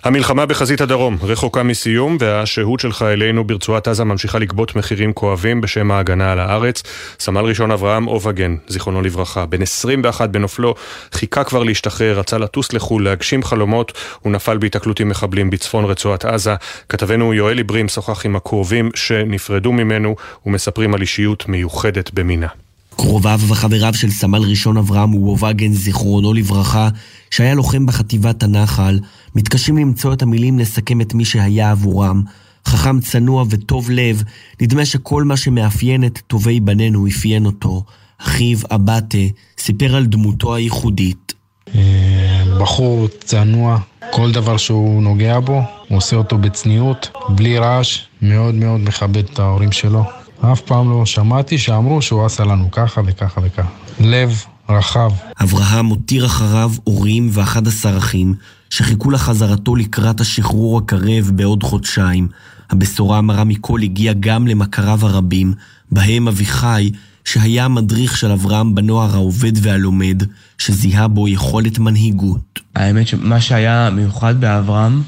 [SPEAKER 1] המלחמה בחזית הדרום רחוקה מסיום והשהות של חיילינו ברצועת עזה ממשיכה לגבות מחירים כואבים בשם ההגנה על הארץ. סמל ראשון אברהם אובגן, זיכרונו לברכה, בן 21 בנופלו, חיכה כבר להשתחרר, רצה לטוס לחו"ל, להגשים חלומות, הוא נפל בהיתקלות עם מחבלים בצפון רצועת עזה. כתבנו יואל עיברים שוחח עם הקרובים שנפרדו ממנו ומספרים על אישיות מיוחדת במינה.
[SPEAKER 33] קרוביו וחבריו של סמל ראשון אברהם וובגן, זיכרונו לברכה, שהיה לוחם בחטיבת הנחל, מתקשים למצוא את המילים לסכם את מי שהיה עבורם. חכם צנוע וטוב לב, נדמה שכל מה שמאפיין את טובי בנינו אפיין אותו. אחיו, אבטה, סיפר על דמותו הייחודית.
[SPEAKER 34] אה, בחור צנוע, כל דבר שהוא נוגע בו, הוא עושה אותו בצניעות, בלי רעש, מאוד מאוד מכבד את ההורים שלו. אף פעם לא שמעתי שאמרו שהוא עשה לנו ככה וככה וככה. לב רחב.
[SPEAKER 33] אברהם הותיר אחריו הורים ואחד עשר אחים, שחיכו לחזרתו לקראת השחרור הקרב בעוד חודשיים. הבשורה המרה מכל הגיעה גם למכריו הרבים, בהם אביחי, שהיה המדריך של אברהם בנוער העובד והלומד, שזיהה בו יכולת מנהיגות.
[SPEAKER 35] האמת שמה שהיה מיוחד באברהם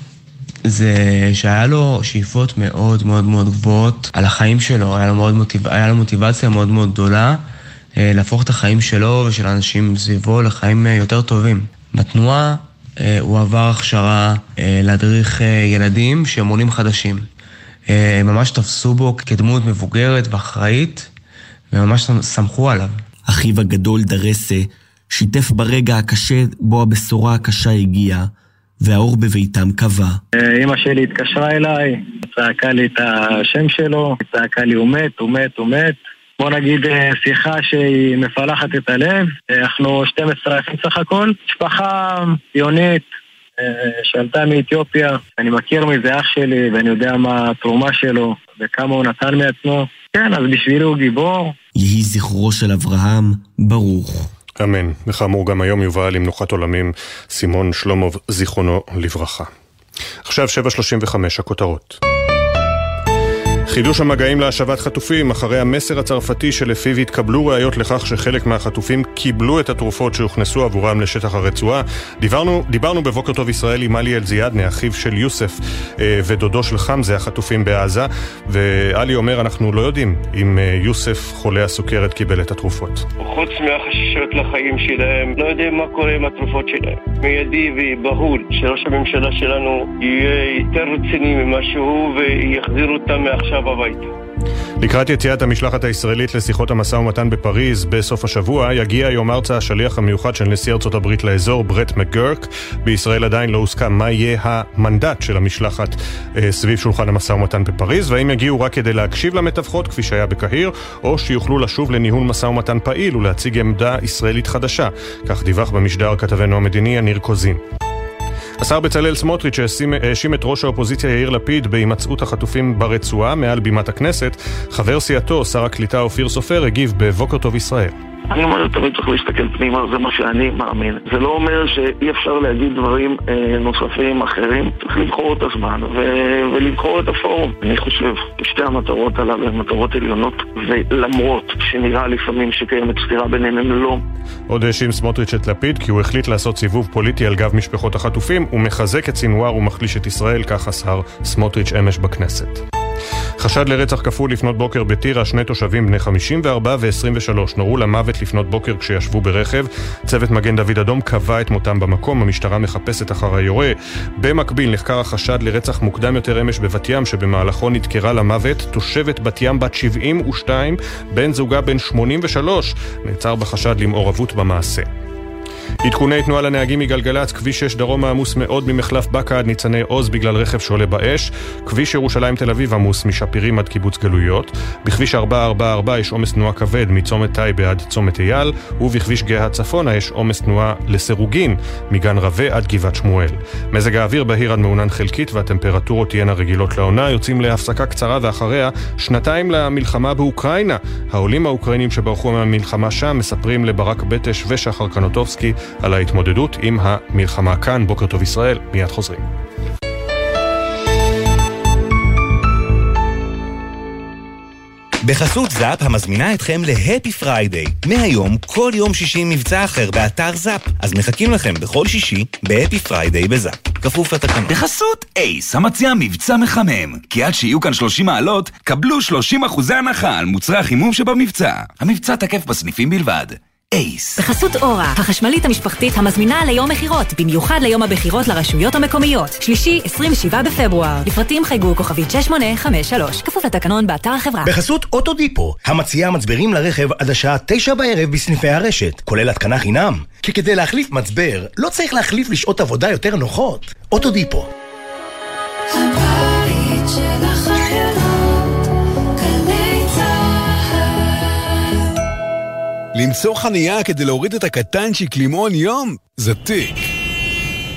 [SPEAKER 35] זה שהיה לו שאיפות מאוד מאוד מאוד גבוהות על החיים שלו, היה לו, מאוד מוטיב... היה לו מוטיבציה מאוד מאוד גדולה אה, להפוך את החיים שלו ושל האנשים סביבו לחיים אה, יותר טובים. בתנועה אה, הוא עבר הכשרה להדריך ילדים שהם עולים חדשים. הם ממש תפסו בו כדמות מבוגרת ואחראית, וממש סמכו עליו.
[SPEAKER 33] אחיו הגדול דרסה שיתף ברגע הקשה בו הבשורה הקשה הגיעה. והאור בביתם כבה.
[SPEAKER 36] אמא שלי התקשרה אליי, צעקה לי את השם שלו, צעקה לי הוא מת, הוא מת, הוא מת. בוא נגיד אה, שיחה שהיא מפלחת את הלב, אנחנו 12 אחים סך הכל, משפחה ציונית אה, שעלתה מאתיופיה, אני מכיר מזה אח שלי ואני יודע מה התרומה שלו וכמה הוא נתן מעצמו. כן, אז בשבילי הוא גיבור.
[SPEAKER 33] יהי זכרו של אברהם ברוך.
[SPEAKER 1] אמן. וכאמור, גם היום יובא למנוחת עולמים סימון שלומוב, זיכרונו לברכה. עכשיו 7.35, הכותרות. חידוש המגעים להשבת חטופים אחרי המסר הצרפתי שלפיו התקבלו ראיות לכך שחלק מהחטופים קיבלו את התרופות שהוכנסו עבורם לשטח הרצועה. דיברנו, דיברנו בבוקר טוב ישראל עם עלי אלזיאדנה, אחיו של יוסף אה, ודודו של חמזה, החטופים בעזה, ועלי אומר, אנחנו לא יודעים אם אה, יוסף חולה הסוכרת קיבל את התרופות.
[SPEAKER 30] חוץ מהחששות לחיים שלהם, לא יודעים מה קורה עם התרופות שלהם. מיידי ובהול שראש הממשלה שלנו יהיה יותר רציני ממה שהוא ויחזיר אותם מעכשיו עכשיו הביתה.
[SPEAKER 1] לקראת יציאת המשלחת הישראלית לשיחות המשא ומתן בפריז בסוף השבוע, יגיע היום ארצה השליח המיוחד של נשיא ארצות הברית לאזור, ברט מגרק. בישראל עדיין לא הוסכם מה יהיה המנדט של המשלחת אה, סביב שולחן המשא ומתן בפריז, והאם יגיעו רק כדי להקשיב למתווכות, כפי שהיה בקהיר, או שיוכלו לשוב לניהול משא ומתן פעיל ולהציג עמדה ישראלית חדשה. כך דיווח במשדר כתבנו המדיני יניר קוזין. השר בצלאל סמוטריץ' האשים את ראש האופוזיציה יאיר לפיד בהימצאות החטופים ברצועה מעל בימת הכנסת. חבר סיעתו, שר הקליטה אופיר סופר, הגיב בבוקר טוב ישראל.
[SPEAKER 37] אני אומר, תמיד צריך להסתכל פנימה, זה מה שאני מאמין. זה לא אומר שאי אפשר להגיד דברים אה, נוספים אחרים, צריך לבחור את הזמן ו- ולבחור את הפורום. אני חושב, שתי המטרות הללו הן מטרות עליונות, ולמרות שנראה לפעמים שקיימת סתירה ביניהם, הם לא.
[SPEAKER 1] עוד האשים סמוטריץ' את לפיד כי הוא החליט לעשות סיבוב פוליטי על גב משפחות החטופים, ומחזק את סינואר ומחליש את ישראל, כך השר סמוטריץ' אמש בכנסת. חשד לרצח כפול לפנות בוקר בטירה, שני תושבים בני 54 ו-23 נורו למוות לפנות בוקר כשישבו ברכב. צוות מגן דוד אדום קבע את מותם במקום, המשטרה מחפשת אחר היורה. במקביל נחקר החשד לרצח מוקדם יותר אמש בבת ים, שבמהלכו נדקרה למוות תושבת בת ים בת 72, בן זוגה בן 83, נעצר בחשד למעורבות במעשה. עדכוני תנועה לנהגים מגלגלצ, כביש 6 דרום עמוס מאוד ממחלף באקה עד ניצני עוז בגלל רכב שעולה באש, כביש ירושלים תל אביב עמוס משפירים עד קיבוץ גלויות, בכביש 444 יש עומס תנועה כבד מצומת טייבה עד צומת אייל, ובכביש גאה צפונה יש עומס תנועה לסירוגין מגן רבה עד גבעת שמואל. מזג האוויר בהיר עד מעונן חלקית והטמפרטורות תהיינה רגילות לעונה, יוצאים להפסקה קצרה ואחריה שנתיים למלחמה באוקראינה. העולים האוקראינים שברחו מהמלחמה שם מספרים לברק בטש ושחר קנוטובסקי על ההתמודדות עם המלחמה כאן. בוקר טוב ישראל, מיד חוזרים.
[SPEAKER 38] בחסות זאפ המזמינה אתכם ל Happy Friday. מהיום, כל יום שישי מבצע אחר באתר זאפ. אז מחכים לכם בכל שישי ב Happy Friday בזאפ.
[SPEAKER 39] כפוף לתקנון.
[SPEAKER 6] בחסות אייס, המציע מבצע מחמם. כי עד שיהיו כאן 30 מעלות, קבלו 30 אחוזי הנחה על מוצרי החימום שבמבצע. המבצע תקף בסניפים בלבד. אייס.
[SPEAKER 40] בחסות אורה, החשמלית המשפחתית המזמינה ליום מכירות, במיוחד ליום הבחירות לרשויות המקומיות. שלישי, 27 בפברואר. לפרטים חייגו כוכבית 6853, כפוף לתקנון באתר החברה.
[SPEAKER 7] בחסות אוטודיפו, המציעה מצברים לרכב עד השעה 9 בערב בסניפי הרשת, כולל התקנה חינם. כי כדי להחליף מצבר, לא צריך להחליף לשעות עבודה יותר נוחות. אוטודיפו.
[SPEAKER 41] למצוא חנייה כדי להוריד את הקטנצ'יק למעון יום זה טיק.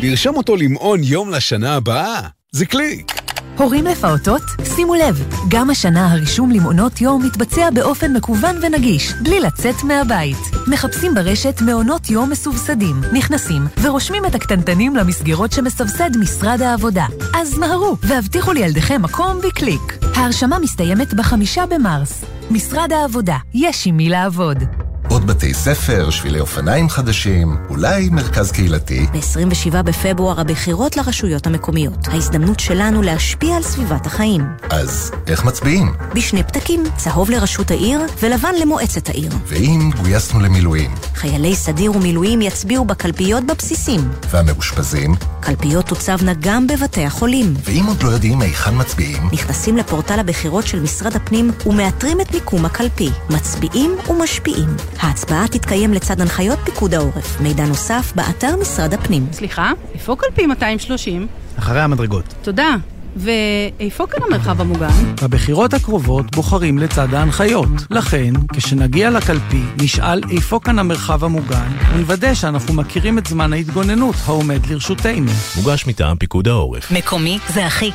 [SPEAKER 41] לרשום אותו למעון יום לשנה הבאה זה קליק.
[SPEAKER 8] הורים לפעוטות? שימו לב, גם השנה הרישום למעונות יום מתבצע באופן מקוון ונגיש, בלי לצאת מהבית. מחפשים ברשת מעונות יום מסובסדים, נכנסים ורושמים את הקטנטנים למסגרות שמסבסד משרד העבודה. אז מהרו והבטיחו לילדיכם מקום בקליק. ההרשמה מסתיימת בחמישה במרס. משרד העבודה, יש עם מי לעבוד.
[SPEAKER 24] עוד בתי ספר, שבילי אופניים חדשים, אולי מרכז קהילתי.
[SPEAKER 40] ב-27 בפברואר הבחירות לרשויות המקומיות. ההזדמנות שלנו להשפיע על סביבת החיים.
[SPEAKER 24] אז איך מצביעים?
[SPEAKER 40] בשני פתקים, צהוב לראשות העיר ולבן למועצת העיר.
[SPEAKER 24] ואם גויסנו למילואים?
[SPEAKER 40] חיילי סדיר ומילואים יצביעו בקלפיות בבסיסים.
[SPEAKER 24] והמאושפזים?
[SPEAKER 40] קלפיות תוצבנה גם בבתי החולים.
[SPEAKER 24] ואם עוד לא יודעים היכן מצביעים?
[SPEAKER 40] נכנסים לפורטל הבחירות של משרד הפנים ומאתרים את מיקום הקלפי. מצביעים ומשפיעים. ההצבעה תתקיים לצד הנחיות פיקוד העורף. מידע נוסף באתר משרד הפנים.
[SPEAKER 42] סליחה, איפה קלפי 230?
[SPEAKER 43] אחרי המדרגות.
[SPEAKER 42] תודה. ואיפה כאן המרחב המוגן?
[SPEAKER 43] בבחירות הקרובות בוחרים לצד ההנחיות. לכן, כשנגיע לקלפי, נשאל איפה כאן המרחב המוגן, ונוודא שאנחנו מכירים את זמן ההתגוננות העומד לרשותנו.
[SPEAKER 15] מוגש מטעם פיקוד העורף.
[SPEAKER 44] מקומי זה הכי.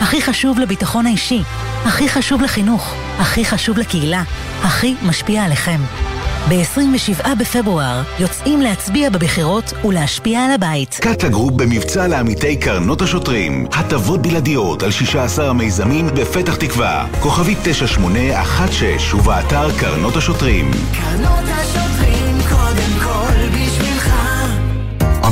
[SPEAKER 44] הכי חשוב לביטחון האישי, הכי חשוב לחינוך, הכי חשוב לקהילה, הכי משפיע עליכם. ב-27 בפברואר יוצאים להצביע בבחירות ולהשפיע על הבית.
[SPEAKER 6] קאטה גרופ במבצע לעמיתי קרנות השוטרים. הטבות בלעדיות על 16 המיזמים בפתח תקווה. כוכבית 9816 ובאתר קרנות השוטרים.
[SPEAKER 45] קרנות השוטרים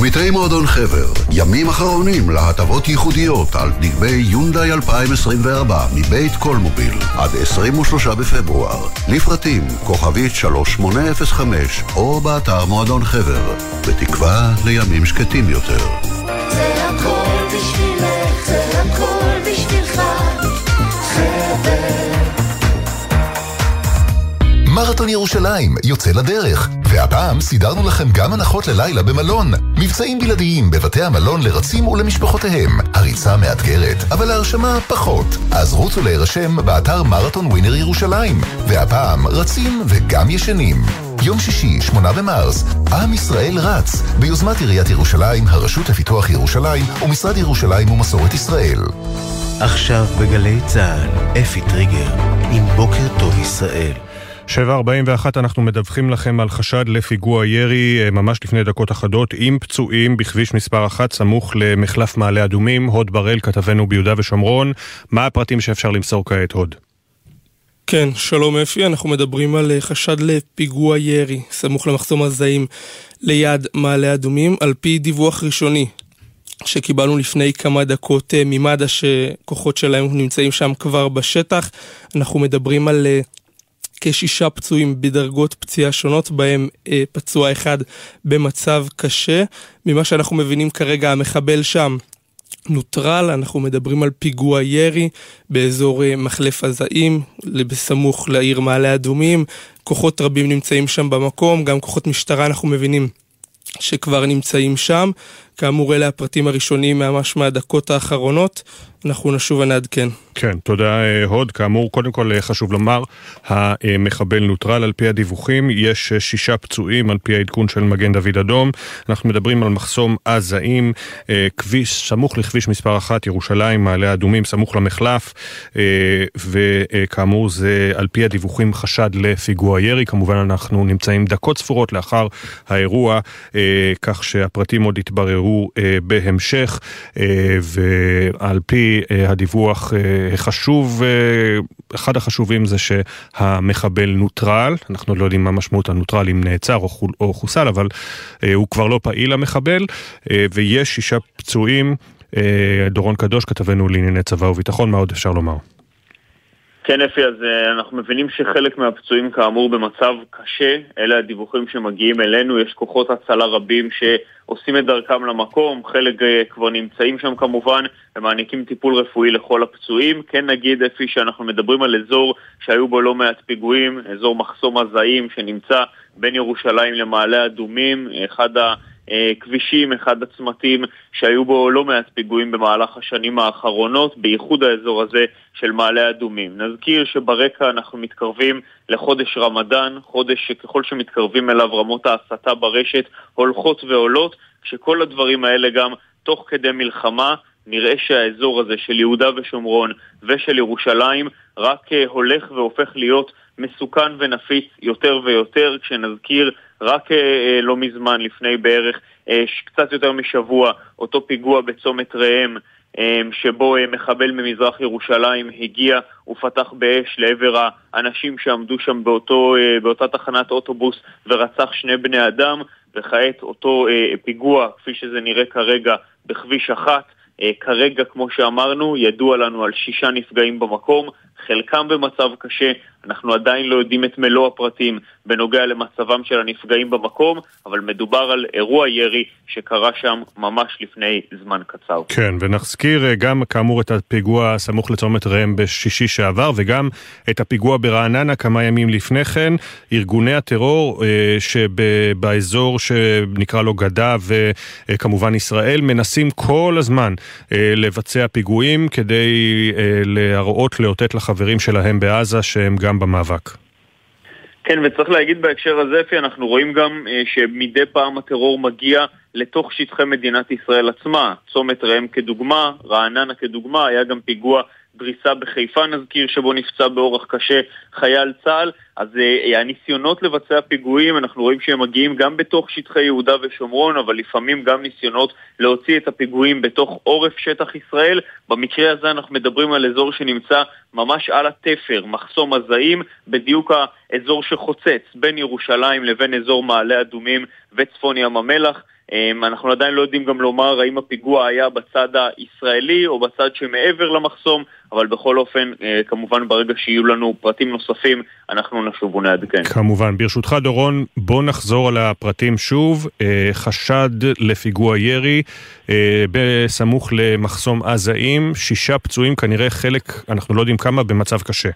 [SPEAKER 24] עמיתי מועדון חבר, ימים אחרונים להטבות ייחודיות על דגמי יונדאי 2024 מבית קולמוביל עד 23 בפברואר. לפרטים כוכבית 3805 או באתר מועדון חבר, בתקווה לימים שקטים יותר.
[SPEAKER 45] זה הכל בשבילך, זה הכל בשבילך.
[SPEAKER 24] מרתון ירושלים יוצא לדרך, והפעם סידרנו לכם גם הנחות ללילה במלון. מבצעים בלעדיים בבתי המלון לרצים ולמשפחותיהם. הריצה מאתגרת, אבל ההרשמה פחות. אז רוצו להירשם באתר מרתון ווינר ירושלים. והפעם רצים וגם ישנים. יום שישי, 8 במרס, עם ישראל רץ, ביוזמת עיריית ירושלים, הרשות לפיתוח ירושלים ומשרד ירושלים ומסורת ישראל.
[SPEAKER 15] עכשיו בגלי צה"ל, אפי טריגר, עם בוקר טוב ישראל.
[SPEAKER 1] 7.41 אנחנו מדווחים לכם על חשד לפיגוע ירי אה, ממש לפני דקות אחדות עם פצועים בכביש מספר 1 סמוך למחלף מעלה אדומים. הוד בראל, כתבנו ביהודה ושומרון. מה הפרטים שאפשר למסור כעת, הוד?
[SPEAKER 35] כן, שלום אפי, אנחנו מדברים על אה, חשד לפיגוע ירי סמוך למחסום הזעים ליד מעלה אדומים, על פי דיווח ראשוני שקיבלנו לפני כמה דקות אה, ממד"א שכוחות שלהם נמצאים שם כבר בשטח. אנחנו מדברים על כשישה פצועים בדרגות פציעה שונות, בהם אה, פצוע אחד במצב קשה. ממה שאנחנו מבינים כרגע, המחבל שם נוטרל, אנחנו מדברים על פיגוע ירי באזור אה, מחלף הזעים, בסמוך לעיר מעלה אדומים. כוחות רבים נמצאים שם במקום, גם כוחות משטרה אנחנו מבינים שכבר נמצאים שם. כאמור, אלה הפרטים הראשונים ממש מהדקות האחרונות. אנחנו נשוב ונעדכן.
[SPEAKER 1] כן, תודה אה, הוד. כאמור, קודם כל אה, חשוב לומר, המחבל נוטרל על פי הדיווחים, יש אה, שישה פצועים על פי העדכון של מגן דוד אדום. אנחנו מדברים על מחסום עזאים, כביש, סמוך לכביש מספר 1, ירושלים, מעלה אדומים, סמוך למחלף, וכאמור זה על פי הדיווחים חשד לפיגוע ירי. כמובן אנחנו נמצאים דקות ספורות לאחר האירוע, כך שהפרטים עוד יתבררו בהמשך, ועל פי הדיווח החשוב, אחד החשובים זה שהמחבל נוטרל, אנחנו לא יודעים מה משמעות הנוטרל, אם נעצר או, או חוסל, אבל הוא כבר לא פעיל המחבל, ויש שישה פצועים. אה, דורון קדוש, כתבנו לענייני צבא וביטחון, מה עוד אפשר לומר?
[SPEAKER 46] כן, אפי, אז אה, אנחנו מבינים שחלק מהפצועים כאמור במצב קשה, אלה הדיווחים שמגיעים אלינו, יש כוחות הצלה רבים שעושים את דרכם למקום, חלק אה, כבר נמצאים שם כמובן, ומעניקים טיפול רפואי לכל הפצועים. כן נגיד, אפי, שאנחנו מדברים על אזור שהיו בו לא מעט פיגועים, אזור מחסום הזעים שנמצא בין ירושלים למעלה אדומים, אחד ה... אה, כבישים, אחד הצמתים שהיו בו לא מעט פיגועים במהלך השנים האחרונות, בייחוד האזור הזה של מעלה אדומים. נזכיר שברקע אנחנו מתקרבים לחודש רמדאן, חודש שככל שמתקרבים אליו רמות ההסתה ברשת הולכות ועולות, כשכל הדברים האלה גם תוך כדי מלחמה נראה שהאזור הזה של יהודה ושומרון ושל ירושלים רק אה, הולך והופך להיות מסוכן ונפיץ יותר ויותר, כשנזכיר רק אה, אה, לא מזמן, לפני בערך אה, קצת יותר משבוע, אותו פיגוע בצומת ראם, שבו מחבל ממזרח ירושלים הגיע ופתח באש לעבר האנשים שעמדו שם באותו, באותה תחנת אוטובוס ורצח שני בני אדם, וכעת אותו פיגוע, כפי שזה נראה כרגע, בכביש אחת. כרגע, כמו שאמרנו, ידוע לנו על שישה נפגעים במקום, חלקם במצב קשה, אנחנו עדיין לא יודעים את מלוא הפרטים בנוגע למצבם של הנפגעים במקום, אבל מדובר על אירוע ירי שקרה שם ממש לפני זמן קצר.
[SPEAKER 1] כן, ונזכיר אה, גם כאמור את הפיגוע סמוך לצומת ראם בשישי שעבר, וגם את הפיגוע ברעננה כמה ימים לפני כן. ארגוני הטרור אה, שבאזור שנקרא לו גדה וכמובן ישראל, מנסים כל הזמן אה, לבצע פיגועים כדי אה, להראות, לאותת לחברים שלהם בעזה שהם גם במאבק.
[SPEAKER 46] כן, וצריך להגיד בהקשר הזה, אפי, אנחנו רואים גם אה, שמדי פעם הטרור מגיע לתוך שטחי מדינת ישראל עצמה. צומת ראם כדוגמה, רעננה כדוגמה, היה גם פיגוע דריסה בחיפה נזכיר, שבו נפצע באורח קשה חייל צה"ל. אז אה, הניסיונות לבצע פיגועים, אנחנו רואים שהם מגיעים גם בתוך שטחי יהודה ושומרון, אבל לפעמים גם ניסיונות להוציא את הפיגועים בתוך עורף שטח ישראל. במקרה הזה אנחנו מדברים על אזור שנמצא ממש על התפר, מחסום הזעים, בדיוק האזור שחוצץ בין ירושלים לבין אזור מעלה אדומים וצפון ים המלח. אמ, אנחנו עדיין לא יודעים גם לומר האם הפיגוע היה בצד הישראלי או בצד שמעבר למחסום, אבל בכל אופן, אה, כמובן ברגע שיהיו לנו פרטים נוספים, אנחנו נשוב ונעדכן.
[SPEAKER 1] כמובן. ברשותך, דורון, בוא נחזור על הפרטים שוב. אה, חשד לפיגוע ירי אה, בסמוך למחסום עזאים, שישה פצועים, כנראה חלק, אנחנו לא יודעים כמה, במצב קשה.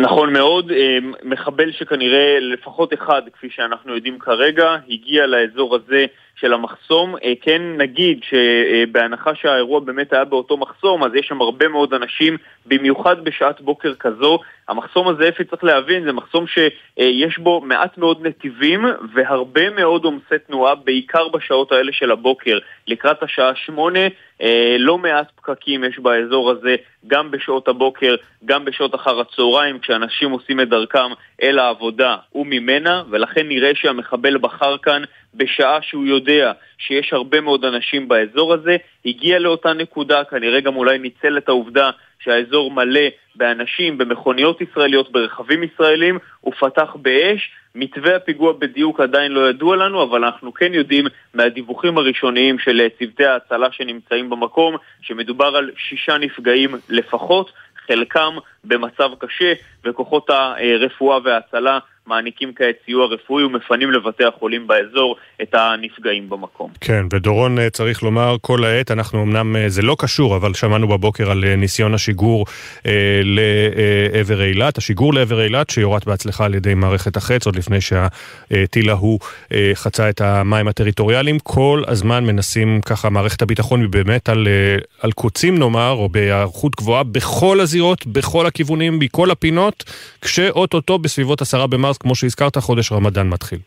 [SPEAKER 46] נכון מאוד, אה, מחבל שכנראה לפחות אחד, כפי שאנחנו יודעים כרגע, הגיע לאזור הזה של המחסום. אה, כן נגיד שבהנחה שהאירוע באמת היה באותו מחסום, אז יש שם הרבה מאוד אנשים, במיוחד בשעת בוקר כזו. המחסום הזה, אפי צריך להבין, זה מחסום שיש בו מעט מאוד נתיבים והרבה מאוד עומסי תנועה, בעיקר בשעות האלה של הבוקר. לקראת השעה שמונה, אה, לא מעט פקקים יש באזור הזה, גם בשעות הבוקר, גם בשעות אחר הצהריים, כשאנשים עושים את דרכם אל העבודה וממנה, ולכן נראה שהמחבל בחר כאן בשעה שהוא יודע שיש הרבה מאוד אנשים באזור הזה, הגיע לאותה נקודה, כנראה גם אולי ניצל את העובדה שהאזור מלא באנשים, במכוניות ישראליות, ברכבים ישראלים, ופתח באש. מתווה הפיגוע בדיוק עדיין לא ידוע לנו, אבל אנחנו כן יודעים מהדיווחים הראשוניים של צוותי ההצלה שנמצאים במקום, שמדובר על שישה נפגעים לפחות, חלקם במצב קשה, וכוחות הרפואה וההצלה מעניקים כעת סיוע רפואי ומפנים לבתי החולים באזור את הנפגעים במקום.
[SPEAKER 1] כן, ודורון אה, צריך לומר כל העת, אנחנו אמנם, אה, זה לא קשור, אבל שמענו בבוקר על אה, ניסיון השיגור אה, לעבר אילת, השיגור לעבר אילת שיורט בהצלחה על ידי מערכת החץ, עוד לפני שהטיל ההוא אה, חצה את המים הטריטוריאליים. כל הזמן מנסים ככה, מערכת הביטחון באמת על, אה, על קוצים נאמר, או בהיערכות גבוהה בכל הזירות, בכל הכיוונים, מכל הפינות, כשאו-טו-טו בסביבות עשרה במרס, כמו שהזכרת, חודש רמדאן מתחיל.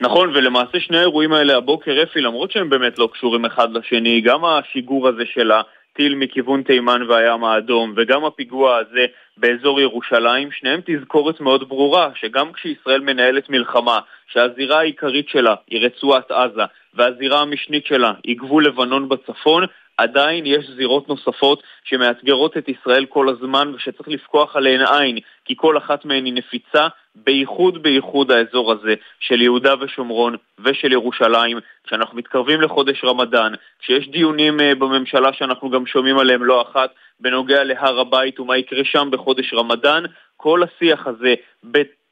[SPEAKER 46] נכון, ולמעשה שני האירועים האלה הבוקר, אפי, למרות שהם באמת לא קשורים אחד לשני, גם השיגור הזה של הטיל מכיוון תימן והים האדום, וגם הפיגוע הזה באזור ירושלים, שניהם תזכורת מאוד ברורה, שגם כשישראל מנהלת מלחמה, שהזירה העיקרית שלה היא רצועת עזה, והזירה המשנית שלה היא גבול לבנון בצפון, עדיין יש זירות נוספות שמאתגרות את ישראל כל הזמן ושצריך לפקוח עליהן עין, כי כל אחת מהן היא נפיצה בייחוד בייחוד האזור הזה של יהודה ושומרון ושל ירושלים, כשאנחנו מתקרבים לחודש רמדאן, כשיש דיונים אה, בממשלה שאנחנו גם שומעים עליהם לא אחת בנוגע להר הבית ומה יקרה שם בחודש רמדאן, כל השיח הזה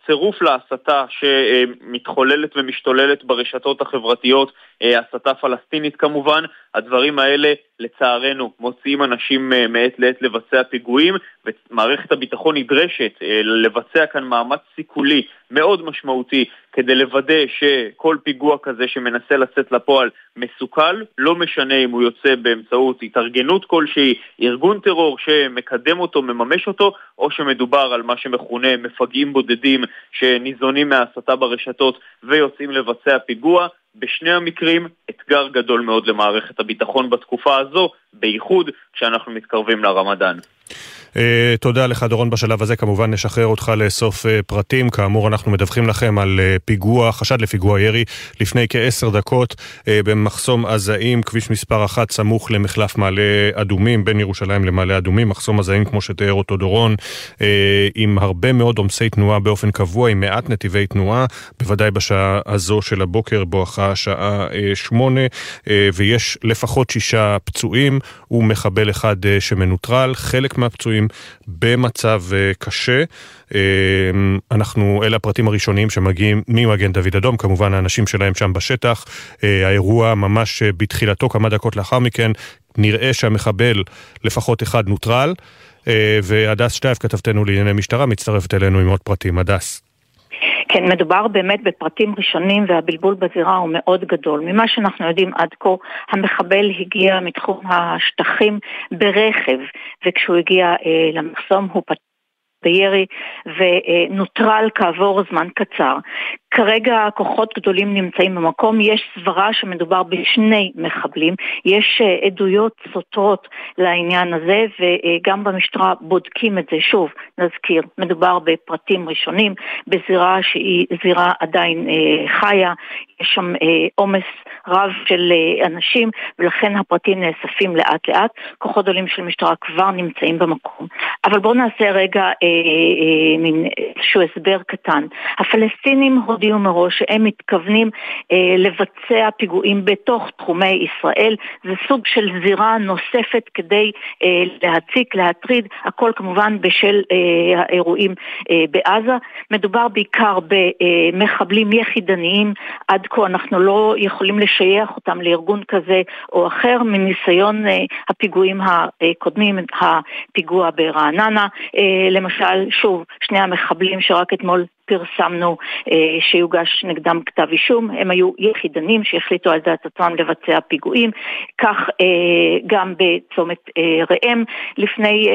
[SPEAKER 46] צירוף להסתה שמתחוללת ומשתוללת ברשתות החברתיות, הסתה פלסטינית כמובן, הדברים האלה לצערנו מוציאים אנשים אה, מעת לעת לבצע פיגועים ומערכת הביטחון נדרשת אה, לבצע כאן מאמץ סיכולי מאוד משמעותי כדי לוודא שכל פיגוע כזה שמנסה לצאת לפועל מסוכל, לא משנה אם הוא יוצא באמצעות התארגנות כלשהי, ארגון טרור שמקדם אותו, מממש אותו, או שמדובר על מה שמכונה מפגעים בודדים שניזונים מההסתה ברשתות ויוצאים לבצע פיגוע. בשני המקרים אתגר גדול מאוד למערכת הביטחון בתקופה הזו, בייחוד כשאנחנו מתקרבים לרמדאן.
[SPEAKER 1] Uh, תודה לך דורון בשלב הזה, כמובן נשחרר אותך לאסוף uh, פרטים. כאמור, אנחנו מדווחים לכם על uh, פיגוע, חשד לפיגוע ירי לפני כעשר דקות uh, במחסום עזאים, כביש מספר אחת סמוך למחלף מעלה אדומים, בין ירושלים למעלה אדומים, מחסום עזאים כמו שתיאר אותו דורון, uh, עם הרבה מאוד עומסי תנועה באופן קבוע, עם מעט נתיבי תנועה, בוודאי בשעה הזו של הבוקר, בואכה השעה uh, שמונה, uh, ויש לפחות שישה פצועים ומחבל אחד uh, שמנוטרל. חלק מהפצועים במצב אה, קשה. אה, אנחנו, אלה הפרטים הראשוניים שמגיעים ממגן דוד אדום, כמובן האנשים שלהם שם בשטח. אה, האירוע ממש בתחילתו, כמה דקות לאחר מכן, נראה שהמחבל, לפחות אחד, נוטרל. והדס שטייף, כתבתנו לענייני משטרה, מצטרפת אלינו עם עוד פרטים. הדס.
[SPEAKER 47] כן, מדובר באמת בפרטים ראשונים והבלבול בזירה הוא מאוד גדול. ממה שאנחנו יודעים עד כה, המחבל הגיע מתחום השטחים ברכב, וכשהוא הגיע אה, למחסום הוא פתח בירי ונוטרל כעבור זמן קצר. כרגע כוחות גדולים נמצאים במקום, יש סברה שמדובר בשני מחבלים, יש אה, עדויות סותרות לעניין הזה וגם במשטרה בודקים את זה. שוב, נזכיר, מדובר בפרטים ראשונים, בזירה שהיא זירה עדיין אה, חיה, יש שם אה, עומס רב של אנשים ולכן הפרטים נאספים לאט לאט. כוחות גדולים של משטרה כבר נמצאים במקום. אבל בואו נעשה רגע מין איזשהו הסבר קטן. הפלסטינים הודיעו מראש שהם מתכוונים אה, לבצע פיגועים בתוך תחומי ישראל. זה סוג של זירה נוספת כדי אה, להציק, להטריד, הכל כמובן בשל אה, האירועים אה, בעזה. מדובר בעיקר במחבלים יחידניים, עד כה אנחנו לא יכולים לשייך אותם לארגון כזה או אחר מניסיון אה, הפיגועים הקודמים, הפיגוע ברעננה, אה, למשל, שוב, שני המחבלים שרק אתמול פרסמנו אה, שיוגש נגדם כתב אישום, הם היו יחידנים שהחליטו על דעת עצמם לבצע פיגועים, כך אה, גם בצומת אה, ראם לפני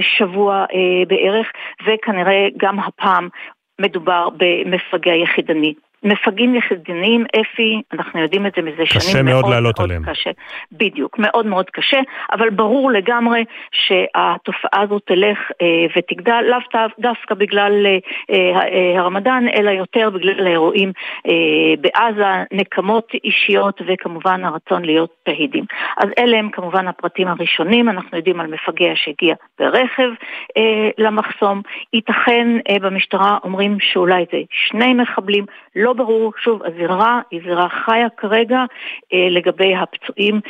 [SPEAKER 47] שבוע בערך, וכנראה גם הפעם מדובר במפגע יחידני. מפגעים יחידניים, אפי, אנחנו יודעים את זה מזה
[SPEAKER 1] קשה
[SPEAKER 47] שנים.
[SPEAKER 1] מאוד
[SPEAKER 47] מאוד
[SPEAKER 1] לעלות
[SPEAKER 47] מאוד
[SPEAKER 1] עליהם.
[SPEAKER 47] קשה. בדיוק, מאוד מאוד קשה, אבל ברור לגמרי שהתופעה הזאת תלך אה, ותגדל, לאו דו- דווקא בגלל אה, אה, הרמדאן, אלא יותר בגלל האירועים אה, בעזה, נקמות אישיות וכמובן הרצון להיות שהידים. אז אלה הם כמובן הפרטים הראשונים, אנחנו יודעים על מפגע שהגיע ברכב אה, למחסום, ייתכן אה, במשטרה אומרים שאולי זה שני מחבלים, לא ברור, שוב, הזירה היא זירה חיה כרגע, אה, לגבי הפצועים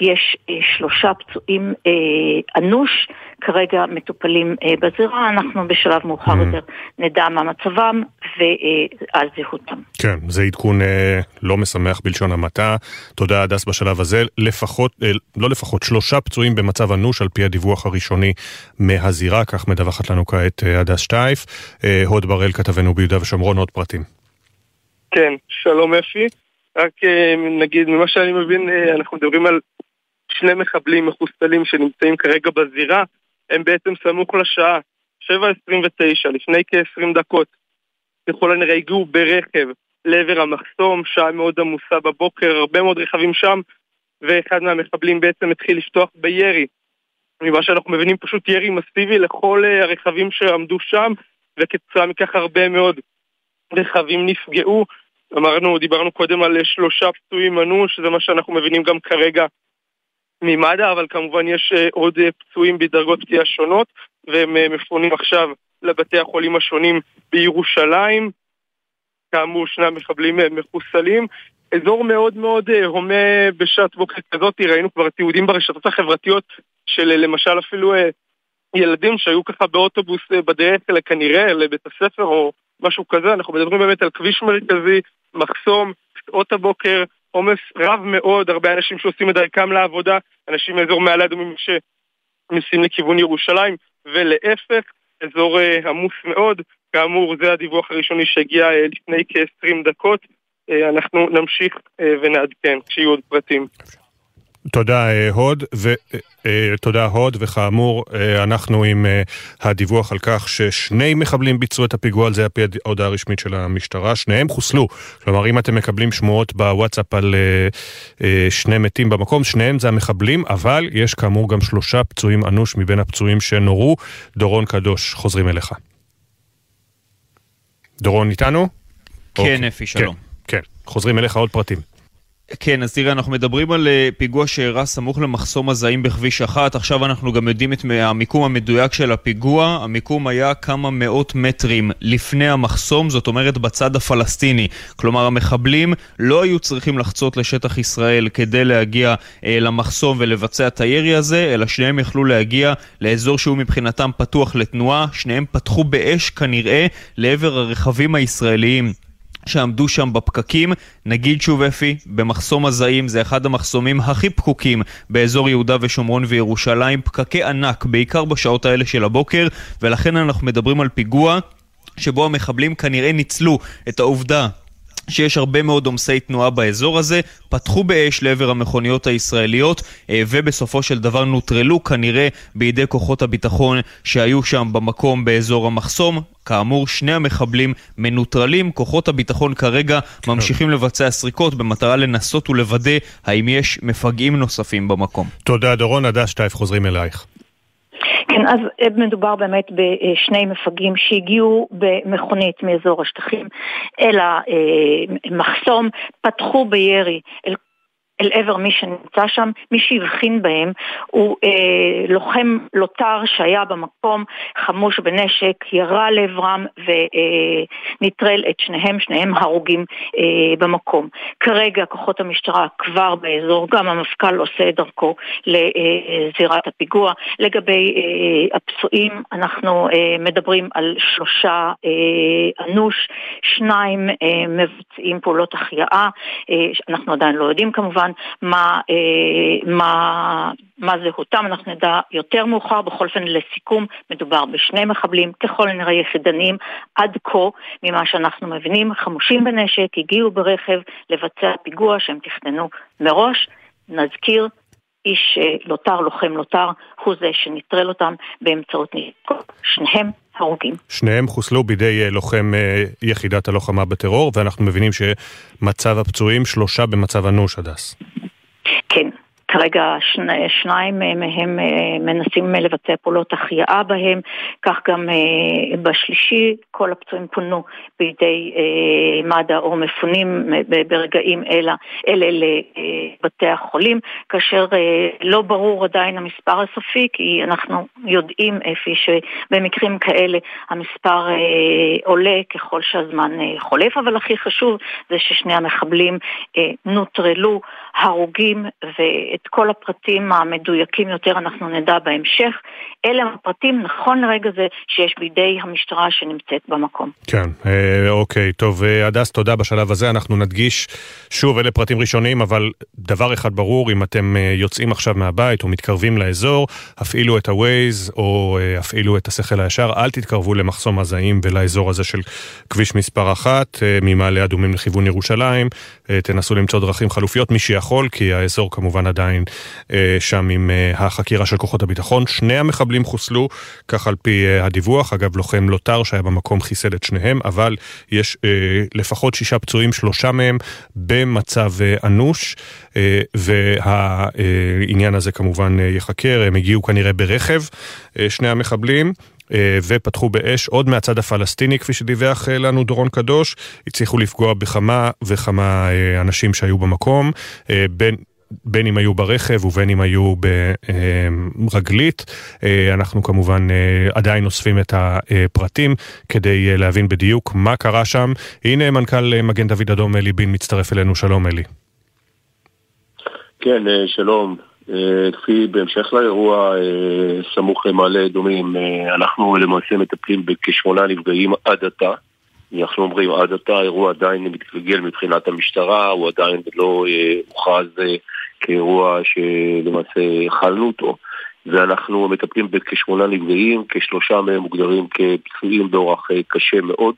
[SPEAKER 47] יש אה, שלושה פצועים אה, אנוש, כרגע מטופלים בזירה, אנחנו בשלב מאוחר
[SPEAKER 1] Mm.
[SPEAKER 47] יותר נדע מה מצבם ועל זהותם.
[SPEAKER 1] כן, זה עדכון לא משמח בלשון המעטה. תודה, הדס, בשלב הזה. לפחות, לא לפחות, שלושה פצועים במצב אנוש, על פי הדיווח הראשוני מהזירה, כך מדווחת לנו כעת הדס שטייף. הוד בראל, כתבנו ביהודה ושומרון, עוד פרטים.
[SPEAKER 48] כן, שלום אפי. רק אה, נגיד, ממה שאני מבין, אה, אנחנו מדברים על שני מחבלים מחוסלים שנמצאים כרגע בזירה, הם בעצם סמוך לשעה 7.29, לפני כ-20 דקות. ככל הנראה הגיעו ברכב לעבר המחסום, שעה מאוד עמוסה בבוקר, הרבה מאוד רכבים שם, ואחד מהמחבלים בעצם התחיל לפתוח בירי. ממה שאנחנו מבינים פשוט ירי מסיבי לכל אה, הרכבים שעמדו שם, וכתוצאה מכך הרבה מאוד רכבים נפגעו. אמרנו, דיברנו קודם על שלושה פצועים אנוש, זה מה שאנחנו מבינים גם כרגע ממד"א, אבל כמובן יש אה, עוד אה, פצועים בדרגות פציעה שונות, והם אה, מפונים עכשיו לבתי החולים השונים בירושלים. כאמור, שני המחבלים מחוסלים. אזור מאוד מאוד הומה בשעת בוקר כזאת, ראינו כבר תיעודים ברשתות החברתיות של למשל אפילו ילדים שהיו ככה באוטובוס בדרך כנראה לבית הספר או משהו כזה, אנחנו מדברים באמת על כביש מרכזי, מחסום, שעות הבוקר, עומס רב מאוד, הרבה אנשים שעושים את דרכם לעבודה, אנשים מאזור מעלה אדומים שנוסעים לכיוון ירושלים, ולהפך, אזור אה, עמוס מאוד, כאמור זה הדיווח הראשוני שהגיע אה, לפני כ-20 דקות, אה, אנחנו נמשיך ונעדכן כשיהיו עוד פרטים.
[SPEAKER 1] תודה אה, הוד, ותודה הוד, וכאמור אה, אנחנו עם אה, הדיווח על כך ששני מחבלים ביצעו את הפיגוע, זה על פי ההודעה הרשמית של המשטרה, שניהם חוסלו. כלומר, אם אתם מקבלים שמועות בוואטסאפ על אה, אה, שני מתים במקום, שניהם זה המחבלים, אבל יש כאמור גם שלושה פצועים אנוש מבין הפצועים שנורו. דורון קדוש, חוזרים אליך. דורון איתנו?
[SPEAKER 9] כן, אפי, שלום.
[SPEAKER 1] כן, כן, חוזרים אליך עוד פרטים.
[SPEAKER 9] כן, אז תראה, אנחנו מדברים על אה, פיגוע שאירע סמוך למחסום הזעים בכביש אחת. עכשיו אנחנו גם יודעים את המיקום המדויק של הפיגוע. המיקום היה כמה מאות מטרים לפני המחסום, זאת אומרת בצד הפלסטיני. כלומר, המחבלים לא היו צריכים לחצות לשטח ישראל כדי להגיע אה, למחסום ולבצע את הירי הזה, אלא שניהם יכלו להגיע לאזור שהוא מבחינתם פתוח לתנועה. שניהם פתחו באש כנראה לעבר הרכבים הישראליים. שעמדו שם בפקקים. נגיד שוב אפי, במחסום הזעים זה אחד המחסומים הכי פקוקים באזור יהודה ושומרון וירושלים, פקקי ענק, בעיקר בשעות האלה של הבוקר, ולכן אנחנו מדברים על פיגוע שבו המחבלים כנראה ניצלו את העובדה שיש הרבה מאוד עומסי תנועה באזור הזה, פתחו באש לעבר המכוניות הישראליות אה, ובסופו של דבר נוטרלו כנראה בידי כוחות הביטחון שהיו שם במקום באזור המחסום. כאמור, שני המחבלים מנוטרלים, כוחות הביטחון כרגע ממשיכים לבצע סריקות במטרה לנסות ולוודא האם יש מפגעים נוספים במקום.
[SPEAKER 1] תודה דורון, הדס שטייף חוזרים אלייך.
[SPEAKER 47] כן, אז אה, מדובר באמת בשני מפגעים שהגיעו במכונית מאזור השטחים אל המחסום, פתחו בירי אל אל עבר מי שנמצא שם, מי שהבחין בהם הוא אה, לוחם לוטר שהיה במקום, חמוש בנשק, ירה לעברם ונטרל את שניהם, שניהם הרוגים אה, במקום. כרגע כוחות המשטרה כבר באזור, גם המפכ"ל עושה את דרכו לזירת הפיגוע. לגבי אה, הפצועים, אנחנו אה, מדברים על שלושה אה, אנוש, שניים אה, מבצעים פעולות החייאה, אה, אנחנו עדיין לא יודעים כמובן. כמובן מה, אה, מה, מה זהותם, אנחנו נדע יותר מאוחר, בכל אופן לסיכום, מדובר בשני מחבלים, ככל הנראה יחידניים, עד כה, ממה שאנחנו מבינים, חמושים בנשק, הגיעו ברכב לבצע פיגוע שהם תכננו מראש, נזכיר, איש אה, לוטר, לוחם לוטר, הוא זה שנטרל אותם באמצעות נשקות, שניהם הרוגים.
[SPEAKER 1] שניהם חוסלו בידי אה, לוחם אה, יחידת הלוחמה בטרור, ואנחנו מבינים שמצב הפצועים שלושה במצב אנוש, הדס.
[SPEAKER 47] כרגע שני, שניים מהם מנסים לבצע פעולות החייאה בהם, כך גם בשלישי כל הפצועים פונו בידי מד"א או מפונים ברגעים אלה, אלה לבתי החולים, כאשר לא ברור עדיין המספר הסופי, כי אנחנו יודעים אפי שבמקרים כאלה המספר עולה ככל שהזמן חולף, אבל הכי חשוב זה ששני המחבלים נוטרלו הרוגים ואת כל הפרטים המדויקים יותר אנחנו נדע בהמשך. אלה הפרטים נכון לרגע זה שיש בידי המשטרה שנמצאת במקום.
[SPEAKER 1] כן, אה, אוקיי, טוב, אה, הדס, תודה בשלב הזה. אנחנו נדגיש, שוב, אלה פרטים ראשוניים, אבל דבר אחד ברור, אם אתם אה, יוצאים עכשיו מהבית או מתקרבים לאזור, הפעילו את ה-Waze או אה, הפעילו את השכל הישר, אל תתקרבו למחסום הזעים ולאזור הזה של כביש מספר אחת, אה, ממעלה אדומים לכיוון ירושלים. אה, תנסו למצוא דרכים חלופיות, מי שיכול, כי האזור כמובן עדיין אה, שם עם אה, החקירה של כוחות הביטחון. שני המחבלים חוסלו, כך על פי אה, הדיווח. אגב, לוחם לוטר שהיה במקום חיסל את שניהם, אבל יש אה, לפחות שישה פצועים, שלושה מהם במצב אה, אנוש, אה, והעניין הזה כמובן אה, ייחקר. הם הגיעו כנראה ברכב, אה, שני המחבלים. אה, ופתחו באש עוד מהצד הפלסטיני, כפי שדיווח אה, לנו דורון קדוש, הצליחו לפגוע בכמה וכמה אה, אנשים שהיו במקום, בין... בין אם היו ברכב ובין אם היו ברגלית. אנחנו כמובן עדיין אוספים את הפרטים כדי להבין בדיוק מה קרה שם. הנה מנכ"ל מגן דוד אדום אלי בין מצטרף אלינו, שלום אלי.
[SPEAKER 49] כן, שלום. כפי בהמשך לאירוע סמוך למעלה אדומים, אנחנו למעשה מטפלים בכשמונה נפגעים עד עתה. אנחנו אומרים עד עתה האירוע עדיין מתגלגל מבחינת המשטרה, הוא עדיין לא הוכרז כאירוע שלמעשה הכלנו אותו. ואנחנו מטפלים בכשמונה נפגעים, כשלושה מהם מוגדרים כפצועים באורח קשה מאוד.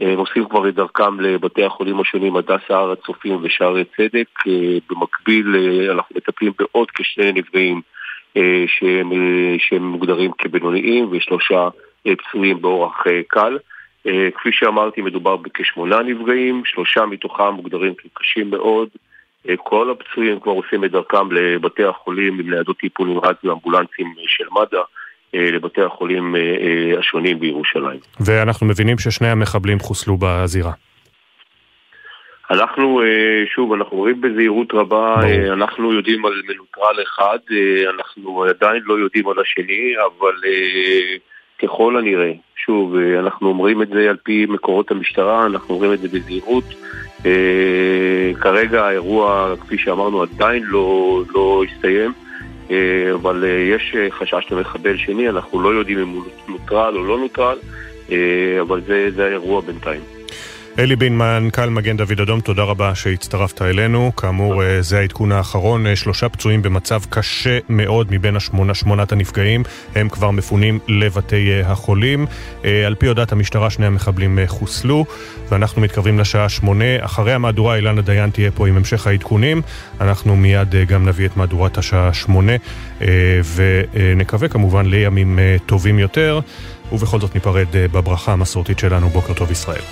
[SPEAKER 49] הם עושים כבר את דרכם לבתי החולים השונים, הדסה הר הצופים ושערי צדק. במקביל אנחנו מטפלים בעוד כשני נפגעים שהם, שהם מוגדרים כבינוניים ושלושה פצועים באורח קל. כפי שאמרתי, מדובר בכשמונה נפגעים, שלושה מתוכם מוגדרים כקשים מאוד. כל הפצועים כבר עושים את דרכם לבתי החולים עם ניידות טיפול נמרץ ואמבולנסים של מד"א. לבתי החולים השונים בירושלים.
[SPEAKER 1] ואנחנו מבינים ששני המחבלים חוסלו בזירה.
[SPEAKER 49] אנחנו, שוב, אנחנו רואים בזהירות רבה, ברור. אנחנו יודעים על מנוטרל אחד, אנחנו עדיין לא יודעים על השני, אבל ככל הנראה, שוב, אנחנו אומרים את זה על פי מקורות המשטרה, אנחנו אומרים את זה בזהירות. כרגע האירוע, כפי שאמרנו, עדיין לא, לא הסתיים. אבל יש חשש למחבל שני, אנחנו לא יודעים אם הוא נוטרל או לא נוטרל, אבל זה, זה האירוע בינתיים.
[SPEAKER 1] אלי בין, מנכ"ל מגן דוד אדום, תודה רבה שהצטרפת אלינו. כאמור, זה העדכון האחרון. שלושה פצועים במצב קשה מאוד מבין השמונה, שמונת הנפגעים. הם כבר מפונים לבתי החולים. על פי הודעת המשטרה, שני המחבלים חוסלו, ואנחנו מתקרבים לשעה שמונה. אחרי המהדורה, אילנה דיין תהיה פה עם המשך העדכונים. אנחנו מיד גם נביא את מהדורת השעה שמונה, ונקווה כמובן לימים טובים יותר. ובכל זאת ניפרד בברכה המסורתית שלנו, בוקר טוב ישראל.